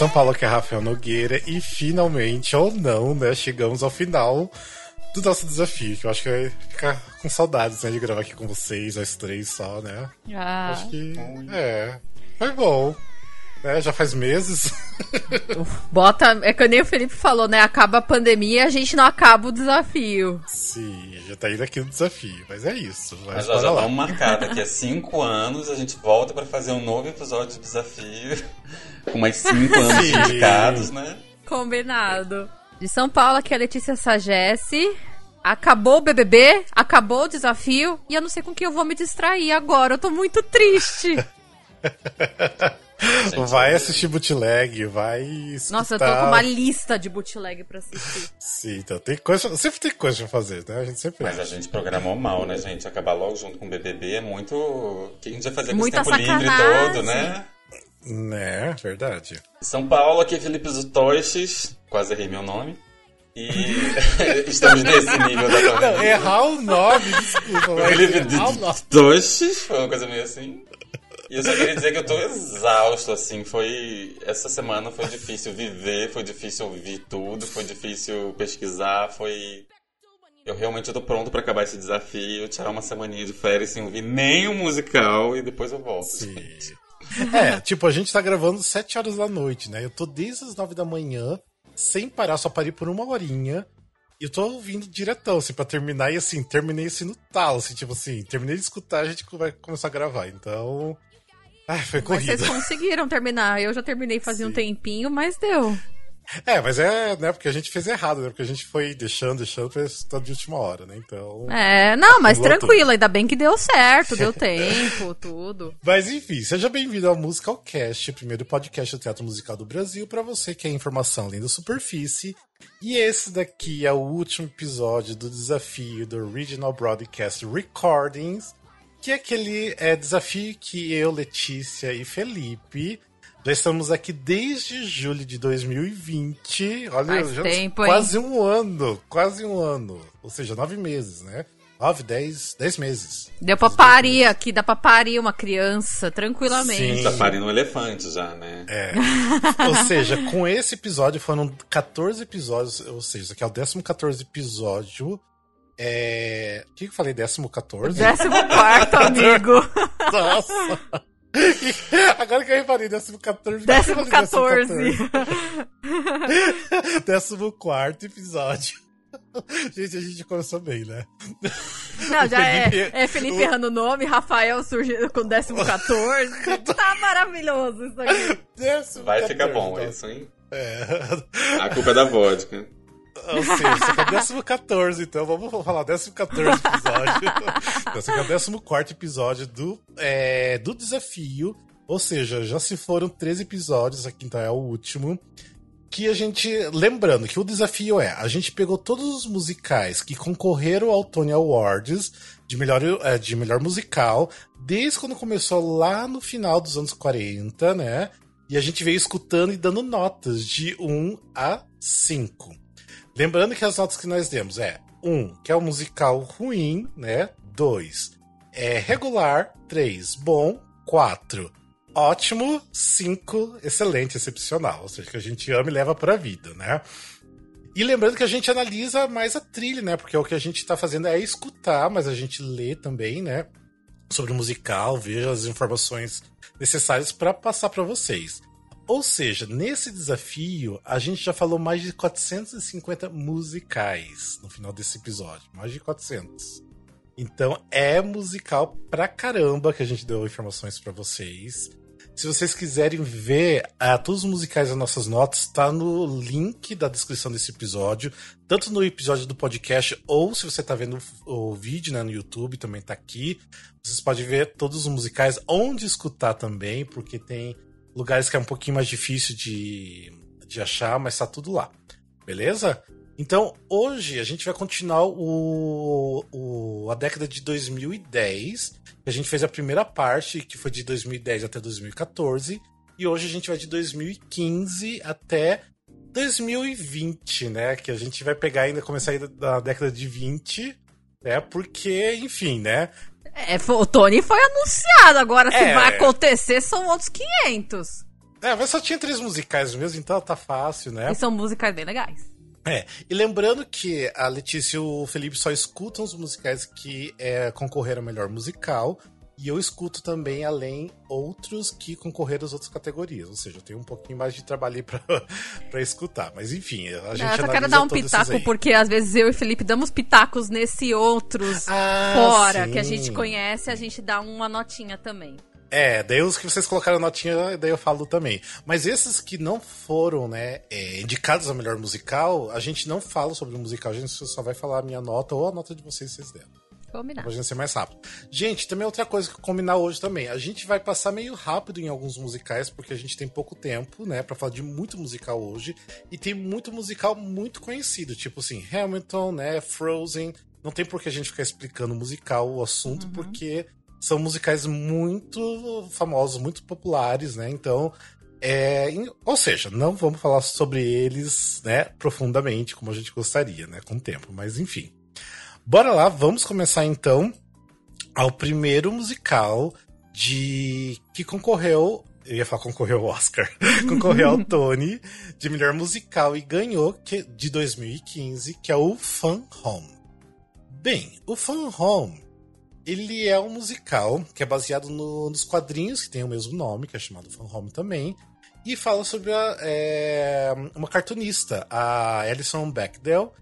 São Paulo, que é Rafael Nogueira, e finalmente, ou não, né, chegamos ao final do nosso desafio, que eu acho que vai ficar com saudades, né, de gravar aqui com vocês, nós três só, né? Ah. Acho que, é, foi bom. Né, já faz meses. Bota, é que nem o Felipe falou, né? Acaba a pandemia e a gente não acaba o desafio. Sim, já tá indo aqui no desafio, mas é isso. Mas ó, já vamos marcar, daqui a cinco anos a gente volta para fazer um novo episódio de desafio, com mais cinco anos Sim. indicados, né? Combinado. De São Paulo, aqui é a Letícia Sagesse. Acabou o BBB, acabou o desafio e eu não sei com que eu vou me distrair agora. Eu tô muito triste. vai assistir bootleg, vai escutar. Nossa, eu tô com uma lista de bootleg pra assistir. Sim, então tem coisa, sempre tem coisa pra fazer, né? A gente sempre Mas a gente programou mal, né, gente? Acabar logo junto com o BBB é muito. O que a gente vai fazer com Muita esse tempo livre sacanagem. todo, né? Né, verdade. São Paulo, aqui é Felipe Zutoiches, quase errei meu nome. E estamos nesse nível da Não, errar o nome, desculpa, Felipe. Zutoiches, foi uma coisa meio assim. E eu só queria dizer que eu tô exausto, assim, foi... Essa semana foi difícil viver, foi difícil ouvir tudo, foi difícil pesquisar, foi... Eu realmente tô pronto pra acabar esse desafio, tirar uma semaninha de férias sem ouvir nenhum musical e depois eu volto. Sim. É, tipo, a gente tá gravando 7 horas da noite, né? Eu tô desde as 9 da manhã, sem parar, só parei por uma horinha. E eu tô ouvindo diretão, assim, pra terminar. E assim, terminei assim no talo, assim, tipo assim, terminei de escutar, a gente vai começar a gravar. Então. Ai, foi Mas vocês conseguiram terminar. Eu já terminei fazia um Sim. tempinho, mas deu. É, mas é, né, porque a gente fez errado, né? Porque a gente foi deixando, deixando pra escutar de última hora, né? Então. É, não, mas tranquilo, ainda bem que deu certo, deu tempo, tudo. Mas enfim, seja bem-vindo ao Musicalcast, o primeiro podcast do teatro musical do Brasil, pra você que é informação além da superfície. E esse daqui é o último episódio do desafio do Original Broadcast Recordings, que é aquele é, desafio que eu, Letícia e Felipe já estamos aqui desde julho de 2020. Olha, Faz já tempo, quase um ano, quase um ano. Ou seja, nove meses, né? Nove, dez, dez meses. Deu pra parir aqui, dá pra parir uma criança, tranquilamente. Sim. Tá parindo um elefante já, né? É. ou seja, com esse episódio foram 14 episódios, ou seja, isso aqui é o 14 episódio. É. O que eu falei? 14? Décimo quarto, amigo. Nossa! Agora que eu reparei, 14. Décimo 14. 14 episódio. Gente, a gente começou bem, né? Não, já é, Felipe- é Felipe o- errando o nome, Rafael surgindo com décimo 14. Tá maravilhoso isso aqui. Décimo Vai ficar 14, bom então. isso, hein? É. A culpa é da vodka. Ou seja, aqui é o décimo 14, então vamos falar décimo 14 episódio. Então, esse aqui é o décimo quarto episódio do, é, do desafio. Ou seja, já se foram 13 episódios, aqui então é o último. Que a gente. Lembrando que o desafio é: a gente pegou todos os musicais que concorreram ao Tony Awards de melhor, é, de melhor musical, desde quando começou lá no final dos anos 40, né? E a gente veio escutando e dando notas de 1 a 5. Lembrando que as notas que nós demos é 1, que é um musical ruim, né? 2, é regular. 3, bom. 4, ótimo. 5, excelente, excepcional. Ou seja, que a gente ama e leva pra vida, né? E lembrando que a gente analisa mais a trilha, né? Porque o que a gente tá fazendo é escutar, mas a gente lê também, né? Sobre o musical, veja as informações necessárias para passar para vocês. Ou seja, nesse desafio, a gente já falou mais de 450 musicais no final desse episódio. Mais de 400. Então é musical pra caramba que a gente deu informações pra vocês. Se vocês quiserem ver ah, todos os musicais das nossas notas, tá no link da descrição desse episódio, tanto no episódio do podcast, ou se você tá vendo o vídeo né, no YouTube, também tá aqui. Vocês podem ver todos os musicais, onde escutar também, porque tem lugares que é um pouquinho mais difícil de, de achar, mas tá tudo lá. Beleza? Então, hoje a gente vai continuar o, o, a década de 2010. A gente fez a primeira parte, que foi de 2010 até 2014. E hoje a gente vai de 2015 até 2020, né? Que a gente vai pegar ainda, começar ainda da década de 20, né? Porque, enfim, né? É, o Tony foi anunciado, agora se É. vai acontecer são outros 500. É, mas só tinha três musicais mesmo, então tá fácil, né? E são musicais bem legais. É, e lembrando que a Letícia e o Felipe só escutam os musicais que é, concorreram ao melhor musical. E eu escuto também, além, outros que concorreram às outras categorias. Ou seja, eu tenho um pouquinho mais de trabalho aí pra, pra escutar. Mas enfim, a gente Não, eu só quero dar um pitaco, porque às vezes eu e Felipe damos pitacos nesse outros ah, fora sim. que a gente conhece, a gente dá uma notinha também. É, daí os que vocês colocaram notinha, daí eu falo também. Mas esses que não foram, né, é, indicados a melhor musical, a gente não fala sobre o musical, a gente só vai falar a minha nota ou a nota de vocês, vocês deram. Combinar. Pra gente ser mais rápido. Gente, também outra coisa que combinar hoje também. A gente vai passar meio rápido em alguns musicais, porque a gente tem pouco tempo, né, pra falar de muito musical hoje. E tem muito musical muito conhecido, tipo assim, Hamilton, né, Frozen. Não tem por que a gente ficar explicando musical, o assunto, uhum. porque são musicais muito famosos, muito populares, né? Então, é, ou seja, não vamos falar sobre eles, né, profundamente, como a gente gostaria, né, com o tempo, mas enfim. Bora lá, vamos começar então ao primeiro musical de que concorreu, eu ia falar concorreu ao Oscar, concorreu ao Tony de melhor musical e ganhou que, de 2015, que é o Fun Home. Bem, o Fun Home ele é um musical que é baseado no, nos quadrinhos, que tem o mesmo nome, que é chamado Fan Home também. E fala sobre a, é, uma cartunista, a Alison Bechdel,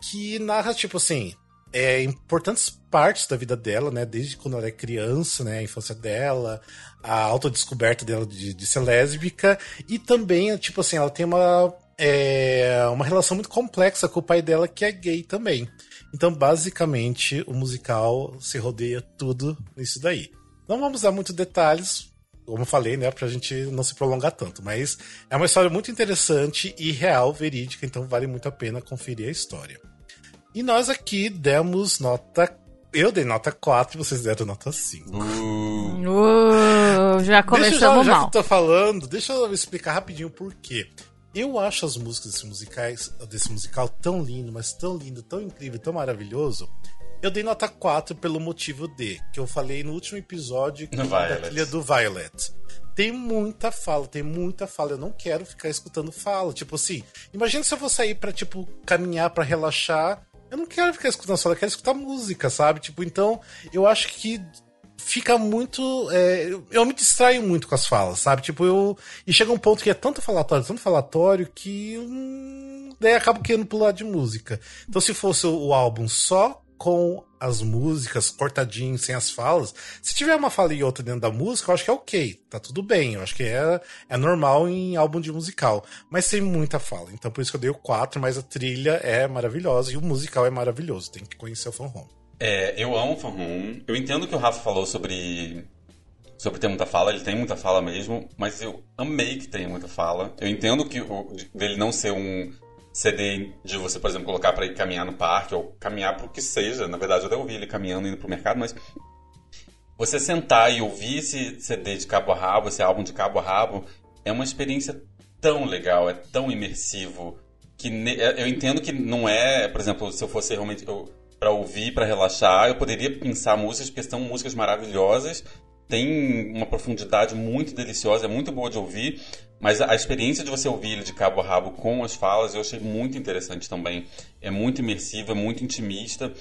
que narra, tipo assim, é, importantes partes da vida dela, né? Desde quando ela é criança, né? A infância dela, a autodescoberta dela de, de ser lésbica. E também, tipo assim, ela tem uma, é, uma relação muito complexa com o pai dela, que é gay também. Então, basicamente, o musical se rodeia tudo nisso daí. Não vamos dar muitos detalhes, como eu falei, né, pra gente não se prolongar tanto, mas é uma história muito interessante e real, verídica, então vale muito a pena conferir a história. E nós aqui demos nota. Eu dei nota 4 e vocês deram nota 5. Uh. Uh, já começamos já, já mal. Já que eu tô falando, deixa eu explicar rapidinho por quê. Eu acho as músicas desse, musicais, desse musical tão lindo, mas tão lindo, tão incrível, tão maravilhoso. Eu dei nota 4 pelo motivo de, que eu falei no último episódio que da trilha do Violet. Tem muita fala, tem muita fala. Eu não quero ficar escutando fala. Tipo assim, imagina se eu vou sair pra, tipo, caminhar para relaxar. Eu não quero ficar escutando fala, eu quero escutar música, sabe? Tipo, então, eu acho que fica muito. É, eu me distraio muito com as falas, sabe? Tipo, eu. E chega um ponto que é tanto falatório, tanto falatório, que. Hum, daí acabo querendo pular de música. Então, se fosse o álbum só com as músicas cortadinho, sem as falas, se tiver uma fala e outra dentro da música, eu acho que é ok, tá tudo bem. Eu acho que é, é normal em álbum de musical. Mas sem muita fala. Então, por isso que eu dei o 4, mas a trilha é maravilhosa e o musical é maravilhoso. Tem que conhecer o Fan Home. É, eu amo Fan Home. Eu entendo que o Rafa falou sobre sobre ter muita fala, ele tem muita fala mesmo, mas eu amei que tenha muita fala. Eu entendo que o, dele não ser um CD de você, por exemplo, colocar para ir caminhar no parque ou caminhar para o que seja. Na verdade, eu até ouvi ele caminhando indo pro mercado, mas você sentar e ouvir esse CD de cabo a rabo, esse álbum de cabo a rabo, é uma experiência tão legal, é tão imersivo que eu entendo que não é, por exemplo, se eu fosse realmente eu, para ouvir, para relaxar. Eu poderia pensar músicas, porque são músicas maravilhosas, tem uma profundidade muito deliciosa, é muito boa de ouvir, mas a experiência de você ouvir ele de cabo a rabo com as falas eu achei muito interessante também. É muito imersiva, é muito intimista.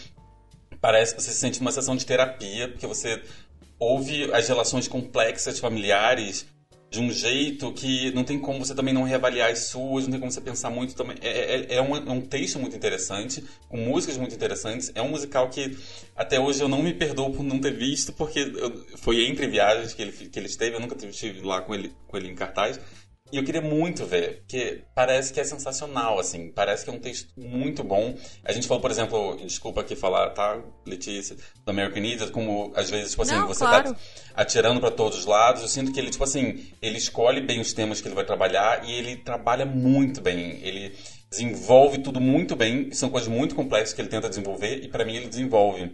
Parece que você se sente numa sessão de terapia, porque você ouve as relações complexas familiares de um jeito que não tem como você também não reavaliar as suas, não tem como você pensar muito também. É, é, é, um, é um texto muito interessante, com músicas muito interessantes. É um musical que até hoje eu não me perdoo por não ter visto, porque eu, foi entre viagens que ele, que ele esteve, eu nunca estive lá com ele, com ele em cartaz. E eu queria muito ver, porque parece que é sensacional, assim. Parece que é um texto muito bom. A gente falou, por exemplo, desculpa aqui falar, tá, Letícia, do American Idiot, como às vezes, tipo assim, Não, você claro. tá atirando para todos os lados. Eu sinto que ele, tipo assim, ele escolhe bem os temas que ele vai trabalhar e ele trabalha muito bem. Ele desenvolve tudo muito bem. São coisas muito complexas que ele tenta desenvolver e para mim ele desenvolve.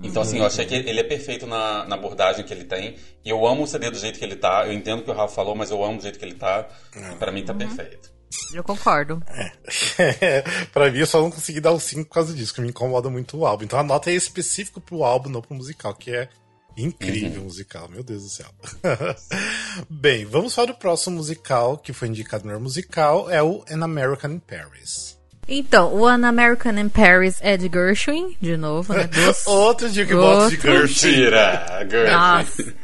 Então, assim, eu achei que ele é perfeito na, na, abordagem que ele tem. E eu amo o CD do jeito que ele tá. Eu entendo o que o Rafa falou, mas eu amo do jeito que ele tá. E pra mim tá uhum. perfeito. Eu concordo. É. pra mim, eu só não consegui dar o 5 por causa disso, que me incomoda muito o álbum. Então a nota é específica pro álbum, não pro musical, que é Incrível uhum. musical, meu Deus do céu. Bem, vamos para o próximo musical que foi indicado no musical, é o An American in Paris. Então, o An American in Paris é de Gershwin, de novo, né? Dos... Outro dia que de Gershwin. Tira, Gershwin. Nossa.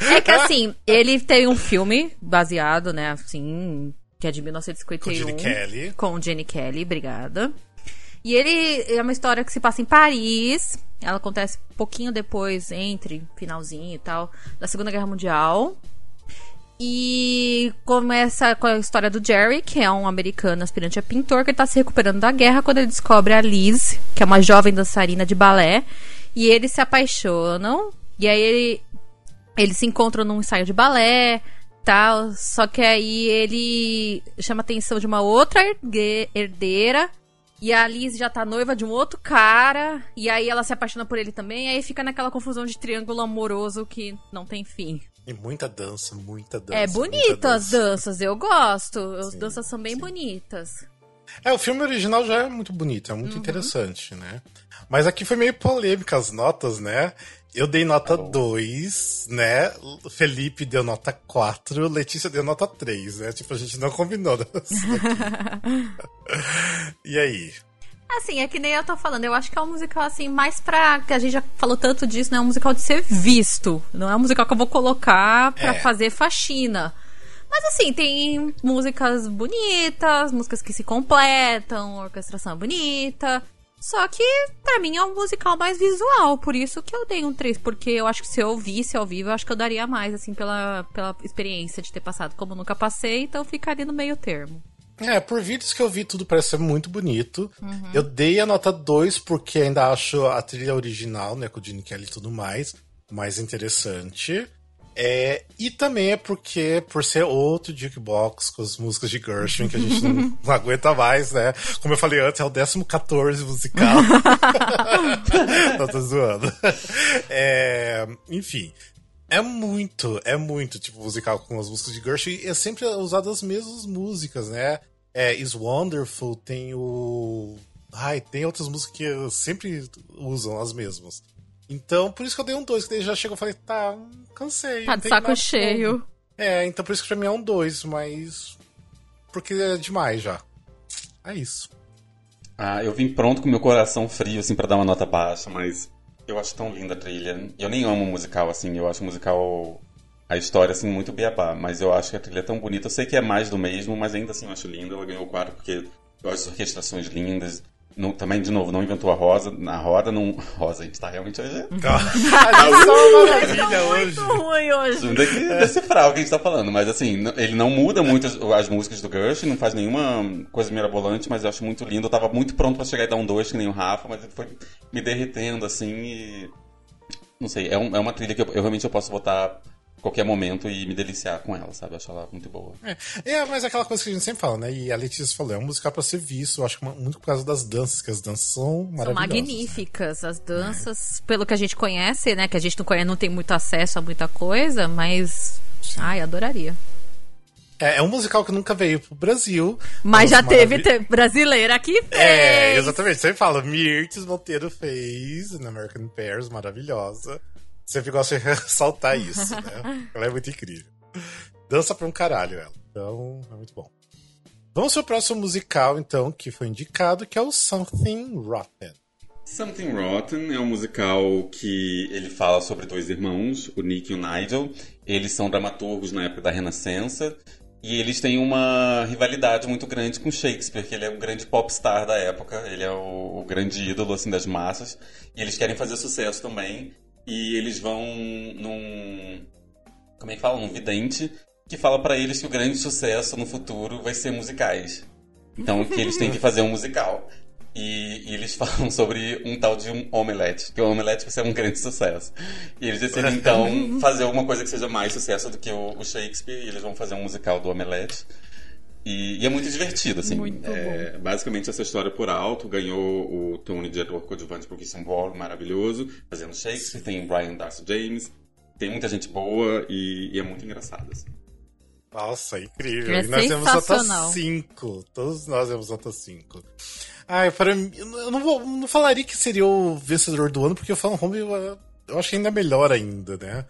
É que assim, ele tem um filme baseado, né, assim, que é de 1951. Com Jenny Kelly. Com Jenny Kelly, obrigada. E ele é uma história que se passa em Paris. Ela acontece um pouquinho depois, entre finalzinho e tal, da Segunda Guerra Mundial. E começa com a história do Jerry, que é um americano aspirante a pintor, que está se recuperando da guerra quando ele descobre a Liz, que é uma jovem dançarina de balé. E eles se apaixonam. E aí ele, eles se encontram num ensaio de balé, tal. Só que aí ele chama a atenção de uma outra herdeira e a Liz já tá noiva de um outro cara. E aí ela se apaixona por ele também. Aí fica naquela confusão de triângulo amoroso que não tem fim. E muita dança, muita dança. É bonito as danças, eu gosto. As danças são bem sim. bonitas. É, o filme original já é muito bonito, é muito uhum. interessante, né? Mas aqui foi meio polêmica as notas, né? Eu dei nota 2, tá né? Felipe deu nota 4, Letícia deu nota 3, né? Tipo, a gente não combinou. e aí? Assim, é que nem eu tô falando, eu acho que é um musical, assim, mais pra. que a gente já falou tanto disso, né? É um musical de ser visto. Não é um musical que eu vou colocar pra é. fazer faxina. Mas assim, tem músicas bonitas, músicas que se completam, orquestração bonita. Só que, para mim, é um musical mais visual, por isso que eu dei um 3, porque eu acho que se eu ouvisse ao vivo, eu acho que eu daria mais, assim, pela, pela experiência de ter passado. Como nunca passei, então ficaria no meio termo. É, por vídeos que eu vi, tudo parece ser muito bonito. Uhum. Eu dei a nota 2 porque ainda acho a trilha original, né, com o Gene Kelly e tudo mais, mais interessante. É, e também é porque, por ser outro jukebox com as músicas de Gershwin, que a gente não, não aguenta mais, né? Como eu falei antes, é o 14 musical. não tô zoando. É, enfim. É muito, é muito, tipo, musical com as músicas de Gershwin. E é sempre usado as mesmas músicas, né? É, Is Wonderful, tem o. Ai, tem outras músicas que sempre usam as mesmas. Então, por isso que eu dei um 2, que daí já chegou e falei, tá, cansei. Tá de saco cheio. Como. É, então por isso que pra mim é um 2, mas. Porque é demais já. É isso. Ah, eu vim pronto com meu coração frio, assim, para dar uma nota baixa, mas eu acho tão linda a trilha. Eu nem amo musical, assim, eu acho musical. A história, assim, muito beabá, mas eu acho que a trilha é tão bonita. Eu sei que é mais do mesmo, mas ainda assim eu acho linda. Ela ganhou o quadro porque eu acho as orquestrações lindas. Não, também, de novo, não inventou a rosa. Na roda, não. Rosa, a gente tá realmente hoje. Tá. a gente tá uma maravilha hoje. muito ruim hoje. Tem que decifrar o que a gente tá falando. Mas assim, ele não muda muito as, as músicas do Gersh, não faz nenhuma coisa mirabolante, mas eu acho muito lindo. Eu tava muito pronto pra chegar e dar um dois, que nem o Rafa, mas ele foi me derretendo, assim, e. Não sei, é, um, é uma trilha que eu, eu realmente eu posso votar qualquer momento e me deliciar com ela, sabe? Eu acho ela muito boa. É, é mas é aquela coisa que a gente sempre fala, né? E a Letícia falou, é um musical pra ser visto, eu acho que muito por causa das danças, que as danças são maravilhosas. São magníficas, as danças, é. pelo que a gente conhece, né? Que a gente não conhece, não tem muito acesso a muita coisa, mas. Ai, adoraria. É, é um musical que nunca veio pro Brasil. Mas já teve marav... brasileira aqui fez. É, exatamente. Você fala, Mirtes Monteiro fez na American Pairs, maravilhosa. Sempre gosto de ressaltar isso, né? Ela é muito incrível. Dança pra um caralho ela. Então, é muito bom. Vamos pro próximo musical, então, que foi indicado, que é o Something Rotten. Something Rotten é um musical que ele fala sobre dois irmãos, o Nick e o Nigel. Eles são dramaturgos na época da Renascença e eles têm uma rivalidade muito grande com Shakespeare, que ele é um grande popstar da época, ele é o, o grande ídolo assim das massas, e eles querem fazer sucesso também e eles vão num. Como é que fala? Num vidente que fala para eles que o grande sucesso no futuro vai ser musicais. Então, que eles têm que fazer um musical. E, e, eles falam sobre um tal de um omelete, que o omelete vai ser um grande sucesso. E eles decidem, então, fazer alguma coisa que seja mais sucesso do que o, o Shakespeare, e eles vão fazer um musical do omelete. E, e, é muito divertido, assim. Muito é, basicamente, essa história por alto ganhou o Tony de ator coadjuvante por Christian Ball, maravilhoso, fazendo Shakespeare. Tem Brian Darcy James, tem muita gente boa e, e é muito engraçado, assim. Nossa, incrível. É e nós temos nota 5. Todos nós temos nota 5. Ai, para mim, eu não, vou, não falaria que seria o vencedor do ano, porque o Fan Home eu acho que ainda melhor ainda, né?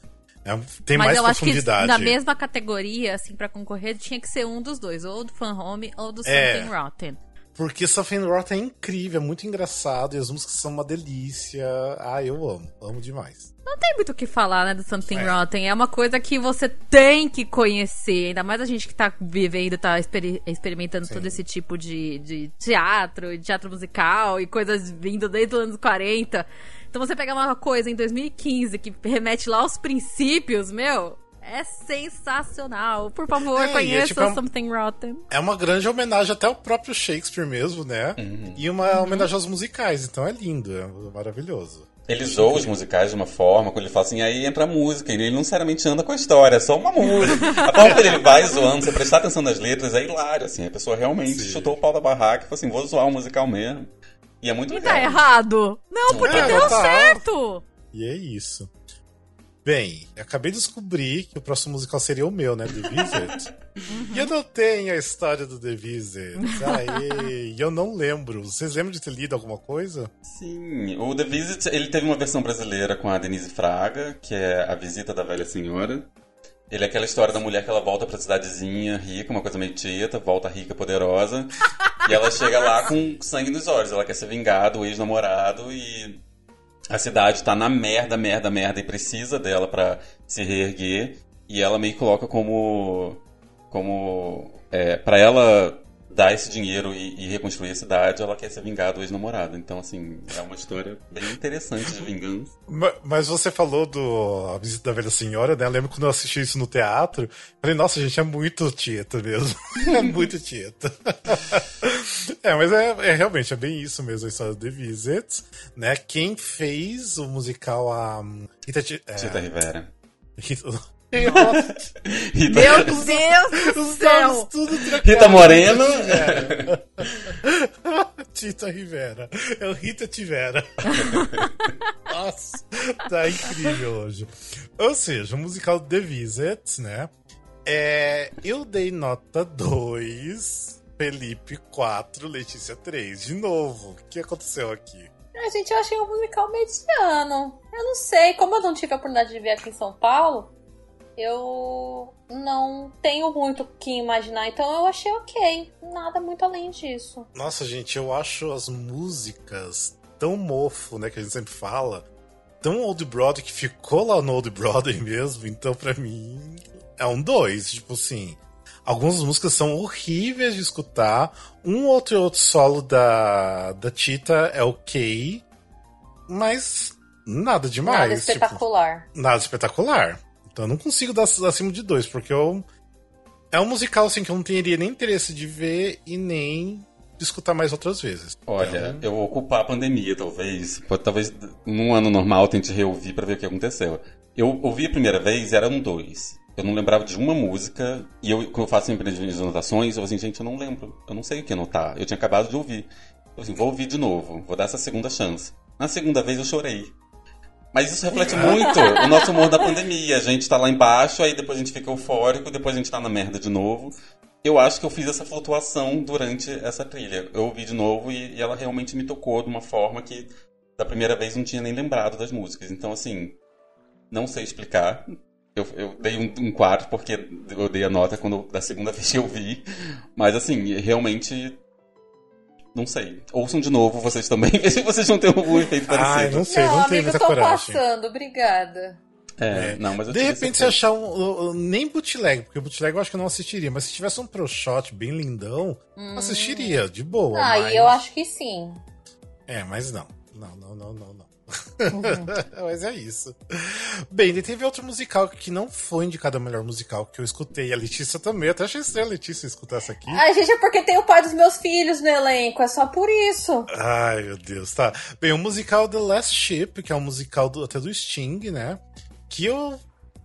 É, tem Mas mais eu acho que profundidade. na mesma categoria, assim, pra concorrer, tinha que ser um dos dois. Ou do Fan Home ou do É. Something Rotten. Porque Something Rotten é incrível, é muito engraçado e as músicas são uma delícia. Ah, eu amo, amo demais. Não tem muito o que falar, né, do Something É. Rotten. É uma coisa que você tem que conhecer. Ainda mais a gente que tá vivendo, tá experi- experimentando Sim. todo esse tipo de, de teatro, teatro musical e coisas vindo desde os anos 40. Então você pegar uma coisa em 2015 que remete lá aos princípios, meu, é sensacional. Por favor, É, é conheça tipo, é um- Something Rotten. É uma grande homenagem até ao próprio Shakespeare mesmo, né? E uma homenagem aos musicais, então é lindo, é maravilhoso. Ele zoa os musicais de uma forma, quando ele fala assim, aí entra a música, e ele não necessariamente anda com a história, é só uma música. A forma que ele vai zoando, você prestar atenção nas letras, é hilário, assim, a pessoa realmente Sim. chutou o pau da barraca e falou assim, vou zoar o musical mesmo. E é muito E legal. tá errado? Não, porque É, deu tá. certo! E é isso. Bem, acabei de descobrir que o próximo musical seria o meu, né? The Visit. E eu não tenho a história do The Visit. Aê, e eu não lembro. Vocês lembram de ter lido alguma coisa? Sim, o The Visit, ele teve uma versão brasileira com a Denise Fraga, que é A Visita da Velha Senhora. Ele é aquela história da mulher que ela volta pra cidadezinha rica, uma coisa meio tieta, volta rica, poderosa. e ela chega lá com sangue nos olhos. Ela quer ser vingada, o ex-namorado, e a cidade tá na merda, merda, merda, e precisa dela pra se reerguer. E ela meio coloca como. como. É, pra ela dar esse dinheiro e, e reconstruir a cidade, ela quer ser vingada do ex-namorado. Então, assim, é uma história bem interessante de vingança. Ma- Mas você falou do A Visita da Velha Senhora, né? Eu lembro quando eu assisti isso no teatro. Falei, nossa, gente, é muito tieta mesmo. é muito tieta. é, mas é, é realmente, é bem isso mesmo, a história do The Visit, né? Quem fez o musical a hum, Rita, é, Tita Rivera. Rita, Meu Deus do Os céu! tudo. Rita Moreno. Tita Rivera. É o Rita Tivera. Nossa, tá incrível hoje. Ou seja, o musical The Visit, né? É, eu dei nota 2, Felipe 4, Letícia 3. De novo, o que aconteceu aqui? Ah, gente, eu achei um musical mediano. Eu não sei, como eu não tive a oportunidade de ver aqui em São Paulo, eu não tenho muito o que imaginar, então eu achei ok. Nada muito além disso. Nossa, gente, eu acho as músicas tão mofo, né, que a gente sempre fala, tão Old Broadway que ficou lá no Old Broadway mesmo, então pra mim é um dois, tipo assim. Algumas músicas são horríveis de escutar, um outro outro solo da, da Tita é ok, mas nada demais. Nada tipo, espetacular. nada espetacular. Então eu não consigo dar acima de dois, porque eu. É um musical assim que eu não teria nem interesse de ver e nem de escutar mais outras vezes. Olha, Então, eu vou ocupar a pandemia, talvez. Talvez num ano normal eu tente reouvir pra ver o que aconteceu. Eu ouvi a primeira vez, eram dois. Eu não lembrava de uma música, e eu, quando eu faço sempre as anotações, eu assim, gente, eu não lembro. Eu não sei o que anotar. Eu tinha acabado de ouvir. Eu assim, vou ouvir de novo, vou dar essa segunda chance. Na segunda vez eu chorei. Mas isso reflete muito o nosso humor da pandemia. A gente tá lá embaixo, aí depois a gente fica eufórico, depois a gente tá na merda de novo. Eu acho que eu fiz essa flutuação durante essa trilha. Eu ouvi de novo e, e ela realmente me tocou de uma forma que da primeira vez não tinha nem lembrado das músicas. Então, assim, não sei explicar. Eu, eu dei um, um 4 porque eu dei a nota quando da segunda vez que eu vi. Mas, assim, realmente. Não sei. Ouçam de novo vocês também, se vocês não têm algum efeito Ai, parecido. não sei, não, não, tenho amigo, muita eu tô coragem. passando, obrigada. É, não, mas eu De repente, se certeza. achar um. uh, nem bootleg, porque bootleg eu acho que eu não assistiria, mas se tivesse um pro shot bem lindão, assistiria, de boa. Ah, mas... e eu acho que sim. É, mas não. Não, não, não, não, não. Uhum. mas é isso. Bem, e teve outro musical que não foi indicado a melhor musical que eu escutei. A Letícia também. Eu até achei estranho a Letícia escutar essa aqui. Ai, gente, é porque tem o pai dos meus filhos no elenco, é só por isso. Ai, meu Deus, tá. Bem, o musical The Last Ship, que é um musical do- até do Sting, né? Que eu.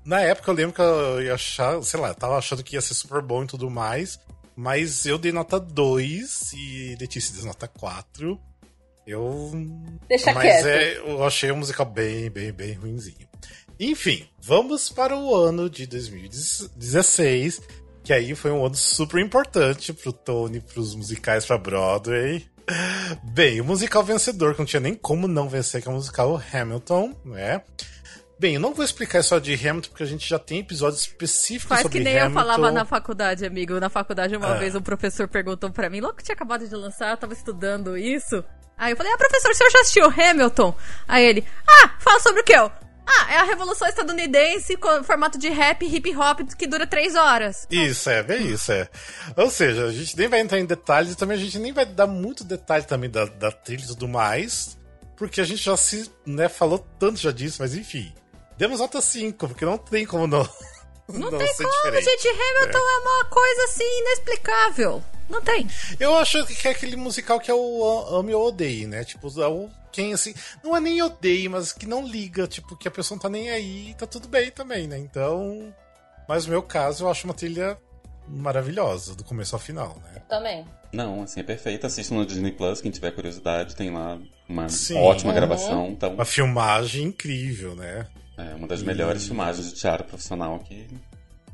Na época eu lembro que eu ia achar, sei lá, eu tava achando que ia ser super bom e tudo mais. Mas eu dei nota 2 e Letícia deu nota 4. Eu. Deixa mas quieto. é, eu achei o musical bem, bem, bem ruinzinho. Enfim, vamos para o ano de 2016, que aí foi um ano super importante pro Tony, pros musicais pra Broadway. Bem, o musical vencedor, que não tinha nem como não vencer, que é o musical Hamilton, né? Bem, eu não vou explicar a história de Hamilton, porque a gente já tem episódios específicos Faz sobre que nem Hamilton. eu falava na faculdade, amigo. Na faculdade, uma Ah. vez, um professor perguntou pra mim, logo que tinha acabado de lançar, eu tava estudando isso. Aí eu falei, ah, professor, o senhor já assistiu Hamilton? Aí ele, ah, fala sobre o que eu? Ah, é a Revolução Estadunidense com formato de rap, hip hop, que dura três horas. Isso, é, bem isso, é. Ou seja, a gente nem vai entrar em detalhes e também a gente nem vai dar muito detalhe também da, da trilha e tudo mais, porque a gente já se, né, falou tanto já disso, mas enfim. Demos nota 5, porque não tem como não, Não, não tem como, diferente. gente. Hamilton é. uma coisa assim inexplicável. Não tem. Eu acho que é aquele musical que é o ame ou odeie, né? Tipo, é o quem assim, não é nem odeie, mas que não liga, tipo, que a pessoa não tá nem aí, tá tudo bem também, né? Então, mas no meu caso, eu acho uma trilha maravilhosa, do começo ao final, né? Também. Não, assim, é perfeito. Assistam no Disney Plus, quem tiver curiosidade, tem lá uma Sim. ótima Uhum. gravação. Então, Uma filmagem incrível, né? é uma das melhores filmagens de teatro profissional que,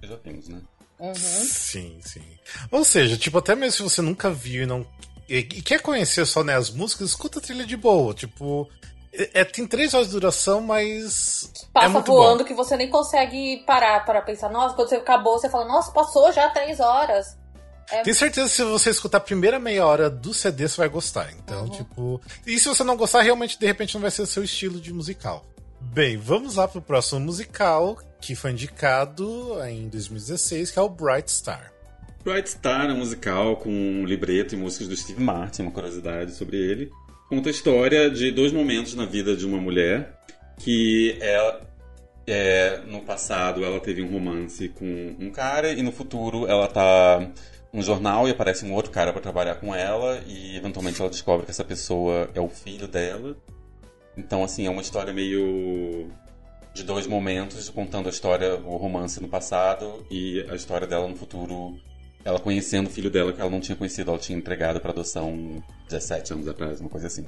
que já vimos, né? Uhum. Sim, sim. Ou seja, tipo, até mesmo se você nunca viu e não. E, e quer conhecer só né, as músicas, escuta a trilha de boa. Tipo, é, é- tem três horas de duração, mas. é Passa muito voando bom. que você nem consegue parar para pensar. Nossa, quando você acabou, você fala, nossa, passou já três horas. Tenho certeza que se você escutar a primeira meia hora do CD, você vai gostar. Então, tipo. E se você não gostar, realmente, de repente, não vai ser o seu estilo de musical. Bem, vamos lá pro próximo musical, que foi indicado em 2016, que é o Bright Star. Bright Star é um musical com livreto e músicas do Steve Martin, uma curiosidade sobre ele. Conta a história de dois momentos na vida de uma mulher que é, é, no passado ela teve um romance com um cara e no futuro ela tá no jornal e aparece um outro cara para trabalhar com ela e eventualmente ela descobre que essa pessoa é o filho dela. Então assim, é uma história meio de dois momentos contando a história, o romance no passado e a história dela no futuro ela conhecendo o filho dela que ela não tinha conhecido, ela tinha entregado pra adoção 17 anos atrás, uma coisa assim.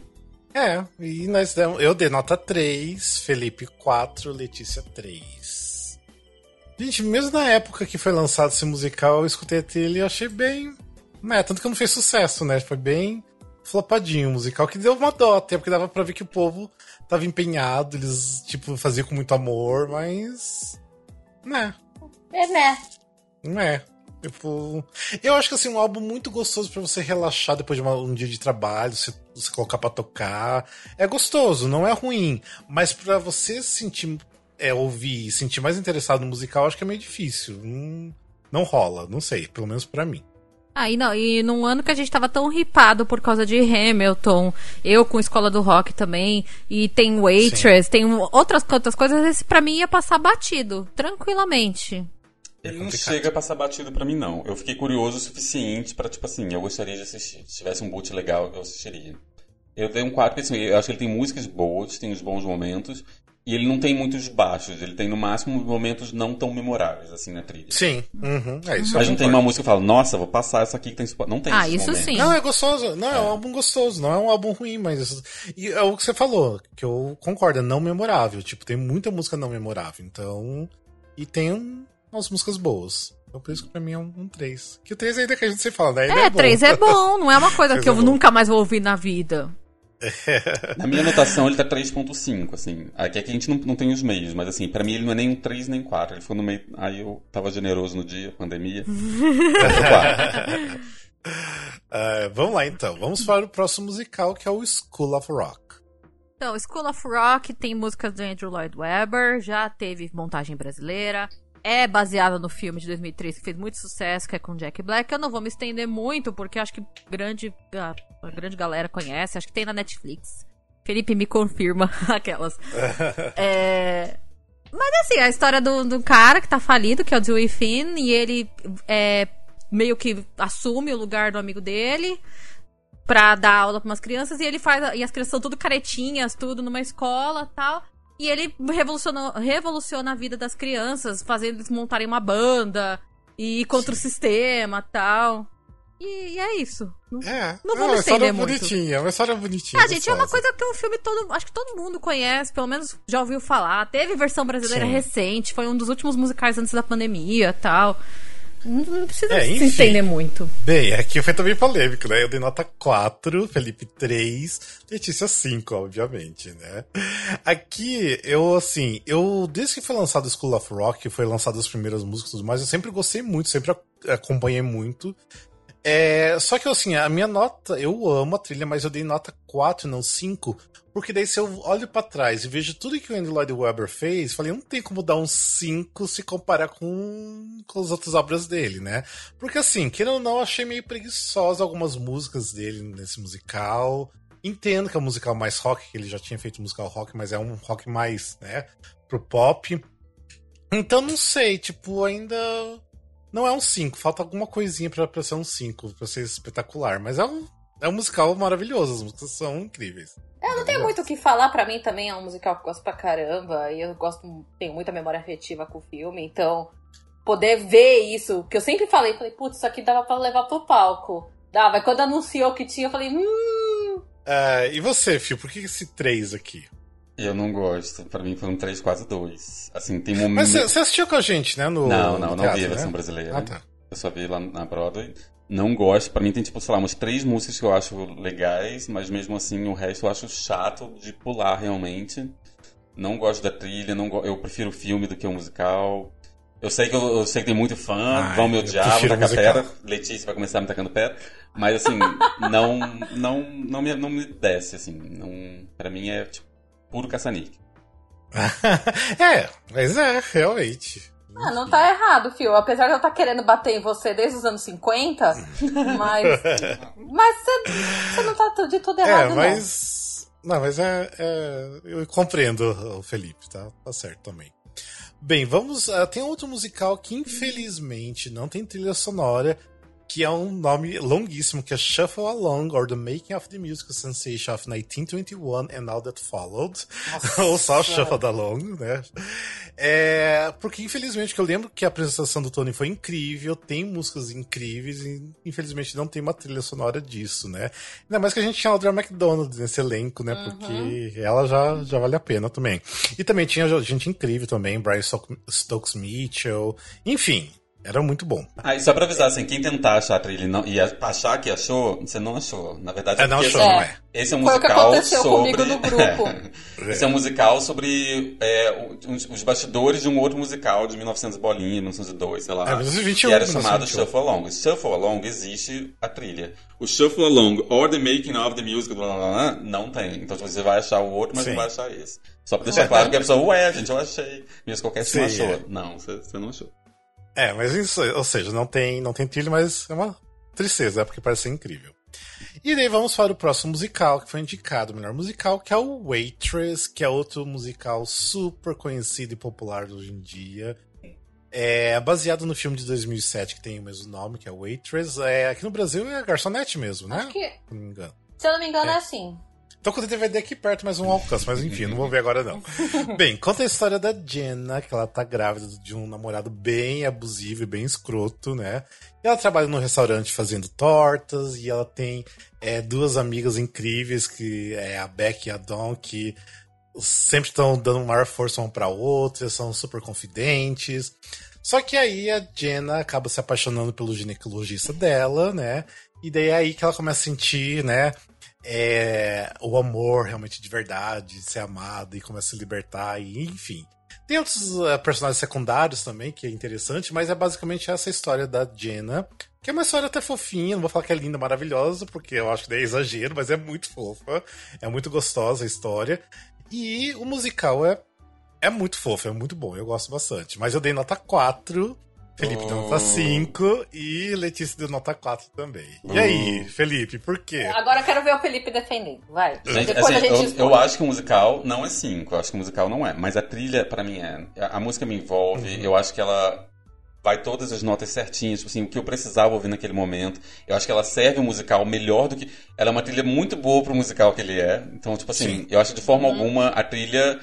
É, e nós demos. Eu dei nota 3, Felipe 4, Letícia 3. Gente, mesmo na época que foi lançado esse musical, eu escutei a trilha e achei bem. Né, tanto que não fez sucesso, né? Foi bem flopadinho musical, que deu uma dó, até porque dava pra ver que o povo tava empenhado, eles, tipo, faziam com muito amor, mas. Né, É, né? não é. Tipo, eu acho que assim, um álbum muito gostoso pra você relaxar depois de uma- um dia de trabalho, você, você colocar pra tocar. É gostoso, não é ruim. Mas pra você se sentir, é, ouvir e sentir mais interessado no musical, acho que é meio difícil. Hum, não rola, não sei, pelo menos pra mim. Ah, e, não, e num ano que a gente tava tão ripado por causa de Hamilton, eu com Escola do Rock também, e tem Waitress, tem outras, outras coisas, esse pra mim ia passar batido, tranquilamente. Ele não complicado. chega a passar batido pra mim, não. Eu fiquei curioso o suficiente pra, tipo assim, eu gostaria de assistir. Se tivesse um boot legal, eu assistiria. Eu dei um 4, porque assim, eu acho que ele tem músicas boas, tem os bons momentos, e ele não tem muitos baixos, ele tem no máximo momentos não tão memoráveis, assim, na trilha. Sim, uhum, é isso. Mas não tem uma música que fala, nossa, vou passar essa aqui que tem. Não tem Ah, esse isso momento. sim. Não, é gostoso. Não, é um álbum gostoso. Não é um álbum ruim, mas. E é o que você falou, que eu concordo, é não memorável. Tipo, tem muita música não memorável. Então. E tem um- umas músicas boas. Então por isso que pra mim é um, um 3. Que o 3 ainda que a gente se fala, né? Ele É, bom. três é bom, não é uma coisa que é eu bom. nunca mais vou ouvir na vida. Na minha anotação ele tá 3.5, assim. Aqui, aqui a gente não, não tem os meios, mas assim, pra mim ele não é nem um 3 nem 4. Ele ficou no meio. Aí eu tava generoso no dia, pandemia. É, vamos lá então. Vamos para o próximo musical, que é o School of Rock. Então, School of Rock tem músicas do Andrew Lloyd Webber, já teve montagem brasileira. É baseada no filme de 2003 que fez muito sucesso, que é com Jack Black. Eu não vou me estender muito, porque acho que grande, a, a grande galera conhece. Acho que tem na Netflix. Felipe me confirma aquelas. É, Mas assim, a história do, do cara que tá falido, que é o Dewey Finn, e ele é, meio que assume o lugar do amigo dele pra dar aula pra umas crianças, e ele faz. E as crianças são tudo caretinhas, tudo numa escola tal. E ele revolucionou, revoluciona a vida das crianças, fazendo eles montarem uma banda e ir contra o sistema tal. E, e é isso. É, Não é vou uma me história estender muito. bonitinha, é uma história bonitinha. Ah, gente, é uma coisa que o filme todo. Acho que todo mundo conhece, pelo menos já ouviu falar. Teve versão brasileira Sim. recente, foi um dos últimos musicais antes da pandemia tal. Não precisa É, se entender muito. Bem, aqui foi também polêmico, né? Eu dei nota 4, Felipe 3, Letícia 5, obviamente, né? Aqui, eu, assim, eu, desde que foi lançado School of Rock, foi lançado as primeiras músicas e tudo mais, eu sempre gostei muito, sempre ac- acompanhei muito. É, só que, assim, a minha nota, eu amo a trilha, mas eu dei nota 4, não 5, porque daí se eu olho pra trás e vejo tudo que o Andy Lloyd Webber fez, falei, não tem como dar um 5 se comparar com, com as outras obras dele, né? Porque assim, querendo ou não, achei meio preguiçosa algumas músicas dele nesse musical. Entendo que é um musical mais rock, que ele já tinha feito musical rock, mas é um rock mais, né, pro pop. Então não sei, tipo, ainda não é um 5, falta alguma coisinha pra ser um 5, pra ser espetacular, mas é um, é um musical maravilhoso, as músicas são incríveis. Eu não tenho muito o que falar, pra mim também é um musical que eu gosto pra caramba, e eu gosto, tenho muita memória afetiva com o filme, então poder ver isso, que eu sempre falei, falei, putz, isso aqui dava pra levar pro palco. Dava, quando anunciou que tinha, eu falei, hum, É, e você, Fio, por que esse 3 aqui? Eu não gosto. Pra mim foi um 3, 4, 2. Assim, tem Mas momentos. você você assistiu com a gente, né? No, Não, no não, não teatro, vi a versão né? brasileira. Ah, tá. Eu só vi lá na Broadway. Não gosto. Pra mim tem, tipo, sei lá, umas três músicas que eu acho legais, mas mesmo assim o resto eu acho chato de pular realmente. Não gosto da trilha, não go... eu prefiro o filme do que o musical. Eu sei que eu, eu sei que tem muito fã, Ai, vão me odiar, vão tacar pedra. Letícia vai começar me tacando pedra. Mas assim, não, não, não, me, não me desce, assim. Não, pra mim é tipo puro caça-níquel. é, mas é, realmente. Ah, não tá errado, Fio. Apesar de eu estar querendo bater em você desde os anos 50, mas. Mas você, não tá de tudo errado, É, não. mas. Não, mas é, é- Eu compreendo o Felipe, tá? Tá certo também. Bem, vamos. ah, tem outro musical que infelizmente não tem trilha sonora, que é um nome longuíssimo, que é Shuffle Along or The Making of the Musical Sensation of 1921 and All That Followed. Ou só Shuffle Along, né? É, porque infelizmente eu lembro que a apresentação do Tony foi incrível, tem músicas incríveis e infelizmente não tem uma trilha sonora disso, né? Ainda mais que a gente tinha a Audrey McDonald nesse elenco, né? Porque ela já, já vale a pena também. E também tinha gente incrível também, Brian Stoke- Stokes Mitchell, enfim, era muito bom. Ah, e só pra avisar, assim, quem tentar achar a trilha e, não, e achar que achou, você não achou. Na verdade, É, não achou, assim, não É. é? Esse é um Foi o que musical aconteceu sobre... comigo no grupo. Esse é um musical sobre é, os, bastidores de um outro musical de 1900 bolinha, 1902, sei lá. É, 1921, que era chamado 1921. Shuffle Along. Shuffle Along existe a trilha. O Shuffle Along or The Making of the Music, blá, blá, blá, blá, não tem. Então você vai achar o outro, mas Sim. não vai achar esse. Só pra deixar claro que a pessoa, ué, gente, eu achei. Mesmo qualquer não achou. é. Não, você não achou. É, mas isso, ou seja, não tem, não tem trilha, mas é uma tristeza, é porque parece ser incrível. E daí vamos para o próximo musical, que foi indicado o melhor musical, que é o Waitress, que é outro musical super conhecido e popular hoje em dia. É baseado no filme de 2007 que tem o mesmo nome, que é Waitress. É, aqui no Brasil é Garçonete mesmo, né? Acho que, Se não me engano. se eu não me engano, é, É. assim. Tô com o DVD aqui perto, mas não alcanço. Mas enfim, não vou ver agora não. Bem, conta a história da Jenna, que ela tá grávida de um namorado bem abusivo e bem escroto, né? E ela trabalha num restaurante fazendo tortas, e ela tem é, duas amigas incríveis, que é a Beck e a Dawn, que sempre estão dando maior força uma pra outra, são super confidentes. Só que aí a Jenna acaba se apaixonando pelo ginecologista dela, né? E daí é aí que ela começa a sentir, né? É, o amor realmente de verdade, de ser amada e começa a se libertar, e enfim. Tem outros eh, personagens secundários também, que é interessante, mas é basicamente essa história da Jenna, que é uma história até fofinha, não vou falar que é linda, maravilhosa, porque eu acho que é exagero, mas é muito fofa, é muito gostosa a história. E o musical é, é muito fofo, é muito bom, eu gosto bastante. Mas eu dei nota 4, Felipe deu nota Oh. 5 e Letícia deu nota 4 também. E aí, Felipe, por quê? Agora eu quero ver o Felipe defendendo. Vai. Gente, Depois assim, a gente eu, eu acho que o musical não é 5, eu acho que o musical não é, mas a trilha pra mim é. A, a música me envolve, eu acho que ela vai todas as notas certinhas, tipo assim, o que eu precisava ouvir naquele momento. Eu acho que ela serve o musical melhor do que. Ela é uma trilha muito boa pro musical que ele é. Então, tipo assim, Sim. eu acho que de forma alguma a trilha.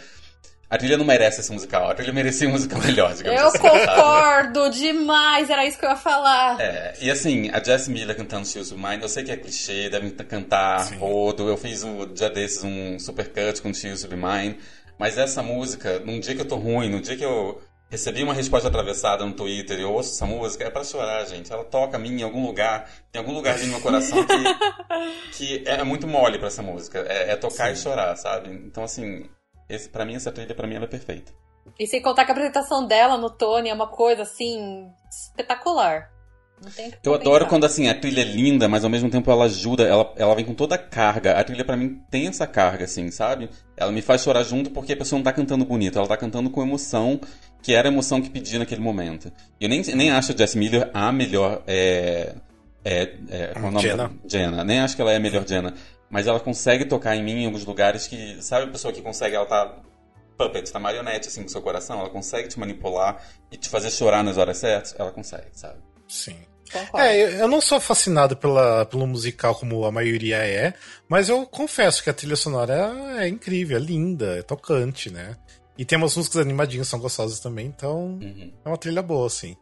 A trilha não merece esse musical. A trilha merecia um musical melhor, digamos Eu assim. sabe? concordo demais, era isso que eu ia falar. É, e assim, a Jess Miller cantando She's Mine, eu sei que é clichê, devem t- cantar Sim. rodo. Eu fiz um dia desses um supercut com She's Mine. Mas essa música, num dia que eu tô ruim, num dia que eu, recebi uma resposta atravessada no Twitter e eu ouço essa música, é para chorar, gente. Ela toca a mim em algum lugar, em algum lugarzinho no meu coração que, que é muito mole para essa música. É, é tocar Sim. e chorar, sabe? Então, assim, esse, para mim, essa trilha, para mim, ela é perfeita. E sem contar que a apresentação dela no Tony é uma coisa, assim, espetacular. Eu adoro quando assim a trilha é linda, mas ao mesmo tempo ela ajuda, ela, ela vem com toda a carga. A trilha para mim tem essa carga, assim, sabe? Ela me faz chorar junto porque a pessoa não tá cantando bonito, ela tá cantando com emoção, que era a emoção que pedia naquele momento. Eu nem, nem acho a Jess Miller a melhor. É, é, é, qual é o nome Jenna. Jenna. Nem acho que ela é a melhor Jenna. Mas ela consegue tocar em mim em alguns lugares que. Sabe a pessoa que consegue, ela tá puppet, tá marionete assim com seu coração, ela consegue te manipular e te fazer chorar nas horas certas? Ela consegue, sabe? Sim. É, eu não sou fascinado pela, pelo musical como a maioria é, mas eu confesso que a trilha sonora é, é incrível, é linda, é tocante, né? E tem umas músicas animadinhas, são gostosas também, então uhum. é uma trilha boa, assim.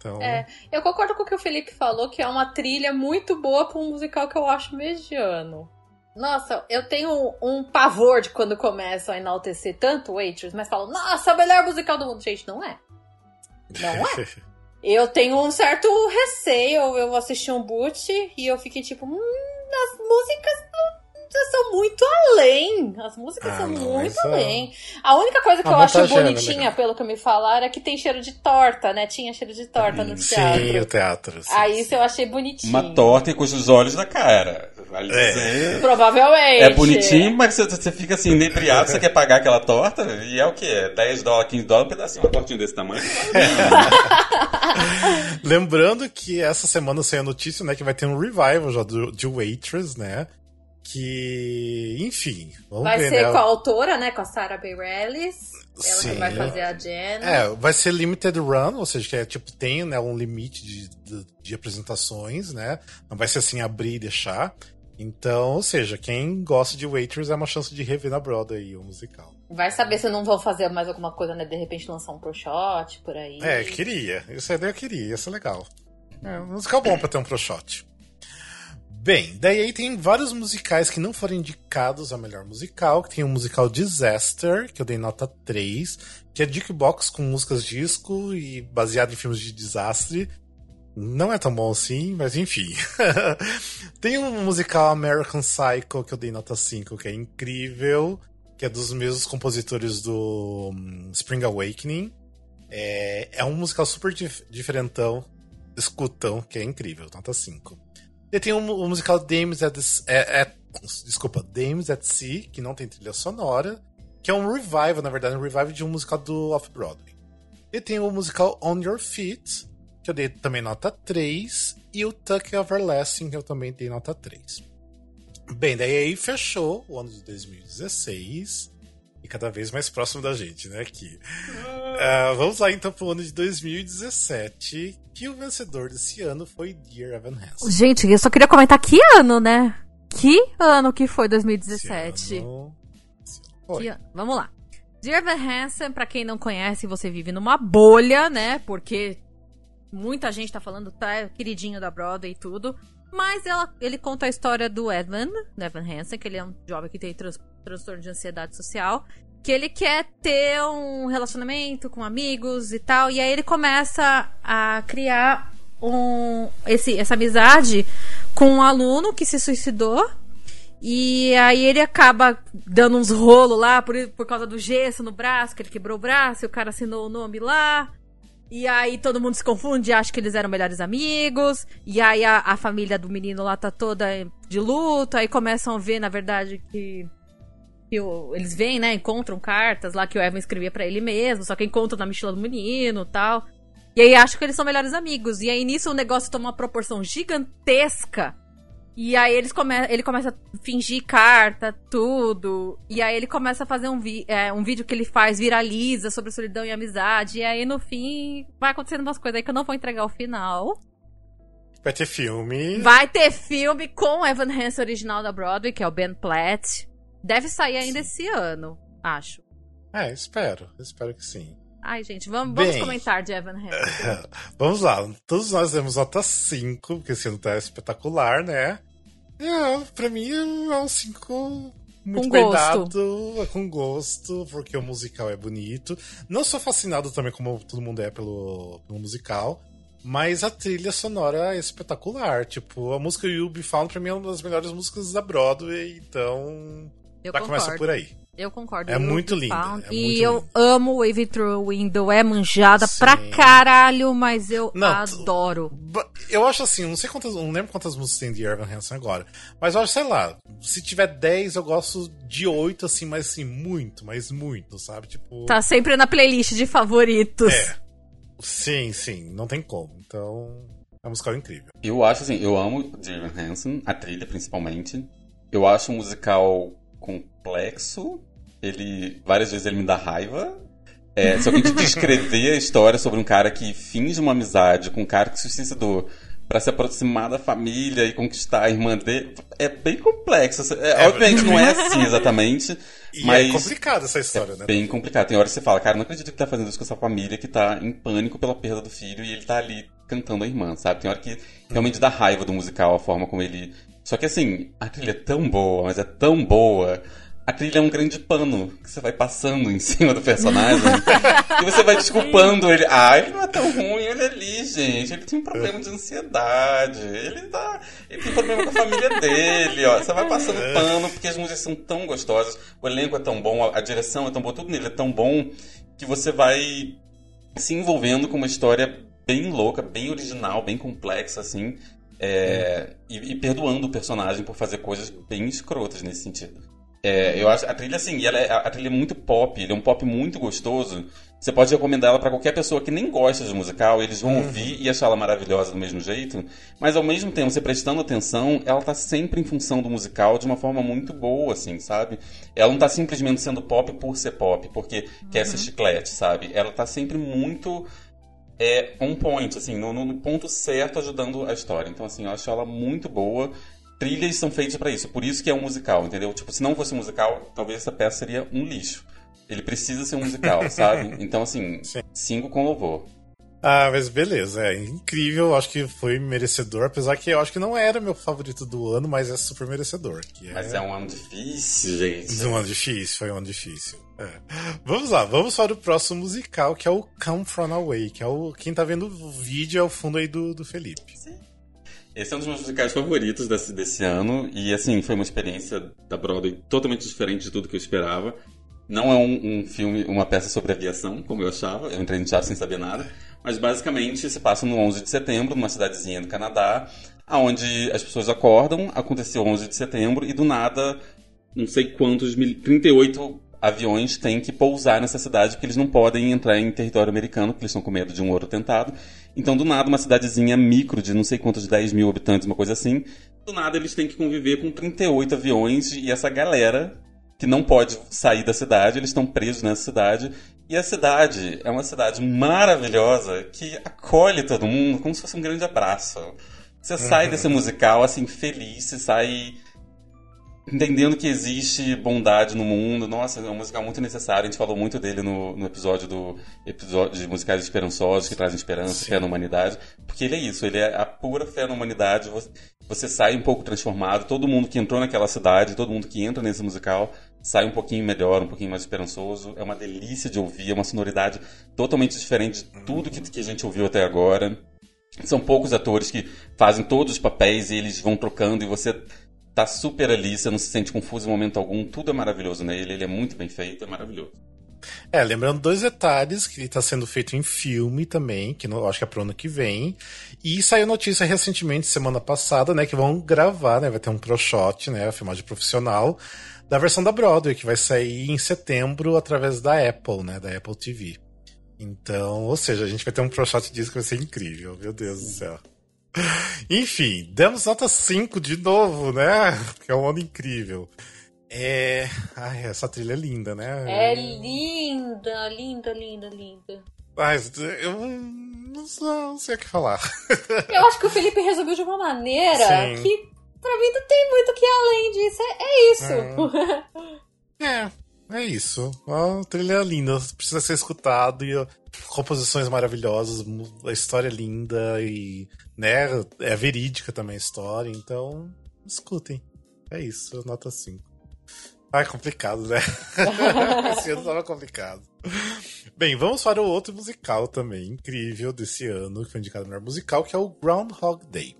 Então... É, eu concordo com o que o Felipe falou, que é uma trilha muito boa para um musical que eu acho mediano. Nossa, eu tenho um pavor de quando começam a enaltecer tanto Waitress, mas falam, nossa, é o melhor musical do mundo. Gente, não é. Não é. eu tenho um certo receio. Eu assisti um boot e eu fiquei tipo, hum, as músicas são muito além. As músicas ah, são não, muito além. A única coisa que a eu acho bonitinha, pelo que me falaram, é que tem cheiro de torta, né? Tinha cheiro de torta hum, no teatro. Sim, o teatro. Sim, Aí isso eu achei bonitinho. Uma torta com os olhos na cara. Vale é. dizer. Provavelmente. É bonitinho, mas você, você fica assim, inebriado, você quer pagar aquela torta, e é o quê? 10 dólares, 15 dólares, um pedacinho, uma tortinha desse tamanho. Lembrando que essa semana saiu a notícia, né, que vai ter um revival já do, de Waitress, né? Que, enfim, vamos vai ver, ser né? com a autora, né? Com a Sarah Bareilles. Ela Sim. que vai fazer a Jenna. É, vai ser limited run, ou seja, que é tipo, tem né, um limite de, de, de apresentações, né? Não vai ser assim abrir e deixar. Então, ou seja, quem gosta de Waitress é uma chance de rever na Broadway o musical. Vai saber se não vão fazer mais alguma coisa, né? De repente lançar um pro shot por aí. É, queria. Isso aí eu queria, ia ser legal. É um musical bom pra ter um pro shot. Bem, daí aí tem vários musicais que não foram indicados a melhor musical, que tem o musical Disaster, que eu dei nota 3, que é jukebox com músicas disco e baseado em filmes de desastre. Não é tão bom assim, mas enfim. tem um musical American Psycho, que eu dei nota 5, que é incrível, que é dos mesmos compositores do um, Spring Awakening. É, é um musical super dif diferentão, escutão, que é incrível, nota 5. E tem o musical Dames at, the, é, é, desculpa, Dames at Sea, que não tem trilha sonora, que é um revival, na verdade, um revival de um musical do Off-Broadway. E tem o musical On Your Feet, que eu dei também nota 3, e o Tuck Everlasting, que eu também dei nota 3. Bem, daí aí fechou o ano de 2016, e cada vez mais próximo da gente, né, aqui. Uh, vamos lá então pro ano de 2017, que o vencedor desse ano foi Dear Evan Hansen. Gente, eu só queria comentar que ano, né? Que ano que foi 2017? Ano... Foi. Que... Vamos lá. Dear Evan Hansen, pra quem não conhece, você vive numa bolha, né? Porque muita gente tá falando, tá queridinho da Broadway e tudo. Mas ela, ele conta a história do Evan, do Evan Hansen, que ele é um jovem que tem trans, transtorno de ansiedade social que ele quer ter um relacionamento com amigos e tal, e aí ele começa a criar um, esse, essa amizade com um aluno que se suicidou. E aí ele acaba dando uns rolos lá por, por causa do gesso no braço, que ele quebrou o braço, e o cara assinou o nome lá. E aí todo mundo se confunde, acha que eles eram melhores amigos. E aí a, a família do menino lá tá toda de luto. Aí começam a ver, na verdade, que que o, eles vêm, né, encontram cartas lá que o Evan escrevia para ele mesmo, só que encontram na mochila do menino tal. E aí acham que eles são melhores amigos. E aí nisso o negócio toma uma proporção gigantesca. E aí eles come ele começa a fingir carta, tudo. E aí ele começa a fazer um, é, um vídeo que ele faz, viraliza sobre solidão e amizade. E aí no fim vai acontecendo umas coisas aí que eu não vou entregar o final. Vai ter filme. Vai ter filme com o Evan Hansen original da Broadway, que é o Ben Platt. Deve sair ainda sim. esse ano, acho. É, espero. Espero que sim. Ai, gente, vamos, Bem, vamos comentar de Evan Hansen. vamos lá. Todos nós demos nota 5, porque esse ano tá espetacular, né? É, pra mim é um 5 muito Com bem gosto. dado, com gosto, porque o musical é bonito. Não sou fascinado também, como todo mundo é, pelo, pelo musical. Mas a trilha sonora é espetacular. Tipo, a música You Be Found pra mim é uma das melhores músicas da Broadway, então. Eu já começa concordo. por aí. Eu concordo. É Eu muito Found. é e muito eu amo Wave Through Window. É manjada Sim. pra caralho, mas eu Não, adoro. Eu acho assim, não sei quantas, não lembro quantas músicas tem de Evan Hansen agora. Mas eu acho, sei lá, se tiver 10, eu gosto de 8, assim, mas assim, muito, mas muito, sabe? Tipo. Tá sempre na playlist de favoritos. É. Sim, sim, não tem como. Então, é um musical incrível. Eu acho assim, eu amo Dear Hansen, a trilha principalmente. Eu acho um musical complexo. Ele. Várias vezes ele me dá raiva. É, se alguém te descrever a história sobre um cara que finge uma amizade com um cara que se suicidou pra se aproximar da família e conquistar a irmã dele, é bem complexo. É, É, obviamente não é assim exatamente. E mas é complicada essa história, né? Bem complicado. Tem horas que você fala, cara, não acredito que tá fazendo isso com essa família que tá em pânico pela perda do filho e ele tá ali cantando a irmã, sabe? Tem hora que realmente dá raiva do musical, a forma como ele. Só que assim, a trilha é tão boa, mas é tão boa. A trilha é um grande pano que você vai passando em cima do personagem e você vai desculpando ele. Ah, ele não é tão ruim, ele é ali, gente. Ele tem um problema de ansiedade. Ele tá. Ele tem problema com a família dele, ó. Você vai passando pano porque as músicas são tão gostosas, o elenco é tão bom, a, a direção é tão boa, tudo nele é tão bom que você vai se envolvendo com uma história bem louca, bem original, bem complexa, assim. É, e, e perdoando o personagem por fazer coisas bem escrotas nesse sentido. É, eu acho a trilha assim, ela é, a trilha é muito pop, ele é um pop muito gostoso. Você pode recomendar ela pra qualquer pessoa que nem gosta de musical, eles vão ouvir e achar ela maravilhosa do mesmo jeito, mas ao mesmo tempo, você prestando atenção, ela tá sempre em função do musical de uma forma muito boa, assim, sabe? Ela não tá simplesmente sendo pop por ser pop, porque quer ser chiclete, sabe? Ela tá sempre muito é on point, assim, no, no ponto certo ajudando a história. Então, assim, eu acho ela muito boa. Trilhas são feitas pra isso, por isso que é um musical, entendeu? Tipo, se não fosse um musical, talvez essa peça seria um lixo. Ele precisa ser um musical, sabe? Então, assim, Sim. cinco com louvor. Ah, mas beleza, é incrível, acho que foi merecedor, apesar que eu acho que não era meu favorito do ano, mas é super merecedor. É... Mas é um ano difícil, gente. Um ano difícil, foi um ano difícil. É. Vamos lá, vamos para o próximo musical, que é o Come From Away, que é o. Quem tá vendo o vídeo é o fundo aí do, do Felipe. Esse é um dos meus musicais favoritos desse, desse ano. E, assim, foi uma experiência da Broadway totalmente diferente de tudo que eu esperava. Não é um, um filme, uma peça sobre aviação, como eu achava. Eu entrei no teatro sem saber nada. Mas, basicamente, se passa no 11 de setembro, numa cidadezinha do Canadá, aonde as pessoas acordam, aconteceu 11 de setembro, e do nada, não sei quantos, mil, 38 aviões têm que pousar nessa cidade, porque eles não podem entrar em território americano, porque eles estão com medo de um outro atentado. Então, do nada, uma cidadezinha micro de não sei quantos 10 mil habitantes, uma coisa assim, do nada eles têm que conviver com 38 aviões e essa galera que não pode sair da cidade, eles estão presos nessa cidade. E a cidade é uma cidade maravilhosa que acolhe todo mundo como se fosse um grande abraço. Você sai desse musical assim feliz, você sai entendendo que existe bondade no mundo. Nossa, é um musical muito necessário. A gente falou muito dele no, no episódio do episódio de musicais esperançosos que trazem esperança, Sim. fé na humanidade. Porque ele é isso, ele é a pura fé na humanidade. Você, você sai um pouco transformado. Todo mundo que entrou naquela cidade, todo mundo que entra nesse musical sai um pouquinho melhor, um pouquinho mais esperançoso. É uma delícia de ouvir, é uma sonoridade totalmente diferente de tudo que, que a gente ouviu até agora. São poucos atores que fazem todos os papéis e eles vão trocando e você tá super ali, você não se sente confuso em momento algum. Tudo é maravilhoso nele, ele é muito bem feito, é maravilhoso. É, lembrando dois detalhes, que ele tá sendo feito em filme também, que não, acho que é pro ano que vem. E saiu notícia recentemente, semana passada, né, que vão gravar, né, vai ter um pro shot, né, a filmagem profissional, da versão da Broadway, que vai sair em setembro através da Apple, né, da Apple TV. Então, ou seja, a gente vai ter um pro shot disso que vai ser incrível, meu Deus do céu. Enfim, demos nota 5 de novo, né? Que é um ano incrível. É. Ai, essa trilha é linda, né? É linda, linda, linda, linda. Mas eu não sei, não sei o que falar. Eu acho que o Felipe resolveu de uma maneira Sim. que pra mim não tem muito que além disso. É, é isso. É, é isso. A trilha é linda, precisa ser escutado e composições maravilhosas, a história é linda e, né, é verídica também a história, então escutem. É isso, nota 5. Ah, é complicado, né? Esse ano tava complicado. Bem, vamos para o outro musical também, incrível desse ano, que foi indicado melhor musical, que é o Groundhog Day.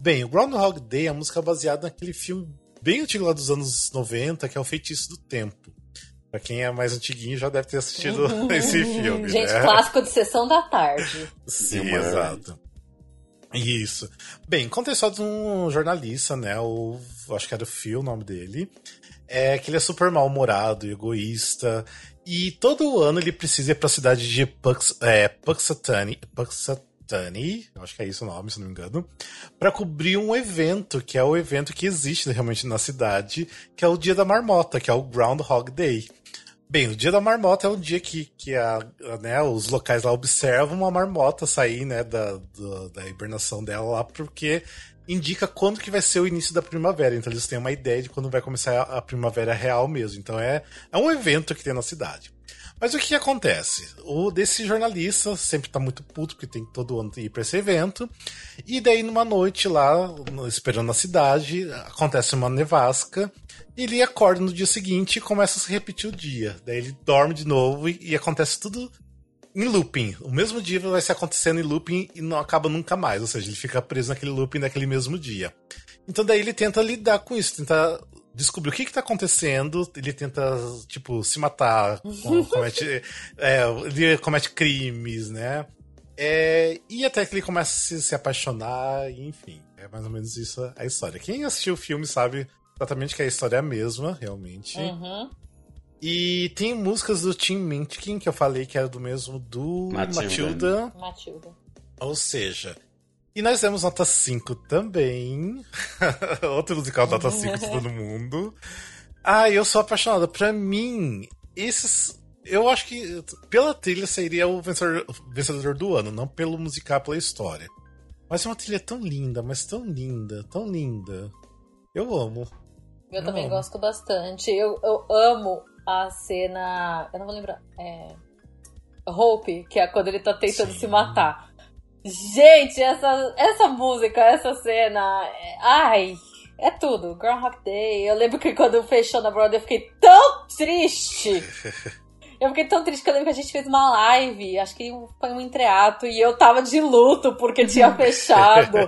Bem, o Groundhog Day é uma música baseada naquele filme bem antigo lá dos anos 90, que é o Feitiço do Tempo. Pra quem é mais antiguinho já deve ter assistido Uhum. esse filme, Gente, né? clássico de sessão da tarde. Sim, Bill Murray. exato. Isso. Bem, conta a história de um jornalista, né? O, acho que era o Phil o nome dele. É que ele é super mal-humorado, egoísta. E todo ano ele precisa ir pra cidade de Pux, é, Puxatani, Puxatani, eu acho que é isso o nome, se não me engano, pra cobrir um evento, que é o evento que existe realmente na cidade, que é o Dia da Marmota, que é o Groundhog Day. Bem, o dia da marmota é um dia que, que a, a, né, os locais lá observam uma marmota sair né, da, do- da hibernação dela lá, porque indica quando que vai ser o início da primavera. Então eles têm uma ideia de quando vai começar a, a primavera real mesmo. Então é, é um evento que tem na cidade. Mas o que acontece? O desse jornalista sempre tá muito puto, porque tem que todo ano ir pra esse evento. E daí, numa noite lá, esperando na cidade, acontece uma nevasca. E ele acorda no dia seguinte e começa a se repetir o dia. Daí ele dorme de novo e, e acontece tudo em looping. O mesmo dia vai se acontecendo em looping e não acaba nunca mais. Ou seja, ele fica preso naquele looping naquele mesmo dia. Então daí ele tenta lidar com isso, tenta descobrir o que que tá acontecendo, ele tenta, tipo, se matar, com- comete, é, ele comete crimes, né? É, e até que ele começa a se, se apaixonar, enfim. É mais ou menos isso a história. Quem assistiu o filme sabe exatamente que a história é a mesma, realmente. Uhum. E tem músicas do Tim Minchin, que eu falei que era do mesmo do Matilda. Matilda. Matilda. Ou seja, e nós temos nota 5 também. Outro musical nota 5 de todo mundo. Ah, eu sou apaixonada. Pra mim, esses. Eu acho que pela trilha seria o vencedor, vencedor do ano, não pelo musical, pela história. Mas é uma trilha tão linda, mas tão linda, tão linda. Eu amo. Eu Eu também amo. gosto bastante. Eu, eu amo a cena. Eu não vou lembrar. É. Hope, que é quando ele tá tentando Sim. se matar. Gente, essa, essa música, essa cena. é- Ai, é tudo. Groundhog Day. Eu lembro que quando fechou na Broadway eu fiquei tão triste. Eu fiquei tão triste que eu lembro que a gente fez uma live, acho que foi um entreato, e eu tava de luto porque tinha fechado.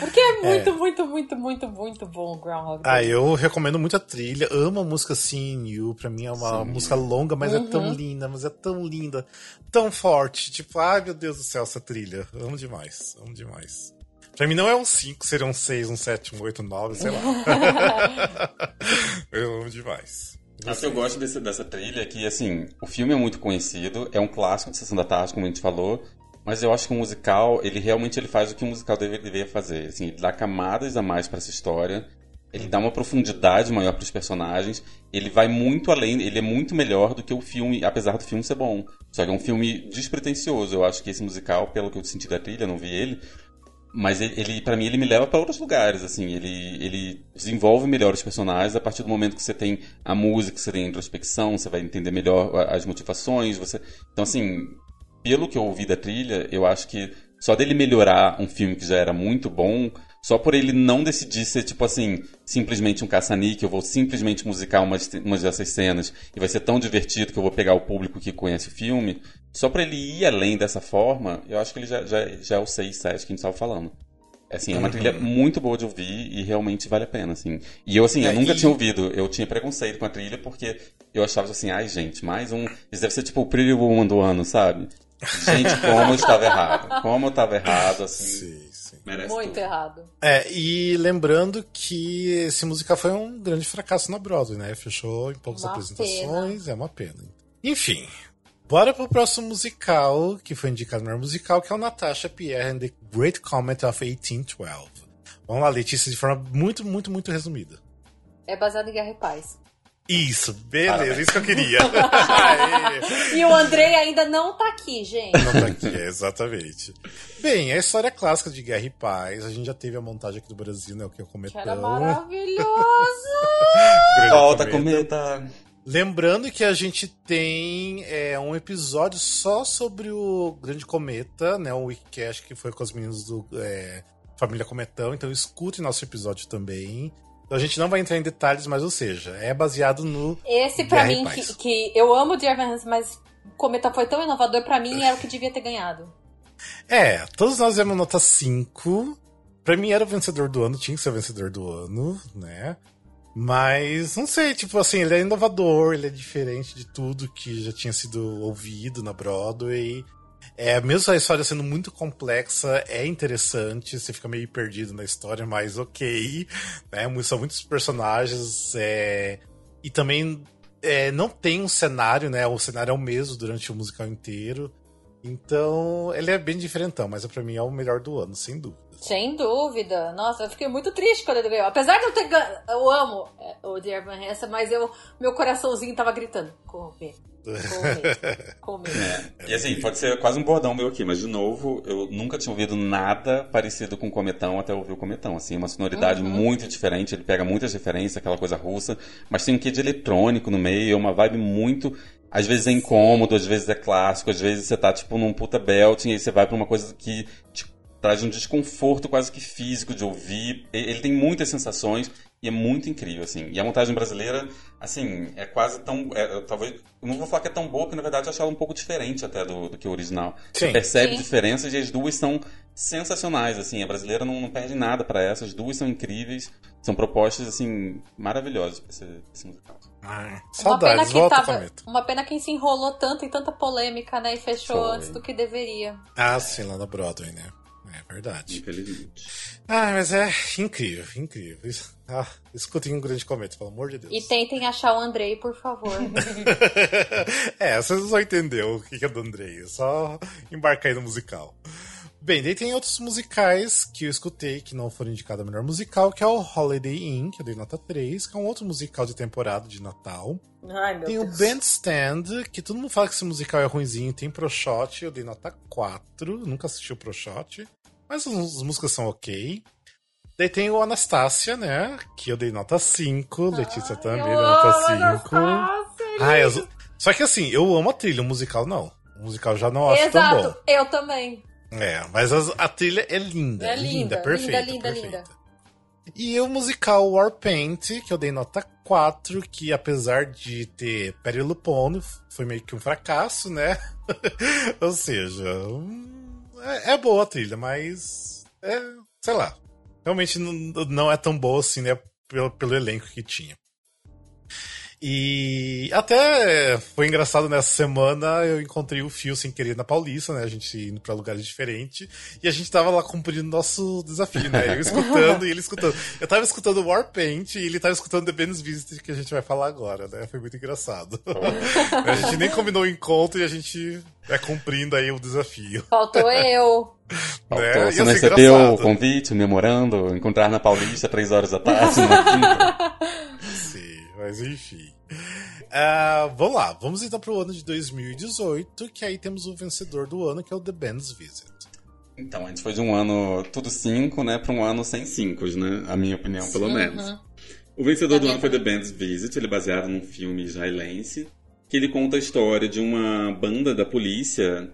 Porque é muito, muito, muito, muito, muito bom o Groundhog Day. Ah, eu recomendo muito a trilha. Amo a música Seeing You. Pra mim é uma Sim. música longa, mas é tão Uhum. linda, mas é tão linda, tão forte. Tipo, ai meu Deus do céu, essa trilha. Amo demais, amo demais. Pra mim não é um 5, seria um 6, um 7, um 8, um 9, sei lá. eu amo demais. O que eu gosto desse- dessa trilha é que, assim, o filme é muito conhecido, é um clássico de Sessão da Tarde, como a gente falou, mas eu acho que o musical, ele realmente ele faz o que um musical deve- deveria fazer. Assim, ele dá camadas a mais pra essa história, ele dá uma profundidade maior pros personagens, ele vai muito além, ele é muito melhor do que o filme, apesar do filme ser bom. Só que é um filme despretensioso. Eu acho que esse musical, pelo que eu senti da trilha, não vi ele, mas ele, ele para mim, ele me leva pra outros lugares, assim. Ele, ele desenvolve melhor os personagens a partir do momento que você tem a música, você tem a introspecção, você vai entender melhor as motivações, você... Então, assim, pelo que eu ouvi da trilha, eu acho que só dele melhorar um filme que já era muito bom, só por ele não decidir ser, tipo assim, simplesmente um caça-níquel, eu vou simplesmente musicar umas, umas dessas cenas e vai ser tão divertido que eu vou pegar o público que conhece o filme, só pra ele ir além dessa forma, eu acho que ele já, já, já é o 6, 7 que a gente estava falando. Assim, é uma Uhum. trilha muito boa de ouvir e realmente vale a pena, assim. E eu, assim, É, eu nunca e- tinha ouvido, eu tinha preconceito com a trilha porque eu achava assim, ai gente, mais um. Isso deve ser tipo o Pretty Woman do ano, sabe? Gente, como eu estava errado. Como eu estava errado, assim. Sim, Muito tudo. errado. É, e lembrando que esse musical foi um grande fracasso na Broadway, né? Fechou em poucas Uma apresentações, é uma pena. Enfim, bora pro próximo musical, que foi indicado no melhor musical, que é o Natasha Pierre and the Great Comet of 1812. Vamos lá, Letícia, de forma muito, muito, muito resumida. É baseado em Guerra e Paz. Isso, beleza, Parabéns. isso que eu queria. E o Andrei ainda não tá aqui, gente. Não tá aqui, é, exatamente. Bem, a história clássica de Guerra e Paz, a gente já teve a montagem aqui do Brasil, né? O que é o Que Cometão. era maravilhoso. Grande Volta, cometa. Lembrando que a gente tem é, um episódio só sobre o Grande Cometa, né? Um Wikicast que foi com os meninos do é, Família Cometão. Então escute nosso episódio também. Então a gente não vai entrar em detalhes, mas ou seja, é baseado no. Esse, e mim, que, que eu amo Dear Evan Hansen, mas o Cometa foi tão inovador, pra mim era o que devia ter ganhado. É, todos nós demos nota 5. Pra mim era o vencedor do ano, tinha que ser o vencedor do ano, né? Mas, não sei, tipo assim, ele é inovador, ele é diferente de tudo que já tinha sido ouvido na Broadway. É, mesmo a história sendo muito complexa, é interessante, você fica meio perdido na história, mas ok. Né? São muitos personagens, é, e também é, não tem um cenário, né? O cenário é o mesmo durante o musical inteiro. Então, ele é bem diferentão, mas pra mim é o melhor do ano, sem dúvida. Sem dúvida. Nossa, eu fiquei muito triste quando ele ganhou. Apesar de eu ter ganho. Eu amo é, o Dear Evan Hansen, mas eu, meu coraçãozinho tava gritando. Comer. Comer. Comer. É. E assim, pode ser quase um bordão meu aqui, mas de novo, eu nunca tinha ouvido nada parecido com o Cometão até ouvir o Cometão. Assim, uma sonoridade muito diferente, ele pega muitas referências, aquela coisa russa, mas tem um quê de eletrônico no meio, é uma vibe muito. Às vezes é incômodo, às vezes é clássico, às vezes você tá tipo num puta belting e aí você vai pra uma coisa que te traz um desconforto quase que físico de ouvir. Ele tem muitas sensações e é muito incrível, assim. E a montagem brasileira, assim, é quase tão. é, talvez. Eu não vou falar que é tão boa, porque na verdade eu acho ela um pouco diferente até do, do que o original. Você Sim. percebe Sim. diferenças e as duas são sensacionais, assim. A brasileira não, não perde nada pra essa, as duas são incríveis. São propostas, assim, maravilhosas pra esse, pra esse musical. Ai, Uma pena saudades, que volta, tava. Uma pena que se enrolou tanto em tanta polêmica, né? E fechou Foi. antes do que deveria. Ah, sim, lá na Broadway, né? É verdade. Infelizmente. Ah, mas é incrível, incrível. Ah, escutem um grande cometa, pelo amor de Deus. E tentem achar o Andrei, por favor. é, vocês não vão entender o que é do Andrei. É só embarcar aí no musical. Bem, daí tem outros musicais que eu escutei que não foram indicados a melhor musical, que é o Holiday Inn, que eu dei nota 3, que é um outro musical de temporada de Natal. Ai, meu Tem o Deus. Bandstand, que todo mundo fala que esse musical é ruinzinho. Tem Pro Shot, eu dei nota 4. Nunca assisti o Pro Shot. Mas as, as músicas são ok. Daí tem o Anastácia, né? Que eu dei nota 5. Letícia também eu dei nota amo 5. Anastasia. Ai, as- Só que assim, eu amo a trilha, o musical não. O musical já não acho tão Exato, bom. eu também. É, mas as- a trilha é linda. É linda, linda, perfeita. linda, linda, perfeita. linda. E o musical Warpaint, que eu dei nota 4, que apesar de ter Perry Lupone, foi meio que um fracasso, né? Ou seja, hum, é, é boa a trilha, mas. É, sei lá. Realmente não, não é tão boa assim, né? Pelo, pelo elenco que tinha. E até foi engraçado nessa semana eu encontrei o Fio sem querer na Paulista, né? A gente indo pra lugares diferentes. E a gente tava lá cumprindo nosso desafio, né? Eu escutando e ele escutando. Eu tava escutando Warpaint e ele tava escutando The Ben's Visit, que a gente vai falar agora, né? Foi muito engraçado. a gente nem combinou o encontro e a gente é cumprindo aí o desafio. Faltou eu. Faltou. Né? Você Ia não recebeu engraçado. o convite, o memorando, encontrar na Paulista três horas da tarde? Sim, mas enfim. Ah, vamos lá, vamos então pro ano de 2018, que aí temos o vencedor do ano, que é o The Band's Visit. Então, a gente foi de um ano tudo cinco, né, pra um ano sem cinco, né? A minha opinião, pelo menos. O vencedor do ano foi The Band's Visit, ele é baseado num filme israelense, que ele conta a história de uma banda da polícia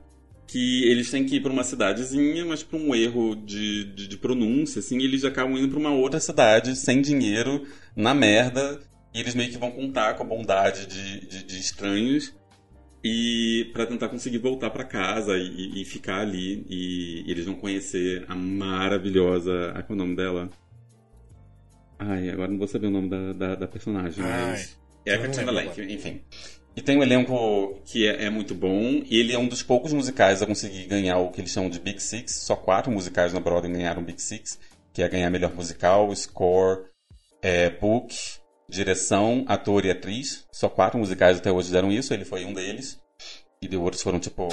que eles têm que ir pra uma cidadezinha, mas por um erro de, de, de pronúncia, assim, eles acabam indo pra uma outra cidade sem dinheiro, na merda, e eles meio que vão contar com a bondade de, de, de estranhos e para tentar conseguir voltar pra casa e, e ficar ali e, eles vão conhecer a maravilhosa, ah, qual é o nome dela? Ai, agora não vou saber o nome da, da, da personagem, mas é a Katrina Lake, enfim. E tem um elenco que é, é muito bom, e ele é um dos poucos musicais a conseguir ganhar o que eles chamam de Big Six. Só quatro musicais na Broadway ganharam Big Six, que é ganhar melhor musical, score, é, book, direção, ator e atriz. Só quatro musicais até hoje fizeram isso, ele foi um deles. E de outros foram tipo.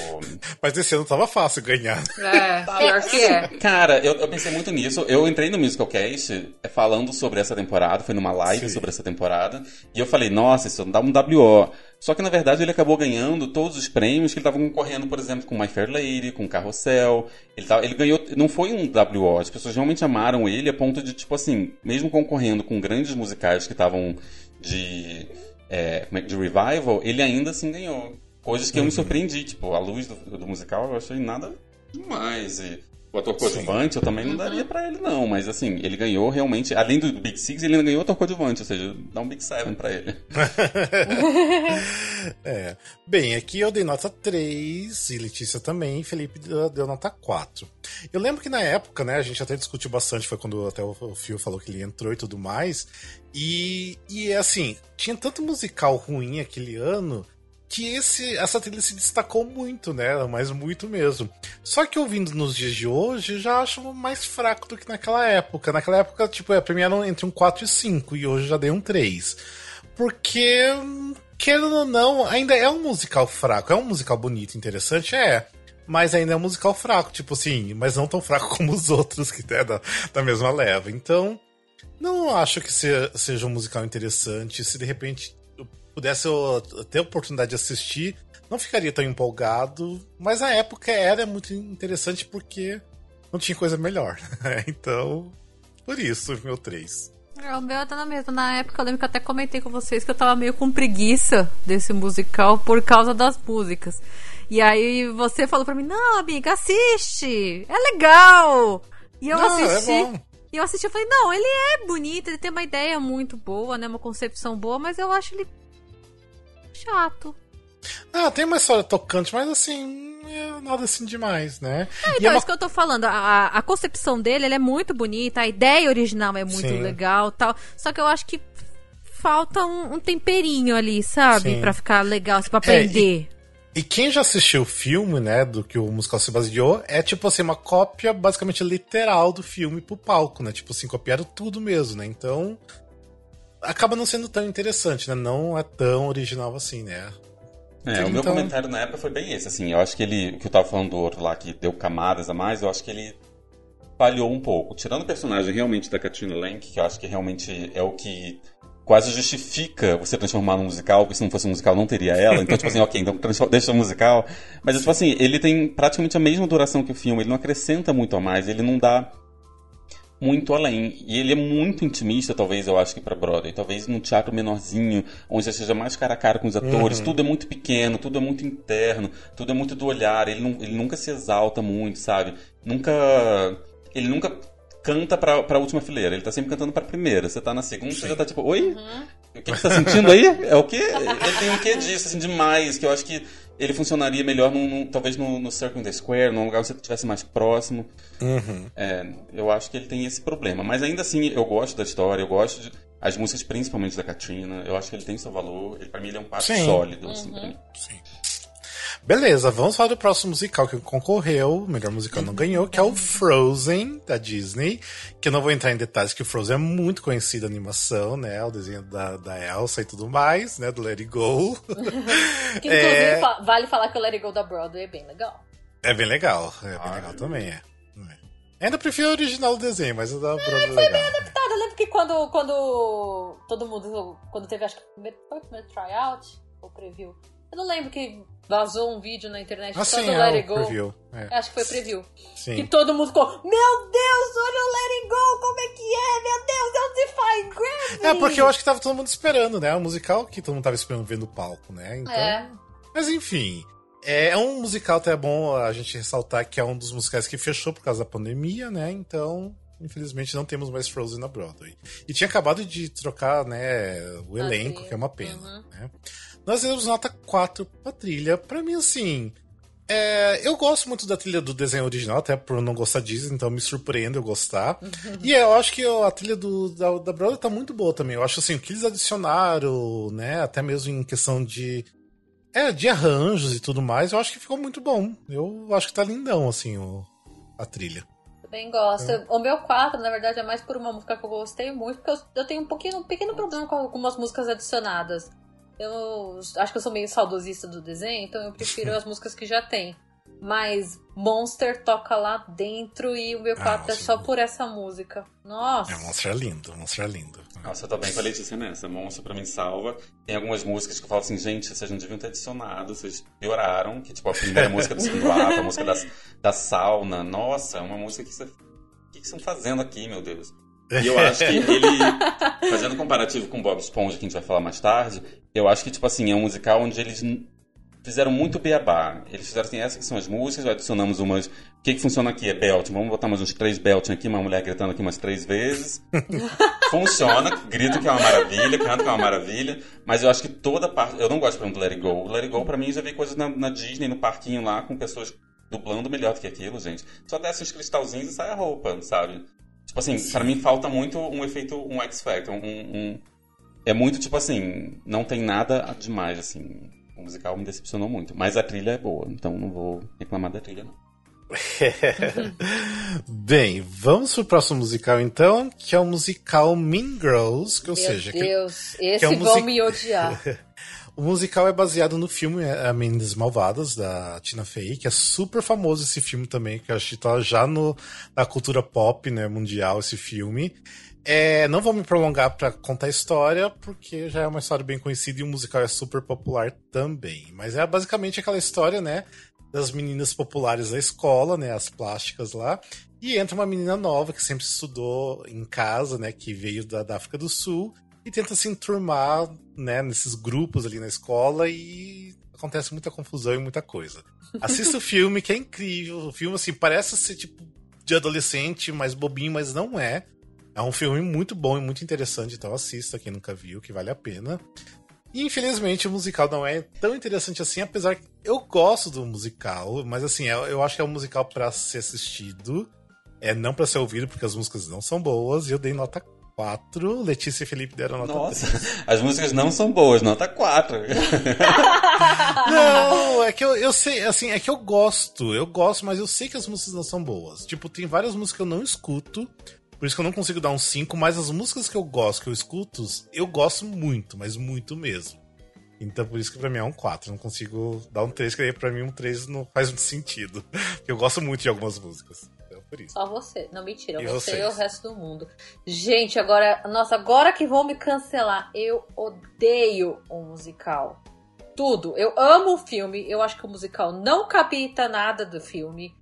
Mas esse ano tava fácil ganhar. É, pior que é. Cara, eu, eu pensei muito nisso. Eu entrei no Musicalcast é, falando sobre essa temporada, foi numa live Sim. sobre essa temporada, e eu falei, nossa, isso dá um WO. Só que na verdade ele acabou ganhando todos os prêmios que ele estava concorrendo, por exemplo, com My Fair Lady, com Carrossel. Ele, tava, ele ganhou. Não foi um WO, as pessoas realmente amaram ele a ponto de, tipo assim, mesmo concorrendo com grandes musicais que estavam de. É, como é que- de revival, ele ainda assim ganhou. Coisas que eu me surpreendi, tipo, a luz do, do musical eu achei nada demais. E o ator coadjuvante, eu também não daria pra ele, não. Mas assim, ele ganhou realmente, além do Big Six, ele ainda ganhou o ator coadjuvante, ou seja, dá um Big Seven pra ele. é. Bem, aqui eu dei nota 3, e Letícia também, e Felipe deu nota 4. Eu lembro que na época, né, a gente até discutiu bastante, foi quando até o Fio falou que ele entrou e tudo mais. E, e assim, tinha tanto musical ruim aquele ano que esse, essa trilha se destacou muito, né? Mas muito mesmo. Só que ouvindo nos dias de hoje, já acho mais fraco do que naquela época. Naquela época, tipo, é, premiaram entre um 4 e 5, e hoje já dei um 3. Porque, querendo ou não, ainda é um musical fraco. É um musical bonito, interessante, é. Mas ainda é um musical fraco, tipo assim, mas não tão fraco como os outros que é da, da mesma leva. Então, não acho que seja um musical interessante. Se de repente pudesse eu ter a oportunidade de assistir, não ficaria tão empolgado, mas na época era muito interessante porque não tinha coisa melhor. então, por isso, meu 3. É, o meu tá na mesma. Na época eu lembro que eu até comentei com vocês que eu tava meio com preguiça desse musical por causa das músicas. E aí você falou pra mim, não, amiga, assiste! É legal! E eu não, é assisti. É e eu assisti e falei, não, ele é bonito, ele tem uma ideia muito boa, né? Uma concepção boa, mas eu acho ele chato. Ah, tem uma história tocante, mas assim, é nada assim demais, né? É, então, é uma... isso que eu tô falando. A, a concepção dele é muito bonita, a ideia original é muito Sim. legal tal. Só que eu acho que falta um, um temperinho ali, sabe? para ficar legal, assim, pra aprender. É, e, e, quem já assistiu o filme, né, do que o musical se baseou, é tipo assim, uma cópia basicamente literal do filme pro palco, né? Tipo assim, copiaram tudo mesmo, né? Então, acaba não sendo tão interessante, né? Não é tão original assim, né? É, então... o meu então- comentário na época foi bem esse, assim, eu acho que ele, o que eu tava falando do outro lá, que deu camadas a mais, eu acho que ele falhou um pouco. Tirando o personagem realmente da Katrina Lank, que eu acho que realmente é o que quase justifica você transformar num musical, porque se não fosse um musical não teria ela. Então, tipo assim, ok, então deixa o musical. Mas, tipo assim, ele tem praticamente a mesma duração que o filme, ele não acrescenta muito a mais, ele não dá muito além. E ele é muito intimista, talvez, eu acho que para Broadway. Talvez num teatro menorzinho, onde seja mais cara a cara com os atores. Uhum. Tudo é muito pequeno, tudo é muito interno, tudo é muito do olhar. Ele, não, ele nunca se exalta muito, sabe? Nunca. Ele nunca canta pra, pra última fileira, ele tá sempre cantando pra primeira. Você tá na segunda, Sim. você já tá tipo, oi? Uhum. O que, você tá sentindo aí? É o quê? Ele tem um quê disso, assim, demais, que eu acho que ele funcionaria melhor num, num, talvez no, no Circle the Square, num lugar que você estivesse mais próximo. Uhum. É, eu acho que ele tem esse problema. Mas ainda assim, eu gosto da história, eu gosto de, as músicas principalmente da Katrina. Eu acho que ele tem seu valor. Ele, pra mim, ele é um passo sólido, assim, uhum. pra mim. Sim. Beleza, vamos falar do próximo musical que concorreu, o melhor musical não ganhou, que é o Frozen, da Disney. Que eu não vou entrar em detalhes, que o Frozen é muito conhecido a animação, né? O desenho da, da Elsa e tudo mais, né? Do Let It Go. que inclusive é... vale falar que o Let It Go da Broadway é bem legal. É bem legal, é bem legal também, é. Ainda prefiro o original do desenho, mas o da Broadway é, foi legal. bem adaptado. Eu lembro que quando, quando todo mundo, quando teve, acho que foi o primeiro tryout, ou preview, eu não lembro que vazou um vídeo na internet ah, sim, do é Let It Go. Preview. É. Acho que foi preview. Sim. Que todo mundo ficou, meu Deus, olha o Let It Go, como é que é? Meu Deus, é o Defy Gravity. É, porque eu acho que tava todo mundo esperando, né? O musical que todo mundo tava esperando ver no palco, né? Então... É. Mas enfim, é, é um musical até bom a gente ressaltar que é um dos musicais que fechou por causa da pandemia, né? Então, infelizmente não temos mais Frozen na Broadway. E tinha acabado de trocar, né, o elenco, que é uma pena, uhum. né? Nós demos nota 4 pra trilha. Pra mim, assim. É, eu gosto muito da trilha do desenho original, até por não gostar disso, então me surpreende eu gostar. e eu acho que a trilha do, da, da Brother tá muito boa também. Eu acho assim, o que eles adicionaram, né? Até mesmo em questão de. É, de arranjos e tudo mais, eu acho que ficou muito bom. Eu acho que tá lindão, assim, o, a trilha. Também gosto. É. O meu 4, na verdade, é mais por uma música que eu gostei muito, porque eu, eu tenho um, pouquinho, um pequeno problema com algumas músicas adicionadas. Eu acho que eu sou meio saudosista do desenho, então eu prefiro as músicas que já tem. Mas Monster toca lá dentro e o meu 4 ah, é só por essa música. Nossa! É, Monster é lindo, Monster é lindo. Nossa, eu tô bem com a Letícia nessa. Monster pra mim salva. Tem algumas músicas que eu falo assim, gente, vocês não deviam ter adicionado, vocês pioraram. Que tipo, a primeira música do segundo ato, a música da, da sauna. Nossa, é uma música que você. O que, que vocês estão fazendo aqui, meu Deus? E eu acho que ele, fazendo comparativo com Bob Esponja, que a gente vai falar mais tarde, eu acho que, tipo assim, é um musical onde eles fizeram muito beabá. Eles fizeram assim, essas que são as músicas, adicionamos umas... O que que funciona aqui? É belt. Vamos botar mais uns três belting aqui, uma mulher gritando aqui umas três vezes. funciona, grito que é uma maravilha, canto que é uma maravilha, mas eu acho que toda parte... Eu não gosto, por exemplo, do Let It Go. O Let It Go, pra mim, já vi coisas na, na Disney, no parquinho lá, com pessoas dublando melhor do que aquilo, gente. Só desce uns cristalzinhos e sai a roupa, sabe? Tipo assim, Sim. pra mim falta muito um efeito, um X-Factor, um, um... É muito, tipo assim, não tem nada demais, assim. O musical me decepcionou muito. Mas a trilha é boa, então não vou reclamar da trilha, não. Bem, vamos pro próximo musical então, que é o musical Mean Girls, que ou Meu seja, Deus, que, esse que é um vão music... me odiar. o musical é baseado no filme é, A Meninas Malvadas, da Tina Fey, que é super famoso esse filme também, que acho que tá já no, na cultura pop né, mundial esse filme. É, não vou me prolongar para contar a história, porque já é uma história bem conhecida e o musical é super popular também. Mas é basicamente aquela história, né? Das meninas populares da escola, né? As plásticas lá. E entra uma menina nova que sempre estudou em casa, né? Que veio da, da África do Sul e tenta se enturmar, né? Nesses grupos ali na escola e acontece muita confusão e muita coisa. Assista o filme, que é incrível. O filme, assim, parece ser tipo de adolescente, mais bobinho, mas não é. É um filme muito bom e muito interessante, então assista quem nunca viu, que vale a pena. E infelizmente o musical não é tão interessante assim, apesar que eu gosto do musical, mas assim, eu, eu acho que é um musical para ser assistido, é não para ser ouvido, porque as músicas não são boas, e eu dei nota 4, Letícia e Felipe deram nota Nossa, 3. as músicas não são boas, nota 4. não, é que eu, eu sei, assim, é que eu gosto, eu gosto, mas eu sei que as músicas não são boas. Tipo, tem várias músicas que eu não escuto, por isso que eu não consigo dar um 5, mas as músicas que eu gosto, que eu escuto, eu gosto muito, mas muito mesmo. Então por isso que pra mim é um 4. Não consigo dar um 3, que aí pra mim um 3 não faz muito sentido. Eu gosto muito de algumas músicas. Por isso. Só você. Não, mentira. E você vocês? e o resto do mundo. Gente, agora. Nossa, agora que vão me cancelar. Eu odeio o musical. Tudo. Eu amo o filme. Eu acho que o musical não capita nada do filme.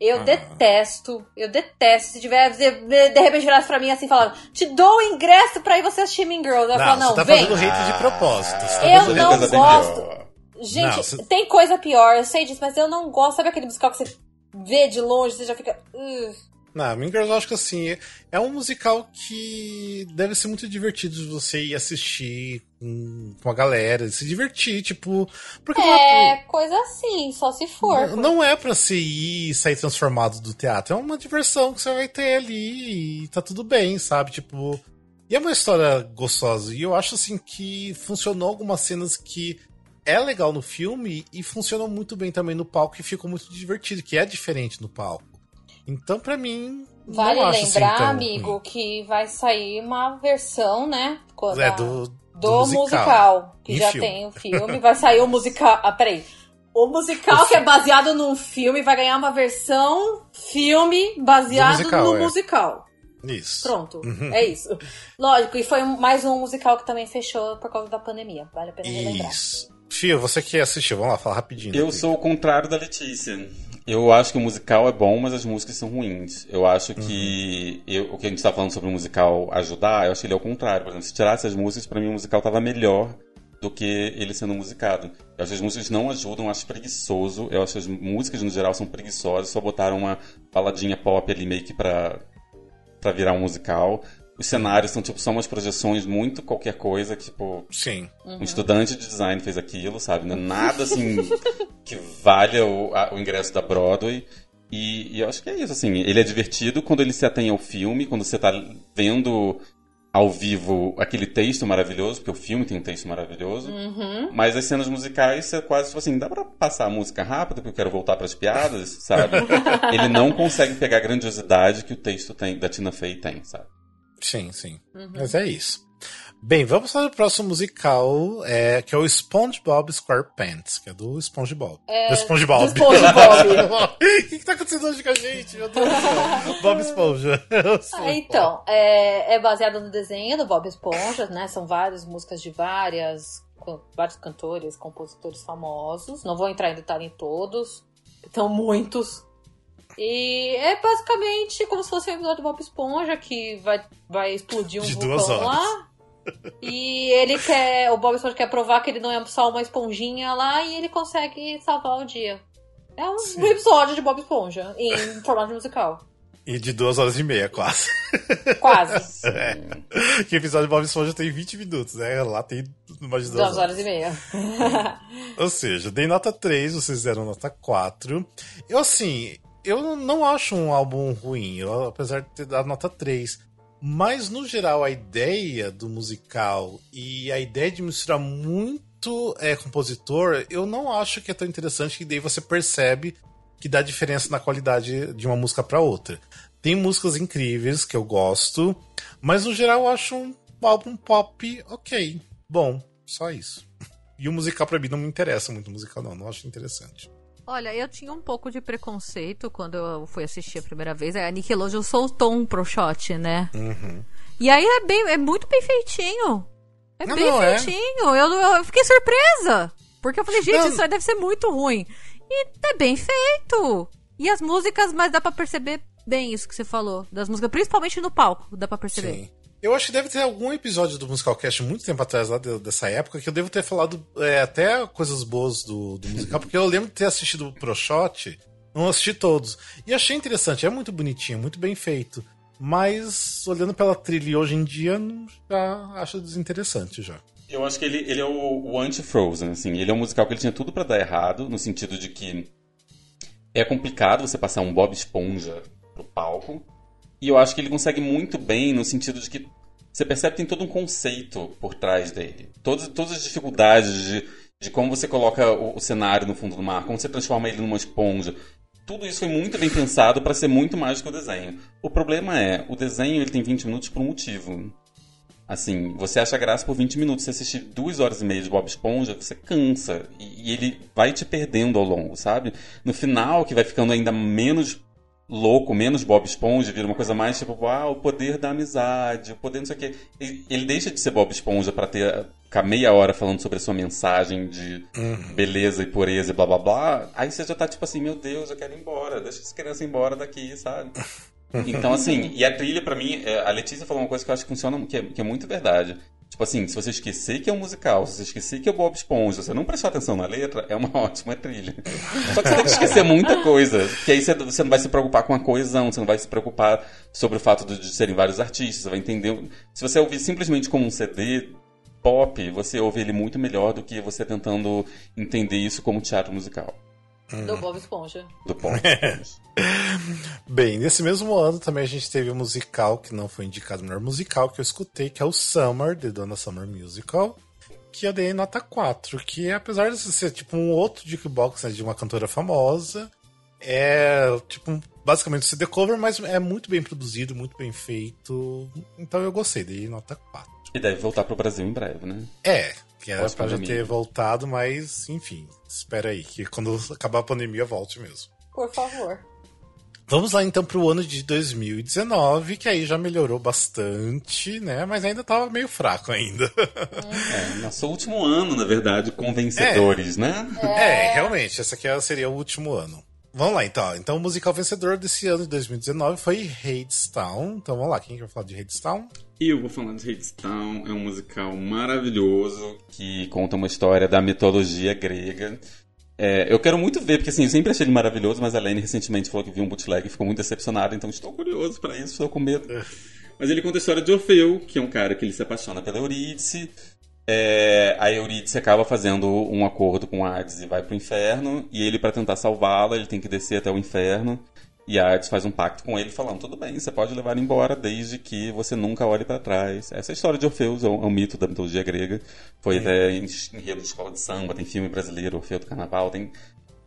Eu Ah. detesto, eu detesto. Se tiver, de, de repente virasse pra mim assim, falando, te dou o ingresso pra ir você assistir Mean Girls. Eu Não, falo, não, você tá vem. fazendo hate de propósito. Tá Eu não gosto. Gente, Não, você- tem coisa pior, eu sei disso, mas eu não gosto. Sabe aquele musical que você vê de longe, você já fica. Não, Mean Girls eu acho que assim, é um musical que deve ser muito divertido de você ir assistir com, com a galera, se divertir, tipo. Porque é É coisa assim, só se for. Não, não é pra você ir e sair transformado do teatro. É uma diversão que você vai ter ali e tá tudo bem, sabe? Tipo. E é uma história gostosa. E eu acho assim que funcionou algumas cenas que é legal no filme e funcionou muito bem também no palco e ficou muito divertido, que é diferente no palco. Então, pra mim. Vale não acho, assim, lembrar, tão amigo, que vai sair uma versão, né? É, da- do, do musical, musical. que já filme. tem o filme. Vai sair o musical. Ah, peraí. O musical O que é baseado num filme vai ganhar uma versão filme baseado Do musical, no é. musical. Isso. Pronto, Uhum. é isso. Lógico, e foi mais um musical que também fechou por causa da pandemia. Vale a pena relembrar. Isso. Fio, você que assistiu, vamos lá, fala rapidinho. Eu sou o contrário da Letícia. Eu acho que o musical é bom, mas as músicas são ruins. Eu acho que eu- o que a gente tá falando sobre o musical ajudar, eu acho que ele é o contrário. Por exemplo, se tirasse as músicas, pra mim o musical tava melhor do que ele sendo musicado. Eu acho que as músicas não ajudam, eu acho preguiçoso. Eu acho que as músicas no geral são preguiçosas, só botaram uma baladinha pop ali meio que pra, pra virar um musical. Os cenários são tipo só umas projeções muito qualquer coisa, tipo, Sim. um estudante de design fez aquilo, sabe? Não é Nada assim que valha o, a- o ingresso da Broadway. E, e eu acho que é isso, assim. Ele é divertido quando ele se atém ao filme, quando você tá vendo ao vivo aquele texto maravilhoso, porque o filme tem um texto maravilhoso. Uhum. Mas as cenas musicais, você quase tipo assim, dá pra passar a música rápida, porque eu quero voltar pras piadas, sabe? ele não consegue pegar a grandiosidade que o texto tem, da Tina Fey tem, sabe? Sim, sim. Uhum. Mas é isso. Bem, vamos para o próximo musical, é, que é o SpongeBob SquarePants, que é do SpongeBob. É, do SpongeBob. do SpongeBob. O que, que tá acontecendo hoje com a gente? Meu Deus. Bob Esponja. Ah, então, é, é baseado no desenho do Bob Esponja, né? São várias músicas de várias, vários cantores, compositores famosos. Não vou entrar em detalhe em todos, são muitos. E é basicamente como se fosse um episódio do Bob Esponja que vai, vai explodir um De vulcão duas horas. lá. E ele quer. O Bob Esponja quer provar que ele não é só uma esponjinha lá e ele consegue salvar o dia. É um Sim. episódio de Bob Esponja em formato musical. E de duas horas e meia, quase. Quase. Que episódio de Bob Esponja tem 20 minutos, né? Lá tem mais de duas, Duas horas e meia. Ou seja, dei nota 3, vocês deram nota 4. Eu, assim, eu não acho um álbum ruim, eu, apesar de ter dado nota 3. Mas, no geral, a ideia do musical e a ideia de misturar muito é, compositor, eu não acho que é tão interessante que daí você percebe que dá diferença na qualidade de uma música para outra. Tem músicas incríveis que eu gosto, mas no geral eu acho um álbum pop ok. Bom, só isso. E o musical pra mim não me interessa muito, o musical não, não acho interessante. Olha, eu tinha um pouco de preconceito quando eu fui assistir a primeira vez. A Nickelodeon soltou um pro shot, né? Uhum. E aí é, bem, é muito bem feitinho. É Não, bem não, é. feitinho. Eu, eu fiquei surpresa. Porque eu falei, gente, Não. isso aí deve ser muito ruim. E é bem feito. E as músicas, mas dá pra perceber bem isso que você falou. Das músicas, principalmente no palco, dá pra perceber. Sim. Eu acho que deve ter algum episódio do Musicalcast muito tempo atrás, lá de- dessa época, que eu devo ter falado é, até coisas boas do, do musical, porque eu lembro de ter assistido o Pro Shot, não assisti todos. E achei interessante, é muito bonitinho, muito bem feito. Mas, olhando pela trilha hoje em dia, já acho desinteressante já. Eu acho que ele, ele é o, o anti-Frozen, assim. Ele é um musical que ele tinha tudo pra dar errado, no sentido de que é complicado você passar um Bob Esponja pro palco. E eu acho que ele consegue muito bem no sentido de que você percebe que tem todo um conceito por trás dele. Todas, todas as dificuldades de, de como você coloca o, o cenário no fundo do mar, como você transforma ele numa esponja. Tudo isso foi muito bem pensado para ser muito mais do que o desenho. O problema é, o desenho ele tem 20 minutos por um motivo. Assim, você acha graça por 20 minutos. Se assistir duas horas e meia de Bob Esponja, você cansa. E, e ele vai te perdendo ao longo, sabe? No final, que vai ficando ainda menos louco, menos Bob Esponja, vira uma coisa mais tipo, ah, o poder da amizade, o poder não sei o quê. Ele, ele deixa de ser Bob Esponja pra ter ficar meia hora falando sobre a sua mensagem de beleza e pureza e blá blá blá. Aí você já tá tipo assim, meu Deus, eu quero ir embora, deixa essa criança ir embora daqui, sabe? Então, assim, e a trilha, pra mim, é, a Letícia falou uma coisa que eu acho que funciona, que é, que é muito verdade. Tipo assim, se você esquecer que é um musical, se você esquecer que é o Bob Esponja, se você não prestar atenção na letra, é uma ótima trilha. Só que você tem que esquecer muita coisa, que aí você, você não vai se preocupar com a coesão, você não vai se preocupar sobre o fato de, de serem vários artistas, você vai entender. Se você ouvir simplesmente como um CD pop, você ouve ele muito melhor do que você tentando entender isso como teatro musical. Do Bob Esponja. Do pop. Bem, nesse mesmo ano também a gente teve um musical que não foi indicado o melhor musical que eu escutei, que é o Summer, de Donna Summer Musical, que eu dei nota 4, que apesar de ser tipo um outro jukebox né, de uma cantora famosa, é tipo um- basicamente CD cover, mas é muito bem produzido, muito bem feito, então eu gostei, dei nota 4. e deve voltar pro Brasil em breve, né? É, que era pra já ter voltado, mas enfim, espera aí, que quando acabar a pandemia volte mesmo. Por favor. Vamos lá então pro ano de 2019, que aí já melhorou bastante, né? Mas ainda tava meio fraco ainda. É, nosso último ano, na verdade, com vencedores, né? é, realmente, esse aqui seria o último ano. Vamos lá então. Então o musical vencedor desse ano de 2019 foi Hadestown. Então vamos lá, quem que vai falar de Hadestown? E eu vou falar de Hadestown, é um musical maravilhoso que conta uma história da mitologia grega. É, eu quero muito ver, porque assim, eu sempre achei ele maravilhoso, mas a Lane recentemente falou que viu um bootleg e ficou muito decepcionada, então estou curioso pra isso, estou com medo. Mas ele conta a história de Orfeu, que é um cara que ele se apaixona pela Eurídice. É, a Eurídice acaba fazendo um acordo com Hades e vai pro inferno, e ele, pra tentar salvá-la, ele tem que descer até o inferno. E a Hades faz um pacto com ele, falando: tudo bem, você pode levar ele embora desde que você nunca olhe pra trás. Essa é a história de Orfeus, é um, é um mito da mitologia grega. Foi até em enredo de escola de samba, tem filme brasileiro, Orfeu do Carnaval, tem.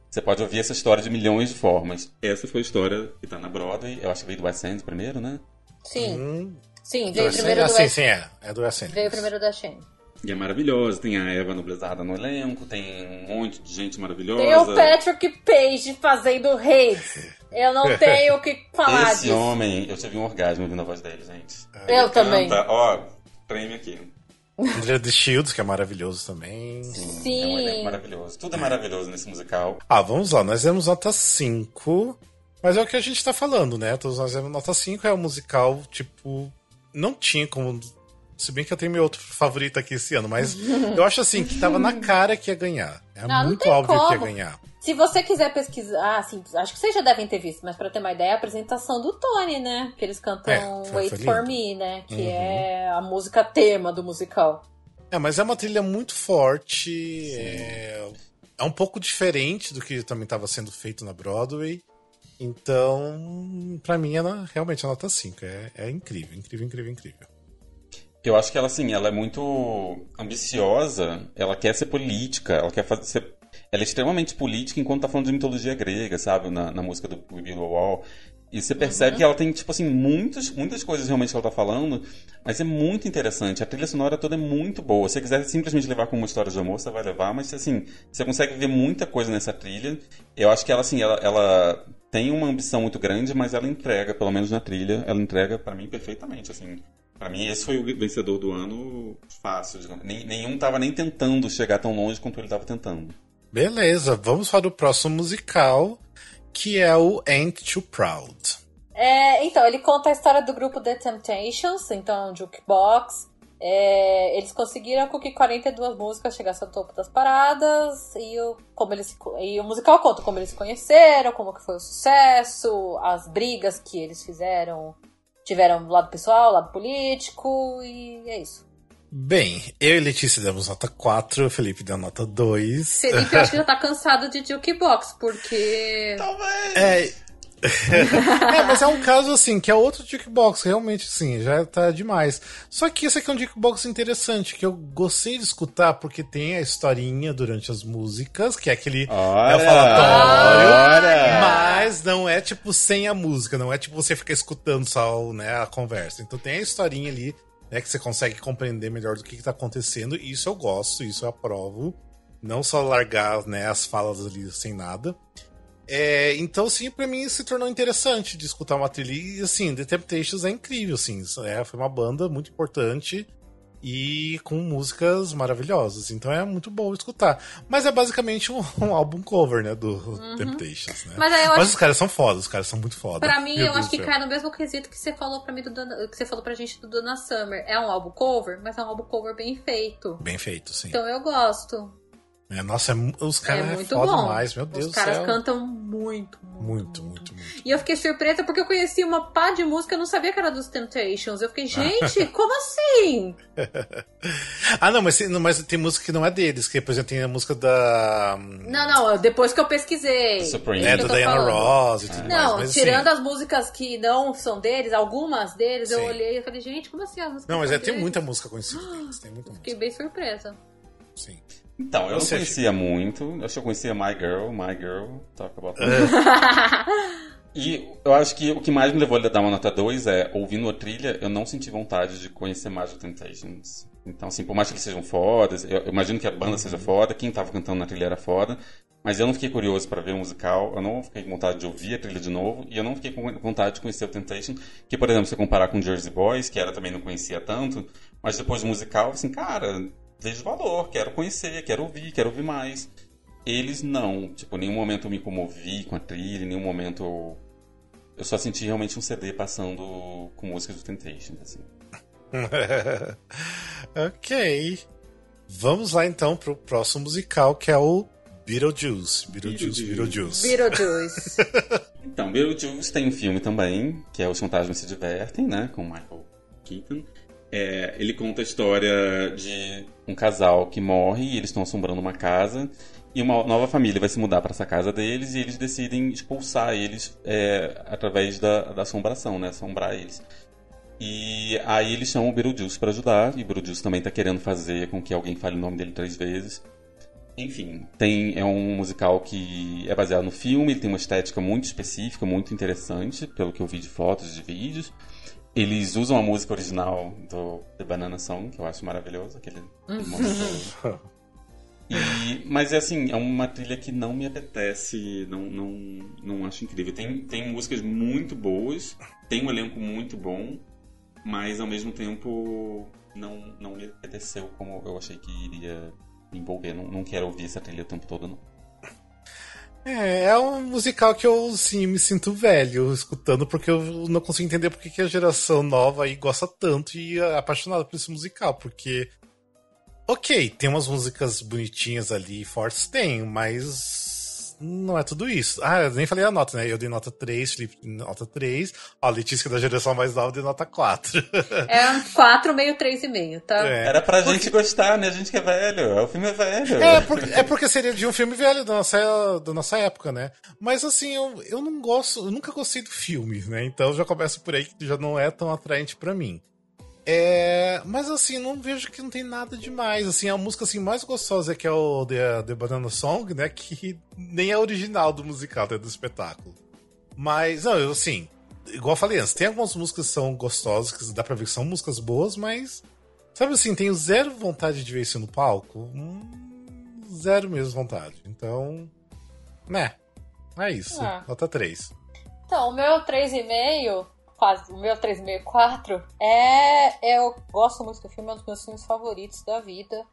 Você pode ouvir essa história de milhões de formas. Essa foi a história que tá na Broadway. Eu acho que veio do West End primeiro, né? Sim. Hum, Sim, do veio West End? primeiro ah, do sim, West- sim, é. É do West End. Veio primeiro da Shane. E é maravilhosa. Tem a Eva Noblezada no elenco, tem um monte de gente maravilhosa. Tem o Patrick Page fazendo Hades. Eu não tenho o que falar Esse disso. homem, eu tive um orgasmo ouvindo a voz dele, gente. Eu Ele também. canta, ó, prêmio aqui. Andrea de Shields, que é maravilhoso também. Sim. É um maravilhoso. Tudo é maravilhoso nesse musical. Ah, vamos lá, nós demos nota 5, mas é o que a gente tá falando, né? Todos nós demos nota 5, é um musical, tipo, não tinha como Se bem que eu tenho meu outro favorito aqui esse ano, mas eu acho assim que tava na cara que ia ganhar. É Não, não muito tem óbvio que ia como. ganhar. Se você quiser pesquisar, assim, acho que vocês já devem ter visto, mas pra ter uma ideia, a apresentação do Tony, né? Que eles cantam É, foi- Wait foi for. Me, né? Que Uhum. é a música tema do musical. É, mas é uma trilha muito forte. É, é um pouco diferente do que também estava sendo feito na Broadway. Então, pra mim, ela realmente é nota 5. É, é incrível, incrível, incrível, incrível. Eu acho que ela, assim, ela é muito ambiciosa, ela quer ser política, ela quer fazer. Ser... Ela é extremamente política enquanto tá falando de mitologia grega, sabe? Na, na música do We Build a Wall. E você percebe que ela tem, tipo assim, muitas, muitas coisas realmente que ela tá falando, mas é muito interessante. A trilha sonora toda é muito boa. Se você quiser simplesmente levar como uma história de amor, você vai levar, mas assim, você consegue ver muita coisa nessa trilha. Eu acho que ela, assim, ela, ela tem uma ambição muito grande, mas ela entrega, pelo menos na trilha, ela entrega pra mim perfeitamente, assim. Pra mim, esse foi o vencedor do ano fácil, digamos. Nenhum tava nem tentando chegar tão longe quanto ele tava tentando. Beleza, vamos para o próximo musical, que é o Ain't Too Proud. É, então, ele conta a história do grupo The Temptations, então, Jukebox. É, eles conseguiram com que 42 músicas chegassem ao topo das paradas e o, como eles, e o musical conta como eles se conheceram, como que foi o sucesso, as brigas que eles fizeram, tiveram lado pessoal, lado político e é isso. Bem, eu e Letícia demos nota 4, o Felipe deu nota 2. Felipe, eu acho que já tá cansado de Jukebox, porque... É. é, mas é um caso assim, que é outro jukebox, realmente assim, já tá demais. Só que esse aqui é um jukebox interessante, que eu gostei de escutar, porque tem a historinha durante as músicas, que é aquele. é o falatório. Ora! Mas não é tipo sem a música, não é tipo você ficar escutando só né, a conversa. Então tem a historinha ali, né, que você consegue compreender melhor do que, que tá acontecendo, e isso eu gosto, isso eu aprovo. Não só largar né, as falas ali sem nada. É, então, sim, pra mim se tornou interessante de escutar uma trilha. E, assim, The Temptations é incrível, assim. É, foi uma banda muito importante e com músicas maravilhosas. Então é muito bom escutar. Mas é basicamente um, um álbum cover, né, do Temptations, né? Mas Mas os caras são fodas, os caras são muito fodas. Pra mim, Meu eu Deus acho que céu. cai no mesmo quesito que você falou para mim do Donna- que você falou pra gente do Donna Summer. É um álbum cover, mas é um álbum cover bem feito. Bem feito, sim. Então eu gosto. É, nossa, é os é caras é, muito foda bom. demais, meu Deus Os caras céu. cantam muito, muito, Muito, muito, muito. E eu fiquei surpresa porque eu conheci uma pá de música, eu não sabia que era dos Temptations. Eu fiquei, gente, como assim? Ah, não mas, tem- não, mas tem música que não é deles, que, por exemplo, tem a música da. Não, não, depois que eu pesquisei. Supreme. É, eu da Diana falando. Ross e tudo mais. Não, assim, tirando as músicas que não são deles, algumas deles, eu Sim. olhei e falei, gente, como assim as músicas Não, mas é, tem muita música conhecida tem muita Fiquei música. bem surpresa. Sim. Então, eu não Você, conhecia muito. Eu acho que eu conhecia My Girl, My Girl, Talk About Me. E eu acho que o que mais me levou a dar uma nota 2 é, ouvindo a trilha, eu não senti vontade de conhecer mais o Temptations. Então, assim, por mais que eles sejam fodas, eu eu imagino que a banda seja foda, quem tava cantando na trilha era foda, mas eu não fiquei curioso para ver o musical, eu não fiquei com vontade de ouvir a trilha de novo, e eu não fiquei com vontade de conhecer o Temptation, que, por exemplo, se eu comparar com Jersey Boys, que era também não conhecia tanto, mas depois do musical, assim, cara, vejo valor, quero conhecer, quero ouvir, quero ouvir mais. Eles não, tipo, em nenhum momento eu me comovi com a trilha, em nenhum momento eu, eu só senti realmente um CD passando com músicas do Temptation, assim. ok. Vamos lá então pro próximo musical, que é o Beetlejuice. Beetlejuice, Beetlejuice. Beetlejuice. Então, Beetlejuice tem um filme também, que é Os Fantasmas Se Divertem, né, com Michael Keaton. É, ele conta a história de um casal que morre e eles estão assombrando uma casa e uma nova família vai se mudar para essa casa deles e eles decidem expulsar eles é, através da, da assombração, né, assombrar eles. E aí eles chamam o Beetlejuice para ajudar e o Beetlejuice também tá querendo fazer com que alguém fale o nome dele três vezes. Enfim, tem, é um musical que é baseado no filme, ele tem uma estética muito específica, muito interessante, pelo que eu vi de fotos, de vídeos. Eles usam a música original do The Banana Song, que eu acho maravilhoso, aquele momento. E, mas é assim, é uma trilha que não me apetece, não, não, não acho incrível. Tem, tem músicas muito boas, tem um elenco muito bom, mas ao mesmo tempo não, não me apeteceu como eu achei que iria me envolver. Não, não quero ouvir essa trilha o tempo todo, não. É, é um musical que eu, sim, me sinto velho escutando, porque eu não consigo entender porque que a geração nova aí gosta tanto e é apaixonada por esse musical, porque. Ok, tem umas músicas bonitinhas ali, fortes, tem, mas não é tudo isso. Ah, eu nem falei a nota, né? Eu dei nota 3, Felipe nota 3. Ó, a Letícia da geração mais nova deu nota 4. É 4, meio 3,5, tá? É. Era pra porque... gente gostar, né? A gente que é velho. O filme é velho. É porque, é porque seria de um filme velho da nossa, da nossa época, né? Mas assim, eu, eu não gosto, eu nunca gostei do filme, né? Então já começa por aí que já não é tão atraente para mim. É, mas assim, não vejo que não tem nada demais. Assim, a música assim, mais gostosa é que é o The, The Banana Song, né? Que nem é original do musical, né, do espetáculo. Mas, não, eu assim, igual eu falei antes, tem algumas músicas que são gostosas, que dá pra ver que são músicas boas, mas. Sabe assim, tenho zero vontade de ver isso no palco. Hum, zero mesmo vontade. Então. Né. É isso. Ah. Nota 3. Então, o meu 3,5 quase, o meu 364, é. Eu gosto muito do filme, é um dos meus filmes favoritos da vida.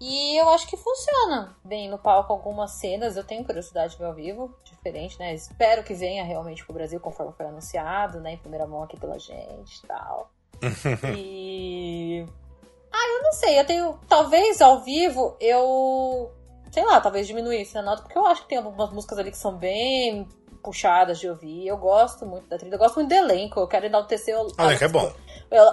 E eu acho que funciona bem no palco algumas cenas. Eu tenho curiosidade de ver ao vivo, diferente, né? Espero que venha realmente pro Brasil conforme foi anunciado, né? Em primeira mão aqui pela gente e tal. e. Ah, eu não sei. Eu tenho. Talvez ao vivo eu. Sei lá, talvez diminuísse a nota, porque eu acho que tem algumas músicas ali que são bem puxadas de ouvir. Eu gosto muito da trilha, eu gosto muito do elenco. Eu quero enaltecer o. Alex, é bom.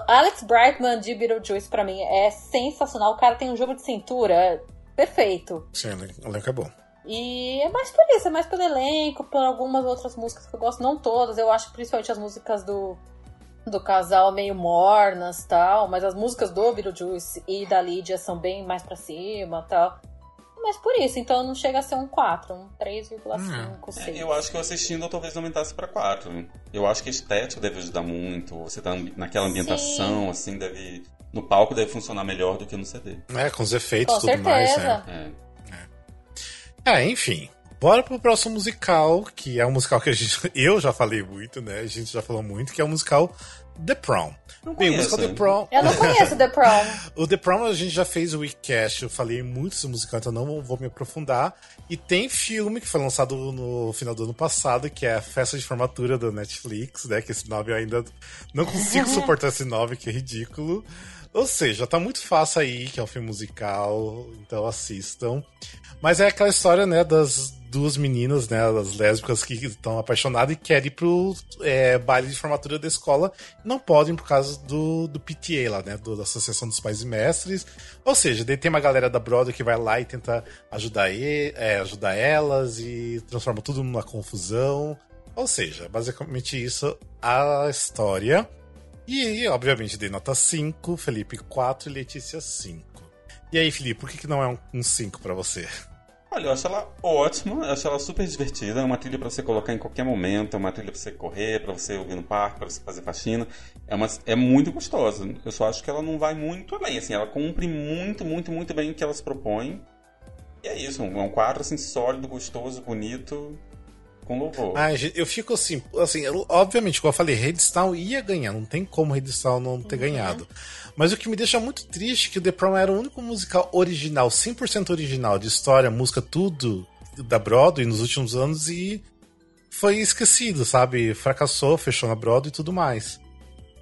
Alex Brightman de Beetlejuice, pra mim, é sensacional. O cara tem um jogo de cintura perfeito. Sim, o elenco é bom. E é mais por isso, é mais pelo elenco, por algumas outras músicas que eu gosto, não todas. Eu acho principalmente as músicas do, do casal meio mornas tal, mas as músicas do Beetlejuice e da Lydia são bem mais pra cima tal mas por isso, então não chega a ser um 4, um 3,5, 6. É, eu acho que eu assistindo talvez aumentasse para 4. Eu acho que a estética deve ajudar muito. Você tá naquela ambientação, Sim. assim, deve. No palco deve funcionar melhor do que no CD. É, com os efeitos e tudo certeza. mais, né? É. é. enfim. Bora pro próximo musical, que é um musical que a gente, eu já falei muito, né? A gente já falou muito, que é o musical The Prom. Não Bem, conheço. The Prom. Eu não conheço The Prom. o The Prom a gente já fez o Weekcast, eu falei muito sobre musical, então não vou me aprofundar. E tem filme que foi lançado no final do ano passado, que é a Festa de Formatura da Netflix, né? Que esse nome eu ainda não consigo suportar esse nome, que é ridículo. Ou seja, tá muito fácil aí, que é um filme musical, então assistam. Mas é aquela história, né, das duas meninas, né, as lésbicas que estão apaixonadas e querem ir pro é, baile de formatura da escola. Não podem por causa do, do PTA lá, né, do, da Associação dos Pais e Mestres. Ou seja, daí tem uma galera da Broadway que vai lá e tenta ajudar, e, é, ajudar elas e transforma tudo numa confusão. Ou seja, basicamente isso a história. E, obviamente, dei nota 5, Felipe 4 e Letícia 5. E aí, Felipe, por que, que não é um 5 para você? Olha, eu acho ela ótima, eu acho ela super divertida, é uma trilha para você colocar em qualquer momento, é uma trilha para você correr, para você ouvir no parque, para você fazer faxina. É, uma, é muito gostosa. Eu só acho que ela não vai muito além, assim, ela cumpre muito, muito, muito bem o que ela se propõe. E é isso, é um quadro assim sólido, gostoso, bonito, com louvor. Ah, eu fico assim, assim, obviamente, como eu falei, Redstone ia ganhar, não tem como Redstone não ter uhum. ganhado. Mas o que me deixa muito triste é que o The Prom era o único musical original, 100% original, de história, música, tudo da Broadway nos últimos anos e foi esquecido, sabe? Fracassou, fechou na Broadway e tudo mais.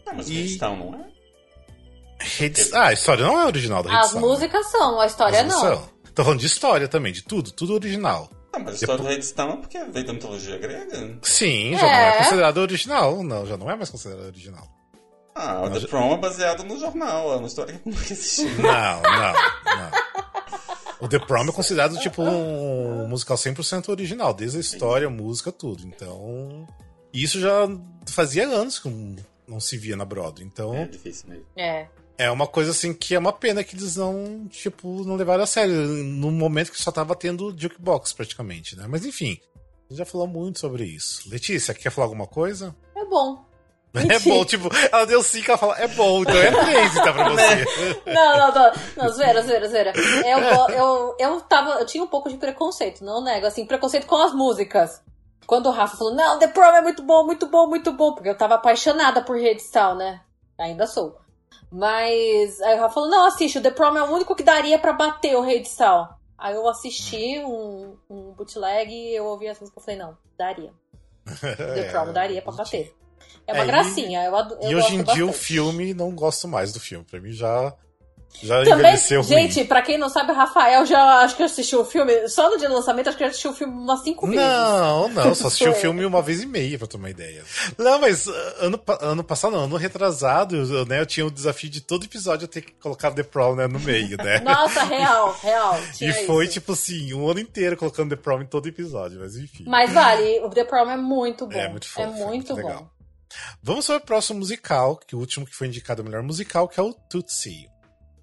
Ah, mas e... Redstone não é? Reds... Ah, a história não é original da Redstone. As músicas são, a história não. São. Tô falando de história também, de tudo, tudo original. Ah, mas a história Depois... do Redstone é porque veio da mitologia grega. Sim, já é. não é considerado original. Não, já não é mais considerado original. Ah, o The Prom é baseado no jornal, é uma história que nunca existiu. Não, não, não. O The Prom é considerado tipo um musical 100% original, desde a história, a música, tudo. Então, isso já fazia anos que não se via na Broadway. Então, é difícil mesmo. É. É uma coisa assim que é uma pena que eles não, tipo, não levaram a sério. No momento que só tava tendo jukebox praticamente, né? Mas enfim, a gente já falou muito sobre isso. Letícia, quer falar alguma coisa? É bom. É bom, tipo, ela deu 5, ela fala, é bom, então é 3 então pra você. Não, não, não, não, zoeira, zoeira, zoeira. Eu, eu, eu, tava, eu tinha um pouco de preconceito, não nego, assim, preconceito com as músicas. Quando o Rafa falou, não, The Prom é muito bom, muito bom, muito bom, porque eu tava apaixonada por Redstone, né? Ainda sou. Mas aí o Rafa falou, não, assiste, o The Prom é o único que daria para bater o Redstone. Aí eu assisti um, um bootleg e eu ouvi as músicas e falei, não, daria. The Prom daria pra bater. É uma É, e- gracinha, eu, ado- eu E hoje em dia o bastante. filme, não gosto mais do filme. Pra mim já, já Também, envelheceu ruim. gente, pra quem não sabe, o Rafael já acho que assistiu o filme, só no dia do lançamento, acho que já assistiu o filme umas cinco vezes. Não, não, só assisti o filme uma vez e meia, pra ter uma ideia. Não, mas uh, ano, ano passado, não, ano retrasado, eu, né, eu tinha o desafio de todo episódio eu ter que colocar The Prom né, no meio, né? Nossa, real, real. e foi, isso. tipo assim, um ano inteiro colocando The Prom em todo episódio, mas enfim. Mas vale, o The Prom é muito bom. É muito fofo, É muito, muito legal. bom. Vamos para o próximo musical, que o último que foi indicado a melhor musical, que é o Tootsie.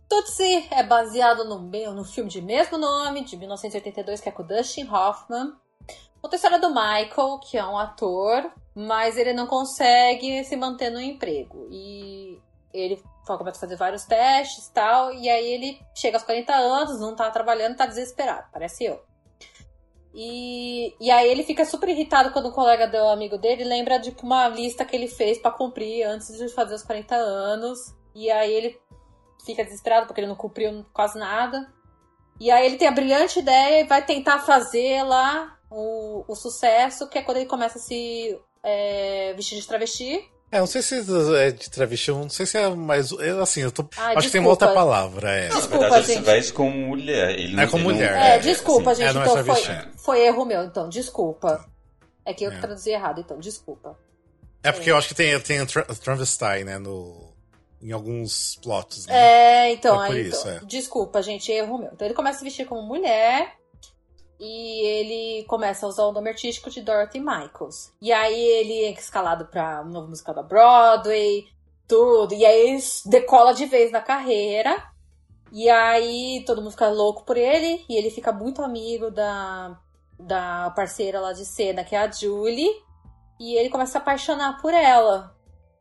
Tootsie é baseado no, no filme de mesmo nome, de 1982, que é com Dustin Hoffman. Conta a história do Michael, que é um ator, mas ele não consegue se manter no emprego. E ele começa a fazer vários testes e tal, e aí ele chega aos 40 anos, não tá trabalhando, tá desesperado, parece eu. E, e aí ele fica super irritado quando o colega do amigo dele lembra de uma lista que ele fez pra cumprir antes de fazer os 40 anos. E aí ele fica desesperado porque ele não cumpriu quase nada. E aí ele tem a brilhante ideia e vai tentar fazer lá o, o sucesso, que é quando ele começa a se é, vestir de travesti. É, não sei se é de travesti, não sei se é mais. é, Assim, eu tô. Ah, acho que tem uma outra desculpa. palavra, é. Na Desculpa, verdade, ele se gente. veste como mulher. Ele não, É como ele não- mulher, É, É, desculpa, assim, gente. É, é então foi, foi erro meu, então, desculpa. É que eu É. traduzi errado, então, desculpa. É porque eu acho que tem, tem tra travesti, né, no, em alguns plots, né? É, então, É por aí, isso, então, é. desculpa, gente, erro meu. Então ele começa a se vestir como mulher e ele começa a usar o nome artístico de Dorothy Michaels. E aí ele é escalado pra um novo musical da Broadway, tudo. E aí ele decola de vez na carreira. E aí todo mundo fica louco por ele e ele fica muito amigo da, da parceira lá de cena, que é a Julie. E ele começa a se apaixonar por ela.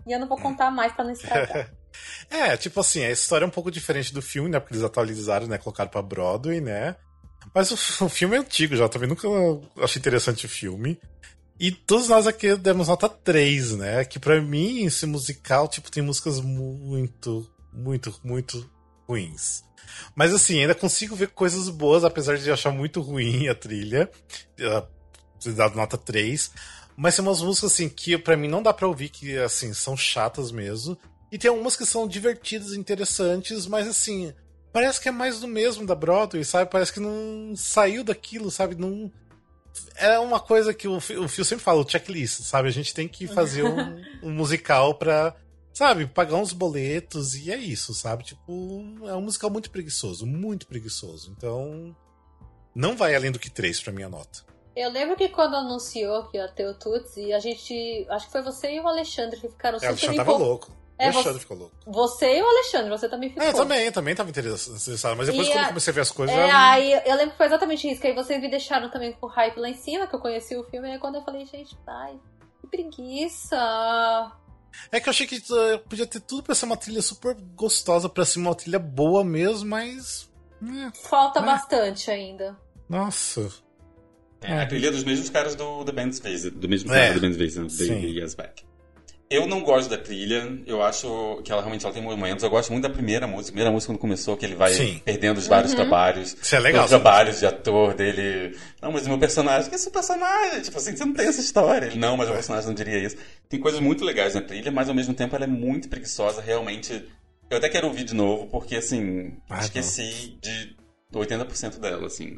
E eu não vou contar mais pra não estragar. É, tipo assim, a história é um pouco diferente do filme, né? Porque eles atualizaram, né? Colocaram pra Broadway, né? Mas o, o filme é antigo já, também nunca achei interessante o filme. E todos nós aqui demos nota 3, né? Que pra mim, esse musical, tipo, tem músicas muito, muito, muito ruins. Mas assim, ainda consigo ver coisas boas, apesar de achar muito ruim a trilha. Dado nota 3. Mas tem umas músicas assim que pra mim não dá pra ouvir, que assim, são chatas mesmo. E tem algumas que são divertidas, interessantes, mas assim, parece que é mais do mesmo da Broadway, sabe? Parece que não saiu daquilo, sabe? Não. É uma coisa que o, o Phil sempre fala, o checklist, sabe? A gente tem que fazer um, um musical pra, sabe, pagar uns boletos e é isso, sabe? Tipo, é um musical muito preguiçoso, muito preguiçoso. Então, não vai além do que três pra minha nota. Eu lembro que quando anunciou que ia ter o Tutsi, a gente. Acho que foi você e o Alexandre que ficaram É, o super Alexandre tava empol- louco. É, o Alexandre você- ficou louco. Você e o Alexandre, você também ficou. É, eu também, também tava interessado. Mas depois, E quando a- eu comecei a ver as coisas. É, já- aí eu lembro que foi exatamente isso, que aí vocês me deixaram também com o hype lá em cima, que eu conheci o filme, e aí quando eu falei, gente, ai, que preguiça. É que eu achei que uh, podia ter tudo pra ser uma trilha super gostosa, pra ser uma trilha boa mesmo, mas. é, Falta É. bastante ainda. nossa. É, a trilha dos mesmos caras do The Band's Visit, do mesmo É, cara do Band's Visit, sim. Baby Yes Back. Eu não gosto da trilha, eu acho que ela realmente ela tem momentos. Eu gosto muito da primeira música, a primeira música quando começou, que ele vai Sim. perdendo os vários trabalhos. Isso é legal, Os trabalhos de ator dele. Não, mas o meu personagem, que é esse personagem? Tipo assim, você não tem essa história. Ele, não, mas o personagem não diria isso. Tem coisas muito legais na trilha, mas ao mesmo tempo ela é muito preguiçosa, realmente. Eu até quero ouvir de novo, porque assim, Ah, esqueci de 80% dela, assim.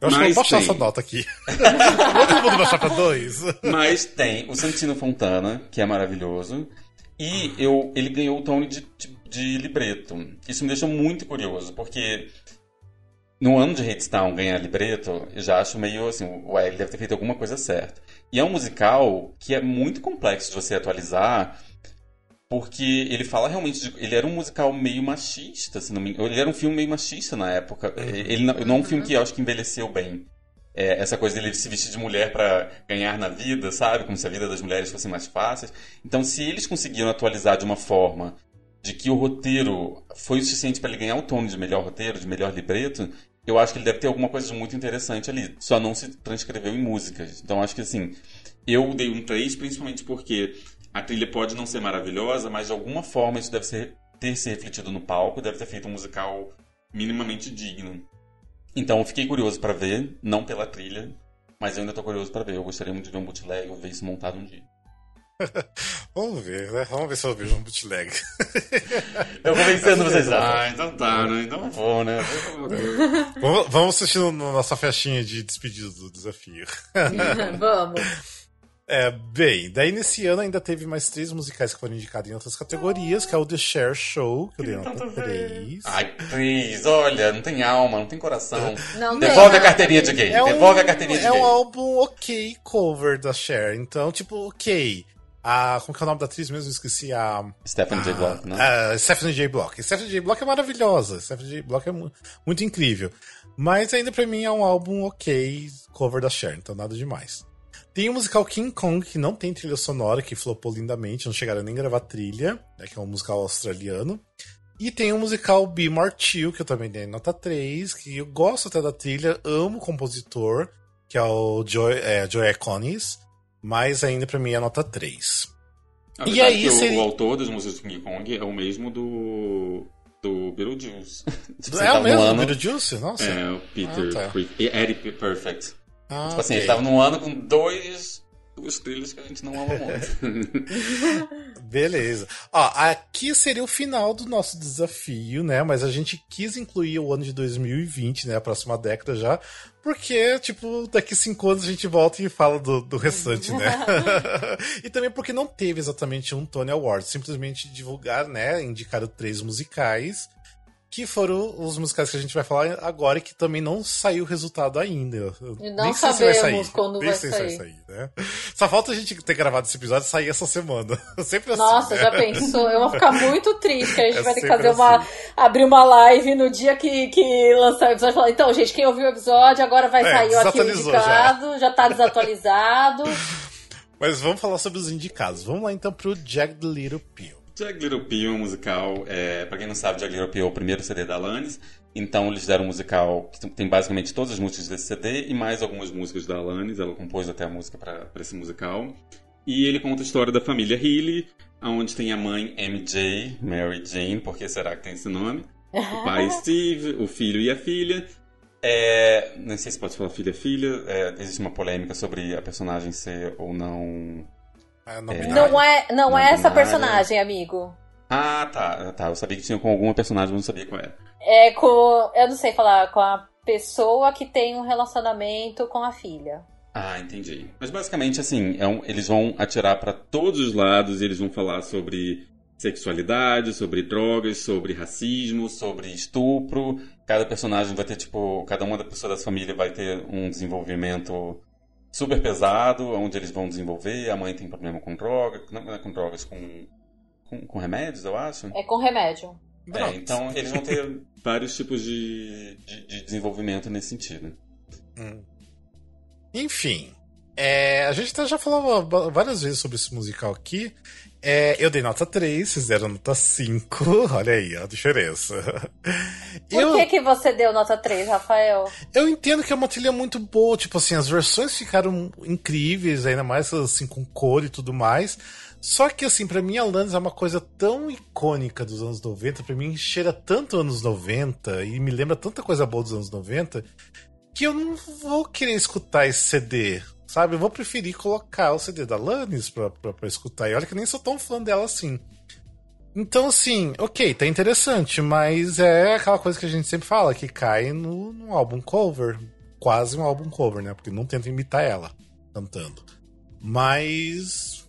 Eu acho que eu Mas vou baixar tem. essa nota aqui. Todo mundo baixar pra dois? Mas tem o Santino Fontana, que é maravilhoso. E eu, ele ganhou o Tony de, de, de libreto. Isso me deixou muito curioso, porque no ano de Hadestown ganhar libreto, eu já acho meio assim, ué, ele deve ter feito alguma coisa certa. E é um musical que é muito complexo de você atualizar, porque ele fala realmente de, ele era um musical meio machista, se não me, ele era um filme meio machista na época. Ele não, não é um filme que eu acho que envelheceu bem. É, essa coisa dele se vestir de mulher pra ganhar na vida, sabe? Como se a vida das mulheres fosse mais fácil. Então, se eles conseguiram atualizar de uma forma de que o roteiro foi o suficiente para ele ganhar o Tony de melhor roteiro, de melhor libreto, eu acho que ele deve ter alguma coisa de muito interessante ali. Só não se transcreveu em músicas. Então, acho que assim, eu dei um 3, principalmente porque a trilha pode não ser maravilhosa, mas de alguma forma isso deve ser, ter se refletido no palco, deve ter feito um musical minimamente digno. Então eu fiquei curioso pra ver, não pela trilha, mas eu ainda tô curioso pra ver. Eu gostaria muito de ver um bootleg ou ver isso montado um dia. Vamos ver, né? Vamos ver se eu vejo um bootleg. Eu vou vencendo vocês. Ah, então tá, né? Então vou, né? vamos, vamos assistir na nossa festinha de despedida do desafio. Vamos. É, bem, daí nesse ano ainda teve mais três musicais que foram indicados em outras categorias, que é o The Share Show, que eu dei nota 3. Ai, Cris, olha, não tem alma, não tem coração. Não Devolve tem. a carteirinha de gay. É um- Devolve a carteirinha de É gay. um álbum ok cover da Cher, então, tipo, ok. A, como que é o nome da atriz mesmo? Eu Esqueci a. Stephanie J. Block, né? A Stephanie J. Block. Stephanie J. Block é maravilhosa. Stephanie J. Block é mu- muito incrível. Mas ainda pra mim é um álbum ok cover da Cher, então nada demais. Tem o musical King Kong, que não tem trilha sonora, que flopou lindamente, não chegaram nem a gravar trilha, né, que é um musical australiano. E tem o musical Be More Chill, que eu também dei nota 3, que eu gosto até da trilha, amo o compositor, que é o Joy, é, Joey Conis, mas ainda pra mim é nota 3. A E aí é seria- o, autor das músicas do King Kong é o mesmo do. do Beetlejuice. É o mesmo, ano- Beetlejuice? Nossa. É, o Peter. Ah, tá. E Eddie Perfect. Ah, Tipo assim, ok. ele tava num ano com dois. duas trilhas que a gente não ama muito. Beleza. Ó, aqui seria o final do nosso desafio, né? Mas a gente quis incluir o ano de 2020, né? A próxima década já. Porque, tipo, daqui cinco anos a gente volta e fala do, do restante, né? e também porque não teve exatamente um Tony Award. Simplesmente divulgar, né? Indicaram três musicais. Que foram os musicais que a gente vai falar agora e que também não saiu o resultado ainda. E não nem sei se vai sabemos sair. quando Nem vai sei se vai sair. sair, né? Só falta a gente ter gravado esse episódio e sair essa semana. Sempre assim. Nossa, né? já pensou? Eu vou ficar muito triste, que a gente É vai ter que fazer uma. assim. abrir uma live no dia que, que lançar o episódio e falar, então, gente, quem ouviu o episódio agora vai É, sair o desatualizou indicado, já. tá desatualizado. Mas vamos falar sobre os indicados. Vamos lá então pro Jagged Little Pill. Jagged Little Pill é um musical. É, pra quem não sabe, Jagged Little Pill é o primeiro CD da Alanis. Então eles deram um musical que tem basicamente todas as músicas desse CD e mais algumas músicas da Alanis. Ela compôs até a música pra pra esse musical. E ele conta a história da família Healy, onde tem a mãe MJ, Mary Jane, por que será que tem esse nome? O pai Steve, o filho e a filha. É, não sei se pode falar filha filha. É, existe uma polêmica sobre a personagem ser ou não. Ah, não, É. Não é, não Não é essa binária. personagem, amigo. Ah, tá, tá. Eu sabia que tinha com alguma personagem, mas não sabia qual era. É com. Eu não sei falar, com a pessoa que tem um relacionamento com a filha. Ah, entendi. Mas basicamente, assim, é um- eles vão atirar pra todos os lados e eles vão falar sobre sexualidade, sobre drogas, sobre racismo, sobre estupro. Cada personagem vai ter, tipo, cada uma da pessoa da família vai ter um desenvolvimento super pesado, onde eles vão desenvolver. A mãe tem problema com droga, não é com drogas, com, com, com remédios, eu acho. É com remédio. É, então eles vão ter vários tipos de, de, de desenvolvimento nesse sentido. Hum. Enfim, é, a gente tá- já falou várias vezes sobre esse musical aqui. É, eu dei nota 3, vocês deram nota 5. Olha aí a diferença. Por Eu, que, que você deu nota 3, Rafael? eu entendo que é uma trilha muito boa, tipo assim, as versões ficaram incríveis, ainda mais assim com cor e tudo mais. Só que assim, pra mim a Alanis é uma coisa tão icônica dos anos 90, pra mim cheira tanto anos 90 e me lembra tanta coisa boa dos anos 90 que eu não vou querer escutar esse CD, sabe? Eu vou preferir colocar o CD da Alanis pra, pra, pra escutar. E olha que nem sou tão fã dela assim. Então, assim, ok, tá interessante, mas é aquela coisa que a gente sempre fala, que cai no, no álbum cover. Quase um álbum cover, né? Porque não tenta imitar ela cantando. Mas.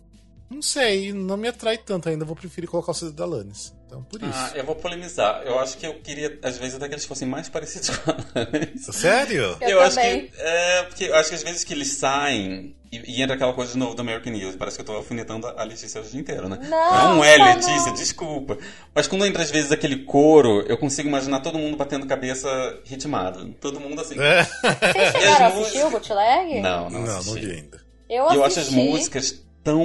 Não sei, não me atrai tanto ainda. Vou preferir colocar o CD da Alanis. Então, por isso. Ah, eu vou polemizar. Eu acho que eu queria, às vezes, até que eles fossem mais parecidos com a Alanis. Sério? Eu acho também. que. É, porque eu acho que às vezes que eles saem e, e entra aquela coisa de novo do American News. Parece que eu tô alfinetando a Letícia o dia inteiro, né? Não, não é, Letícia, não. desculpa. Mas quando entra às vezes aquele coro, eu consigo imaginar todo mundo batendo cabeça ritmado. Todo mundo assim. É. Vocês chegaram a assistir o bootleg? Não, não, Não, não assisti. vi ainda. Eu E assisti. eu acho as músicas tão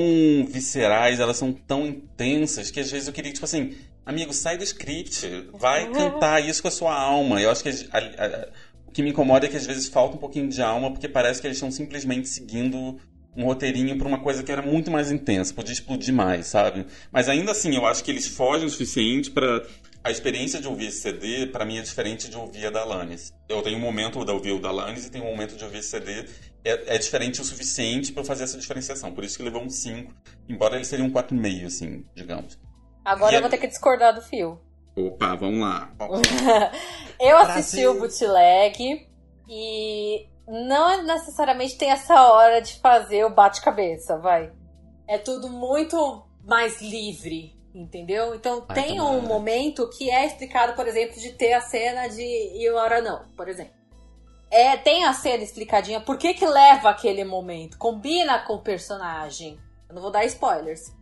viscerais, elas são tão intensas que às vezes eu queria, tipo assim, amigo, sai do script, vai cantar isso com a sua alma. Eu acho que a- a- a- o que me incomoda é que às vezes falta um pouquinho de alma, porque parece que eles estão simplesmente seguindo um roteirinho pra uma coisa que era muito mais intensa, podia explodir mais, sabe? Mas ainda assim, eu acho que eles fogem o suficiente para a experiência de ouvir esse CD, para mim, é diferente de ouvir a da Alanis. Eu tenho um momento de ouvir o da Alanis e tenho um momento de ouvir esse CD. É, é diferente o suficiente para fazer essa diferenciação. Por isso que levou um 5, embora ele seria um 4,5, assim, digamos. Agora E eu é- vou ter que discordar do fio. Opa, vamos lá. eu assisti Brasil. o bootleg e não necessariamente tem essa hora de fazer o bate-cabeça, vai. É tudo muito mais livre, entendeu? Então Ai, tem um momento que é explicado, por exemplo, de ter a cena de e hora não, por exemplo. É, tem a cena explicadinha por que que leva aquele momento, combina com o personagem. Eu não vou dar spoilers.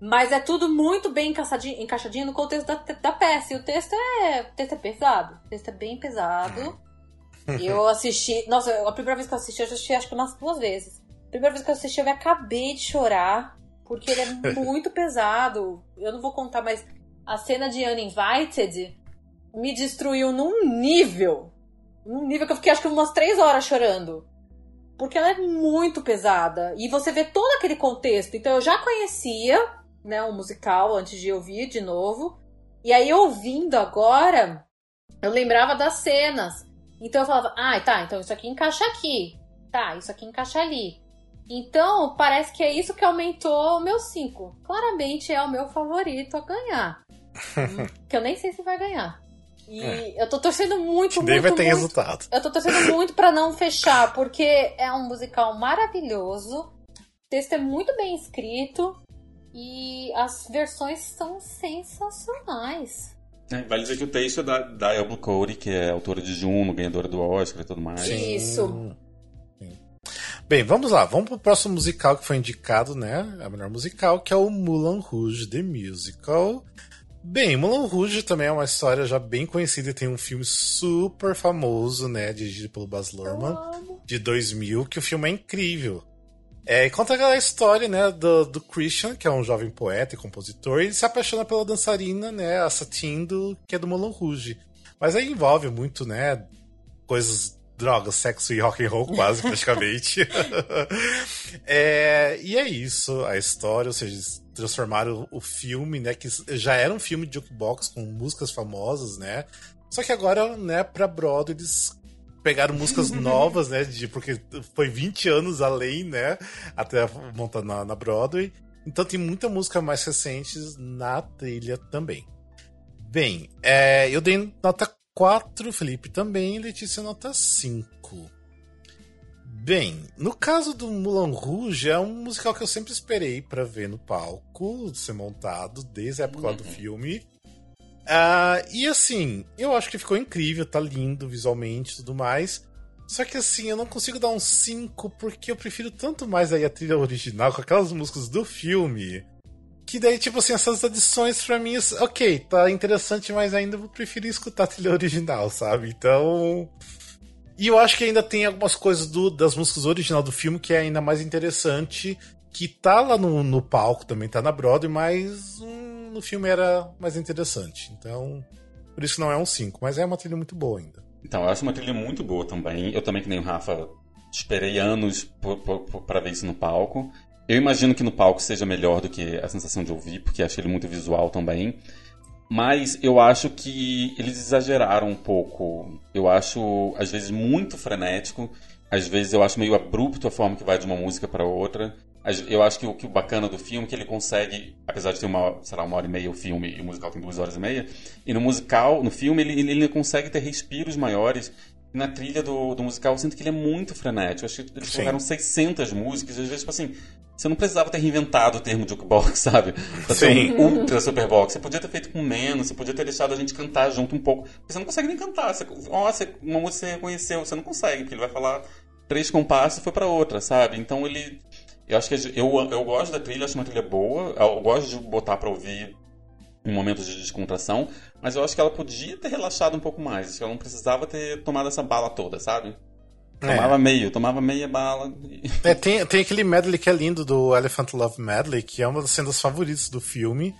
Mas é tudo muito bem encaixadinho, no contexto da, da peça. E o texto é, o texto é pesado. O texto é bem pesado. Eu assisti. Nossa, a primeira vez que eu assisti, eu já assisti acho que umas duas vezes. A primeira vez que eu assisti, eu me acabei de chorar. Porque ele é muito pesado. Eu não vou contar, mas a cena de Uninvited me destruiu num nível. Num nível que eu fiquei acho que umas três horas chorando. Porque ela é muito pesada. E você vê todo aquele contexto. Então eu já conhecia, né, o musical antes de ouvir de novo. E aí, ouvindo agora, eu lembrava das cenas. Então eu falava, ah, tá, então isso aqui encaixa aqui. Tá, isso aqui encaixa ali. Então, parece que é isso que aumentou o meu 5. Claramente é o meu favorito a ganhar. Hum, que eu nem sei se vai ganhar. E eu tô torcendo muito, muito, vai ter muito resultado. eu tô torcendo muito pra não fechar, porque é um musical maravilhoso. O texto é muito bem escrito e as versões são sensacionais. É, vale dizer que o texto é da, da Elba Cody, que é autora de Juno, ganhadora do Oscar e tudo mais. Isso. Sim. Bem, vamos lá. Vamos pro próximo musical que foi indicado, né? A melhor musical, que é o Moulin Rouge The Musical. Bem, Moulin Rouge também é uma história já bem conhecida e tem um filme super famoso, né? Dirigido pelo Baz Luhrmann, de 2000, que o filme é incrível. É, e conta aquela história, né, do, do Christian, que é um jovem poeta e compositor, e ele se apaixona pela dançarina, né, a Satine, do, que é do Moulin Rouge. Mas aí envolve muito, né, coisas, drogas, sexo e rock and roll, quase, praticamente. É, e é isso, a história, ou seja, eles transformaram o filme, né, que já era um filme de jukebox com músicas famosas, né, só que agora, né, pra Broadway eles pegaram músicas novas, né, de, porque foi 20 anos além, né, até montar na, na Broadway. Então tem muita música mais recente na trilha também. Bem, é, eu dei nota 4, Felipe também, Letícia nota 5. Bem, no caso do Moulin Rouge, é um musical que eu sempre esperei pra ver no palco, ser montado, desde a época lá do filme. Ah, e assim, eu acho que ficou incrível, tá lindo visualmente e tudo mais. Só que assim, eu não consigo dar um 5 porque eu prefiro tanto mais aí a trilha original com aquelas músicas do filme. Que daí, tipo assim, essas adições pra mim, ok, tá interessante, mas ainda eu prefiro escutar a trilha original, sabe? Então. E eu acho que ainda tem algumas coisas do, das músicas original do filme que é ainda mais interessante. Que tá lá no, no palco também, tá na Broadway, mas hum, no filme era mais interessante. Então, por isso não é um 5, mas é uma trilha muito boa ainda. Então, eu acho uma trilha muito boa também. Eu também, que nem o Rafa, esperei anos pra ver isso no palco. Eu imagino que no palco seja melhor do que a sensação de ouvir, porque acho ele muito visual também. Mas eu acho que eles exageraram um pouco. Eu acho, às vezes, muito frenético. Às vezes eu acho meio abrupto a forma que vai de uma música para outra. Eu acho que o, que o bacana do filme é que ele consegue, apesar de ter uma, sei lá, uma hora e meia o filme e o musical tem duas horas e meia, e no musical, no filme, ele, ele consegue ter respiros maiores. Na trilha do, do musical, eu sinto que ele é muito frenético. Eu acho que eles Sim. colocaram 600 músicas, às vezes, tipo assim, você não precisava ter reinventado o termo jukebox, sabe? Pra ser Sim. um ultra superbox. Você podia ter feito com menos, você podia ter deixado a gente cantar junto um pouco. Você não consegue nem cantar. Você, nossa, uma música você reconheceu, você não consegue, porque ele vai falar três compassos e foi pra outra, sabe? Então ele. Eu acho que eu, eu gosto da trilha, acho uma trilha boa. Eu gosto de botar pra ouvir em momentos de descontração, mas eu acho que ela podia ter relaxado um pouco mais. Acho que ela não precisava ter tomado essa bala toda, sabe? Tomava meio, tomava meia bala. É, tem, tem aquele medley que é lindo do Elephant Love Medley, que é uma das cenas favoritas do filme.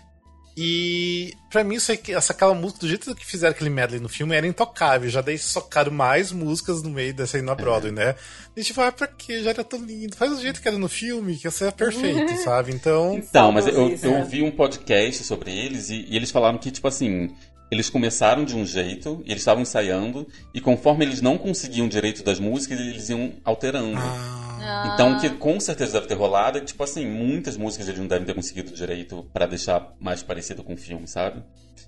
E pra mim, isso aqui, essa aquela música, do jeito que fizeram aquele medley no filme, era intocável. Já daí socaram mais músicas no meio dessa aí na Broadway, né? E a gente fala, ah, pra quê? Já era tão lindo. Faz do jeito que era no filme, que ia ser perfeito, sabe? Então. Então, mas eu, eu né? ouvi um podcast sobre eles e, e eles falaram que, tipo assim, eles começaram de um jeito, e eles estavam ensaiando, e conforme eles não conseguiam direito das músicas, eles iam alterando. Ah, Então, o que com certeza deve ter rolado é que, tipo assim, muitas músicas eles não devem ter conseguido direito pra deixar mais parecido com o filme, sabe?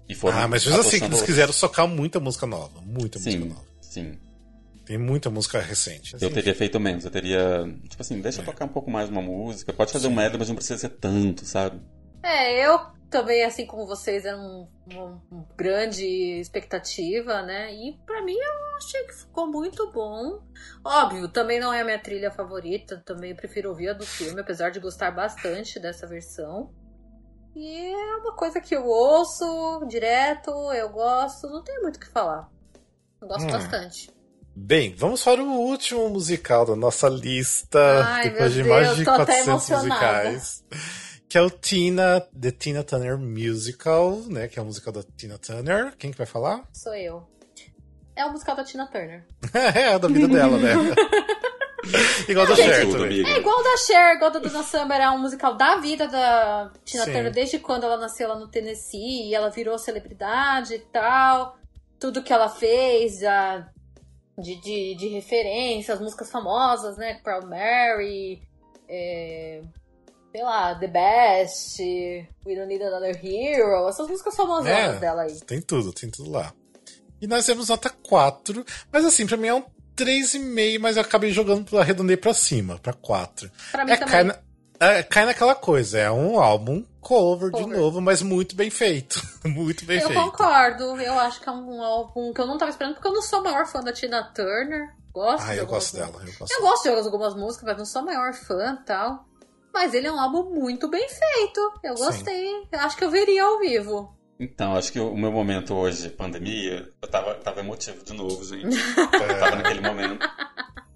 E foram ah, mas mesmo assim, que eles quiseram socar muita música nova. Muita música Sim, nova. sim. Tem muita música recente. Eu assim. teria feito menos. Eu teria, tipo assim, deixa eu tocar um pouco mais uma música. Pode fazer um medley, mas não precisa ser tanto, sabe? É, eu também, assim como vocês, era um, um- um grande expectativa, né? E pra mim eu achei que ficou muito bom. Óbvio, também não é a minha trilha favorita, também prefiro ouvir a do filme, apesar de gostar bastante dessa versão. E é uma coisa que eu ouço direto, eu gosto, não tem muito o que falar. Eu gosto Hum. bastante. Bem, vamos para o último musical da nossa lista, Ai, depois de mais Deus, de tô até 400 emocionada. musicais. Que é o Tina, The Tina Turner Musical, né? Que é a musical da Tina Turner. Quem que vai falar? Sou eu. É o musical da Tina Turner. é, a da vida dela, né? Igual da Gente, Cher também. É igual da Cher, igual da Donna Summer, é um musical da vida da Tina Sim. Turner, desde quando ela nasceu lá no Tennessee, e ela virou celebridade e tal. Tudo que ela fez, a, de, de, de referência, as músicas famosas, né? Proud Mary, é, sei lá, The Best, We Don't Need Another Hero, essas músicas famosas É. dela aí. Tem tudo, tem tudo lá. E nós temos nota 4, mas assim, pra mim é um 3,5, mas eu acabei jogando, arredondei pra cima, pra 4. Pra mim É, também. cai, na- é, cai naquela coisa, é um álbum cover, de Cover. novo, mas muito bem feito. muito bem Eu feito. concordo, eu acho que é um álbum que eu não tava esperando, porque eu não sou a maior fã da Tina Turner. Gosto Ah, de eu gosto dela. Eu gosto Eu gosto de algumas músicas, mas não sou a maior fã e tal. Mas ele é um álbum muito bem feito. Eu gostei. Eu acho que eu veria ao vivo. Então, acho que o meu momento hoje, pandemia, eu tava, tava emotivo de novo, gente. Eu tava naquele momento.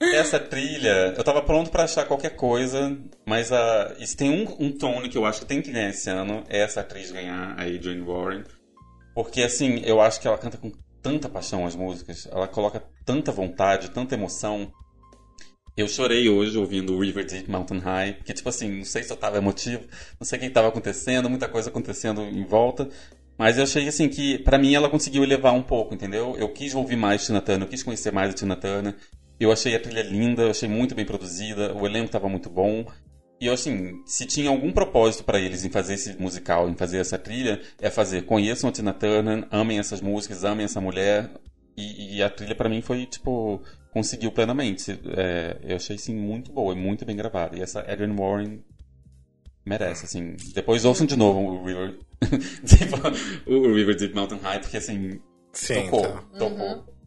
Essa trilha, eu tava pronto pra achar qualquer coisa, mas a, se tem um, um Tony que eu acho que tem que ganhar esse ano, é essa atriz ganhar, a Adrienne Warren. Porque, assim, eu acho que ela canta com tanta paixão as músicas, ela coloca tanta vontade, tanta emoção. Eu chorei hoje ouvindo River Deep Mountain High, que, tipo assim, não sei se eu tava emotivo, não sei o que tava acontecendo, muita coisa acontecendo em volta. Mas eu achei assim que, pra mim, ela conseguiu elevar um pouco, entendeu? Eu quis ouvir mais Tina Turner, eu quis conhecer mais a Tina Turner. Eu achei a trilha linda, eu achei muito bem produzida, o elenco tava muito bom. E eu, assim, se tinha algum propósito pra eles em fazer esse musical, em fazer essa trilha, é fazer, conheçam a Tina Turner, amem essas músicas, amem essa mulher. E, e a trilha pra mim foi, tipo, conseguiu plenamente. É, eu achei, assim, muito boa, e muito bem gravada. E essa Adrienne Warren merece, assim. Depois ouçam de novo o River, Deep, o River Deep Mountain High, porque, assim, Sim, tocou, então. tocou.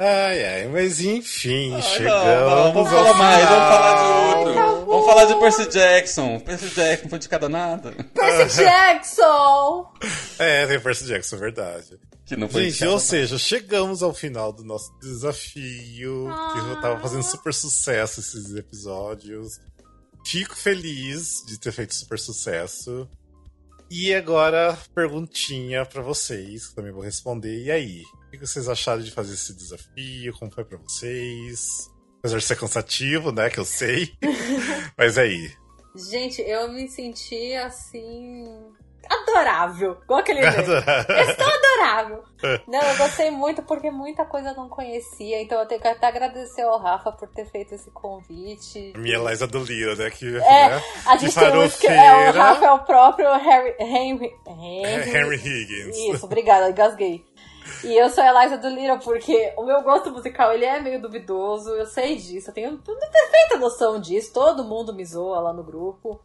Ai, ai, mas enfim, Ai, chegamos. não, vamos ao falar mais, vamos final. falar de outro. Vamos falar de Percy Jackson. Percy Jackson não foi de cada nada. Percy Jackson! É, tem Percy Jackson, é verdade. Que não foi Gente, ou seja, chegamos ao final do nosso desafio, que eu tava fazendo super sucesso esses episódios. Fico feliz de ter feito super sucesso. E agora, perguntinha pra vocês, que também vou responder. E aí? O que vocês acharam de fazer esse desafio? Como foi pra vocês? Apesar de ser cansativo, né? Que eu sei. Mas aí. Gente, eu me senti assim. Adorável. Igual aquele meme. adorável. Não, eu gostei muito porque muita coisa eu não conhecia. Então eu tenho que até agradecer ao Rafa por ter feito esse convite. Minha Eliza do Lira, né? Que, É, né? a gente tem um que é, o. Rafa é o próprio Harry. Henry. Henry, Henry Higgins. Isso, obrigada, engasguei. E eu sou a Eliza do Lira porque o meu gosto musical ele é meio duvidoso, eu sei disso, eu tenho perfeita noção disso, todo mundo me zoa lá no grupo.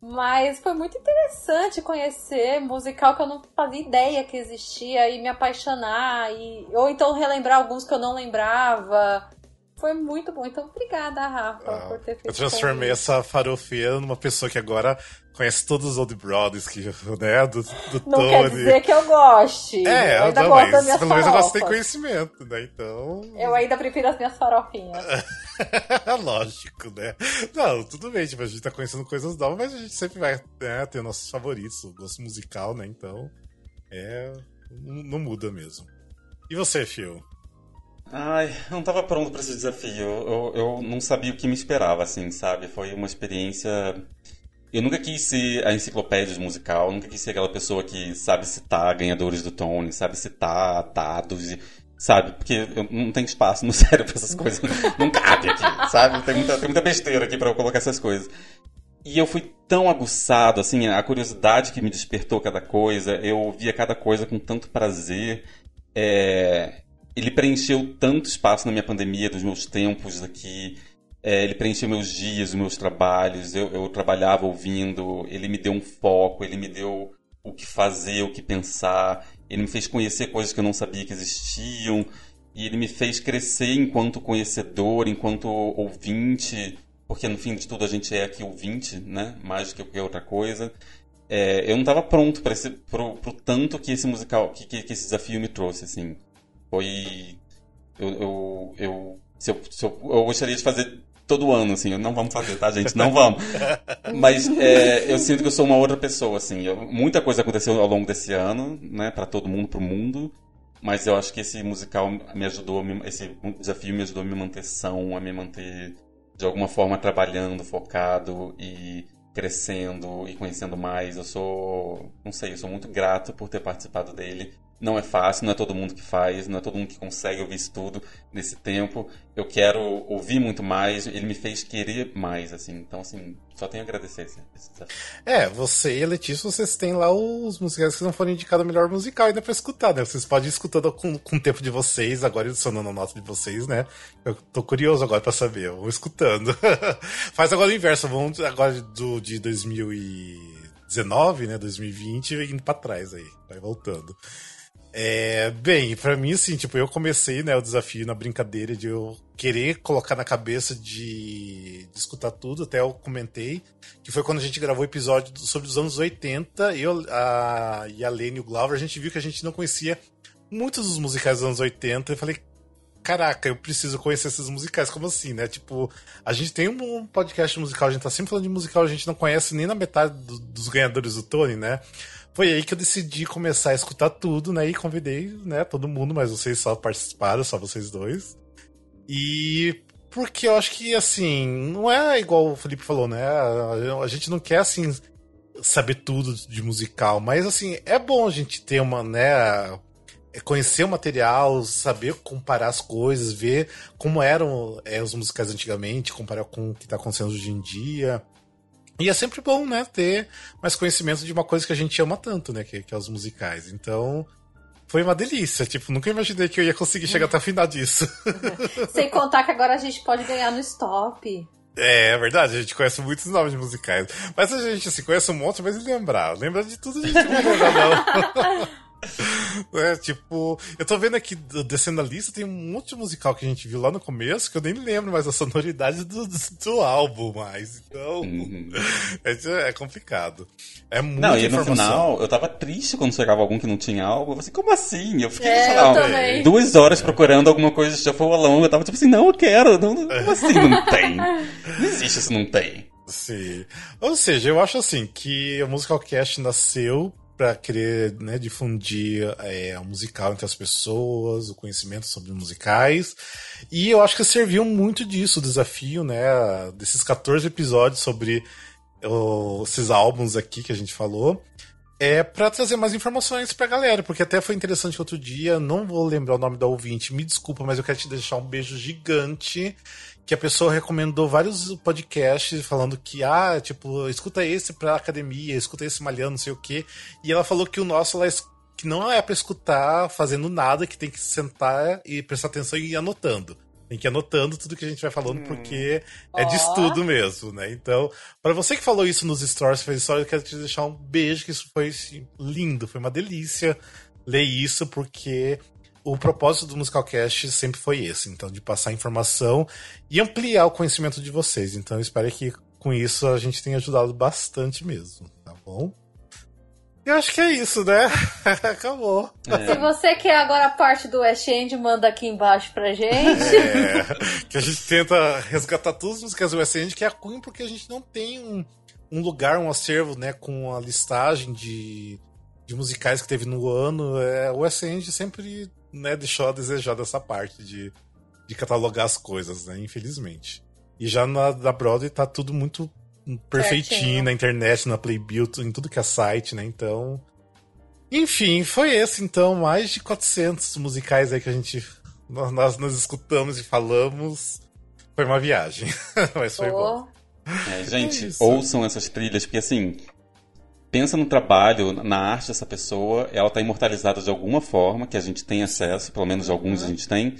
Mas foi muito interessante conhecer musical que eu não fazia ideia que existia e me apaixonar, e, ou então relembrar alguns que eu não lembrava. Foi muito bom. Então, obrigada, Rafa, ah, por ter feito Eu transformei essa farofeira numa pessoa que agora conhece todos os Old Brothers, que, né, do, do Não Tony. quer dizer que eu goste. É, eu ainda não, gosto mas das pelo menos eu gosto de conhecimento, né, então... Eu ainda prefiro as minhas farofinhas. Lógico, né? Não, tudo bem, tipo, a gente tá conhecendo coisas novas, mas a gente sempre vai né, ter nossos favoritos, o gosto musical, né, então... É... Não muda mesmo. E você, Phil? Ai, não estava pronto para esse desafio. Eu, eu não sabia o que me esperava, assim, sabe? Foi uma experiência. Eu nunca quis ser a enciclopédia musical, nunca quis ser aquela pessoa que sabe citar ganhadores do Tony, sabe citar dados, sabe? Porque eu não tenho espaço no cérebro para essas coisas. Não cabe aqui, sabe? Tem muita, tem muita besteira aqui para eu colocar essas coisas. E eu fui tão aguçado, assim, a curiosidade que me despertou cada coisa, eu via cada coisa com tanto prazer. É, ele preencheu tanto espaço na minha pandemia, dos meus tempos aqui. É, ele preencheu meus dias, meus trabalhos. Eu, eu trabalhava ouvindo. Ele me deu um foco, ele me deu o que fazer, o que pensar. Ele me fez conhecer coisas que eu não sabia que existiam. E ele me fez crescer enquanto conhecedor, enquanto ouvinte. Porque no fim de tudo a gente é aqui ouvinte, né? Mais do que qualquer outra coisa. É, eu não estava pronto para pro tanto que esse musical, que, que, que esse desafio me trouxe, assim. Foi. Eu, eu, eu, se eu, se eu, eu gostaria de fazer todo ano, assim. Não vamos fazer, tá, gente? Não vamos. Mas é, eu sinto que eu sou uma outra pessoa, assim. Eu, muita coisa aconteceu ao longo desse ano, né? Para todo mundo, pro mundo. Mas eu acho que esse musical me ajudou, esse desafio me ajudou a me manter são, a me manter de alguma forma trabalhando, focado e crescendo e conhecendo mais. Eu sou, não sei, eu sou muito grato por ter participado dele não é fácil, não é todo mundo que faz, não é todo mundo que consegue ouvir isso tudo nesse tempo. Eu quero ouvir muito mais, ele me fez querer mais, assim. Então, assim, só tenho a agradecer esse, desafio. É, você e a Letícia, vocês têm lá os musicais que não foram indicados o melhor musical ainda pra escutar, né? Vocês podem ir escutando com, com o tempo de vocês, agora adicionando a nota de vocês, né? Eu tô curioso agora pra saber, eu vou escutando. Faz agora o inverso, vamos agora do, de 2019, né? 2020, indo pra trás aí, vai voltando. É, bem, para mim, assim, tipo, eu comecei, né, o desafio na brincadeira de eu querer colocar na cabeça de, de escutar tudo, até eu comentei, que foi quando a gente gravou o episódio sobre os anos 80, eu a, e a Lene e o Glauber, a gente viu que a gente não conhecia muitos dos musicais dos anos 80, e falei, caraca, eu preciso conhecer esses musicais, como assim, né? Tipo, a gente tem um podcast musical, a gente tá sempre falando de musical, a gente não conhece nem na metade do, dos ganhadores do Tony, né? Foi aí que eu decidi começar a escutar tudo, né? E convidei, né, todo mundo, mas vocês só participaram, só vocês dois. E porque eu acho que, assim, não é igual o Felipe falou, né? A gente não quer, assim, saber tudo de musical, mas, assim, é bom a gente ter uma, né? Conhecer o material, saber comparar as coisas, ver como eram é, os musicais antigamente, comparar com o que está acontecendo hoje em dia. E é sempre bom, né, ter mais conhecimento de uma coisa que a gente ama tanto, né, que, que é os musicais. Então, foi uma delícia. Tipo, nunca imaginei que eu ia conseguir chegar até o final disso. Sem contar que agora a gente pode ganhar no stop. É, é verdade, a gente conhece muitos nomes de musicais. Mas a gente, assim, conhece um monte, mas lembrar. Lembra de tudo, a gente não lembra, não. É, tipo, eu tô vendo aqui, descendo a lista, tem um monte de musical que a gente viu lá no começo que eu nem lembro mais a sonoridade do, do, do álbum mais. Então, uhum. é, é, complicado. É muito Não, e no final, eu tava triste quando chegava algum que não tinha álbum. Eu falei, como assim? Eu fiquei, é, sei lá, duas horas procurando alguma coisa de Shuffle Along. Eu tava tipo assim, não, eu quero. Não, como assim não tem? Não existe isso, não tem. Sim. Ou seja, eu acho assim que o Musical Cast nasceu para querer né, difundir é, o musical entre as pessoas, o conhecimento sobre musicais. E eu acho que serviu muito disso, o desafio, né? Desses 14 episódios sobre o, esses álbuns aqui que a gente falou. É para trazer mais informações pra galera, porque até foi interessante outro dia, não vou lembrar o nome da ouvinte, me desculpa, mas eu quero te deixar um beijo gigante que a pessoa recomendou vários podcasts falando que, ah, tipo, escuta esse pra academia, escuta esse malhando, não sei o quê. E ela falou que o nosso lá que não é para escutar fazendo nada, que tem que sentar e prestar atenção e ir anotando. Tem que ir anotando tudo que a gente vai falando, hum. porque é de estudo mesmo, né? Então, para você que falou isso nos stories, fez história, eu quero te deixar um beijo, que isso foi assim, lindo, foi uma delícia ler isso, porque o propósito do Musicalcast sempre foi esse, então, de passar informação e ampliar o conhecimento de vocês. Então, eu espero que com isso a gente tenha ajudado bastante mesmo, tá bom? Eu acho que é isso, né? Acabou. É. Se você quer agora parte do West End, manda aqui embaixo pra gente. É, que a gente tenta resgatar todas as músicas do West End, que é ruim porque a gente não tem um, um lugar, um acervo, né, com a listagem de, de musicais que teve no ano. É, o West End sempre né, deixou a desejar dessa parte de, de catalogar as coisas, né, infelizmente. E já na da Broadway tá tudo muito perfeitinho Certinho. na internet, na Playbill, em tudo que é site, né? Então. Enfim, foi esse então, mais de 400 musicais aí que a gente nós nos escutamos e falamos. Foi uma viagem, mas foi oh. bom. É, gente, é ouçam essas trilhas, porque assim, pensa no trabalho, na arte dessa pessoa, ela está imortalizada de alguma forma, que a gente tem acesso, pelo menos alguns a gente tem.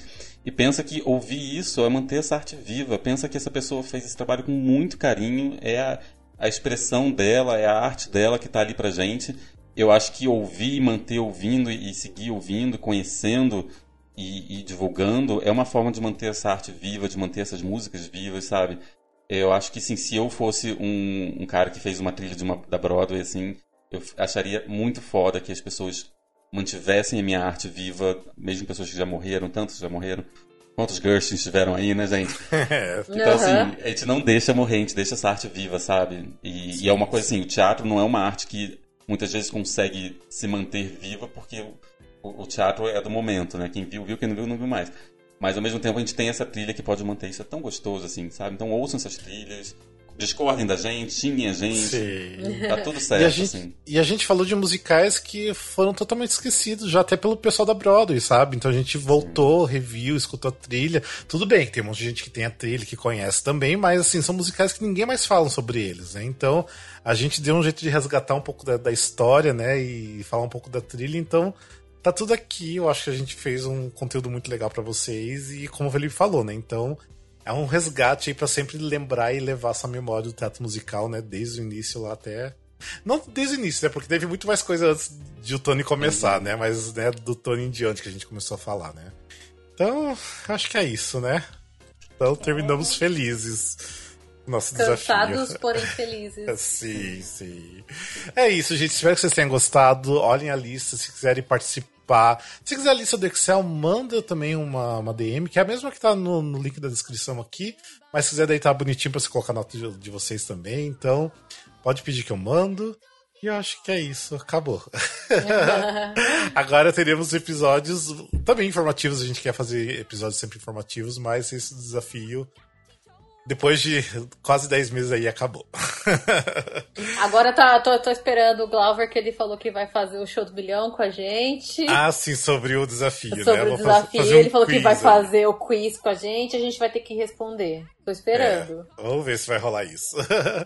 E pensa que ouvir isso é manter essa arte viva. Pensa que essa pessoa fez esse trabalho com muito carinho, é a, a expressão dela, é a arte dela que está ali pra gente. Eu acho que ouvir e manter ouvindo e seguir ouvindo, conhecendo e, e, divulgando é uma forma de manter essa arte viva, de manter essas músicas vivas, sabe? Eu acho que sim, se eu fosse um, um cara que fez uma trilha de uma, da Broadway, assim, eu acharia muito foda que as pessoas mantivessem a minha arte viva, mesmo pessoas que já morreram, tantos já morreram. Quantos Gershwins tiveram aí, né, gente? É. então, assim, a gente não deixa morrer, a gente deixa essa arte viva, sabe? E, e, é uma coisa assim, o teatro não é uma arte que muitas vezes consegue se manter viva porque o, o teatro é do momento, né? Quem viu, viu, quem não viu, não viu mais. Mas ao mesmo tempo a gente tem essa trilha que pode manter isso. É tão gostoso, assim, sabe? Então ouçam essas trilhas, discordem da gente, xinguem a gente. Sim. Tá tudo certo, e a, gente, assim. e a gente falou de musicais que foram totalmente esquecidos, já até pelo pessoal da Broadway, sabe? Então a gente voltou, Sim. reviu, escutou a trilha. Tudo bem, tem um monte de gente que tem a trilha, que conhece também, mas assim, são musicais que ninguém mais fala sobre eles, né? Então a gente deu um jeito de resgatar um pouco da, da história, né? E falar um pouco da trilha, então tá tudo aqui. Eu acho que a gente fez um conteúdo muito legal para vocês e como o Felipe falou, né? Então, é um resgate aí para sempre lembrar e levar essa memória do teatro musical, né? Desde o início lá até. Não desde o início, né? Porque teve muito mais coisa antes de o Tony começar, né? Mas né, do Tony em diante que a gente começou a falar, né? Então, acho que é isso, né? Então terminamos é. felizes. Nosso Cansados, desafio. porém felizes. sim, sim. É isso, gente. Espero que vocês tenham gostado. Olhem a lista se quiserem participar participar. Se quiser a lista do Excel, manda também uma, uma DM, que é a mesma que tá no, no link da descrição aqui. Mas se quiser deitar bonitinho pra você colocar a nota de, de vocês também, então pode pedir que eu mando. E eu acho que é isso, acabou. Agora teremos episódios também informativos, a gente quer fazer episódios sempre informativos, mas esse desafio depois de quase 10 meses aí, acabou. Agora tá, tô, tô, esperando o Glauber, que ele falou que vai fazer o show do bilhão com a gente. Ah, sim, sobre o desafio, sobre né? o desafio. Fazer, ele um falou que vai fazer o quiz com a gente, a gente vai ter que responder. Tô esperando. É, vamos ver se vai rolar isso.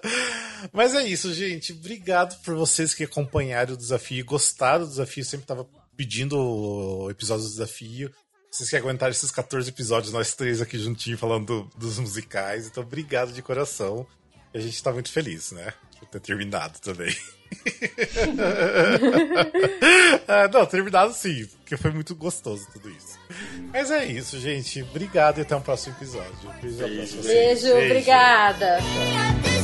Mas é isso, gente. Obrigado por vocês que acompanharam o desafio, gostaram do desafio. Sempre tava pedindo episódios do desafio vocês que aguentaram esses 14 episódios, nós três aqui juntinho falando do, dos musicais. Então, obrigado de coração. E a gente tá muito feliz, né? Por ter terminado também. é, não, terminado sim, porque foi muito gostoso tudo isso. Mas é isso, gente. Obrigado e até o um próximo episódio. Beijo, Beijo, Beijo. obrigada. Tchau.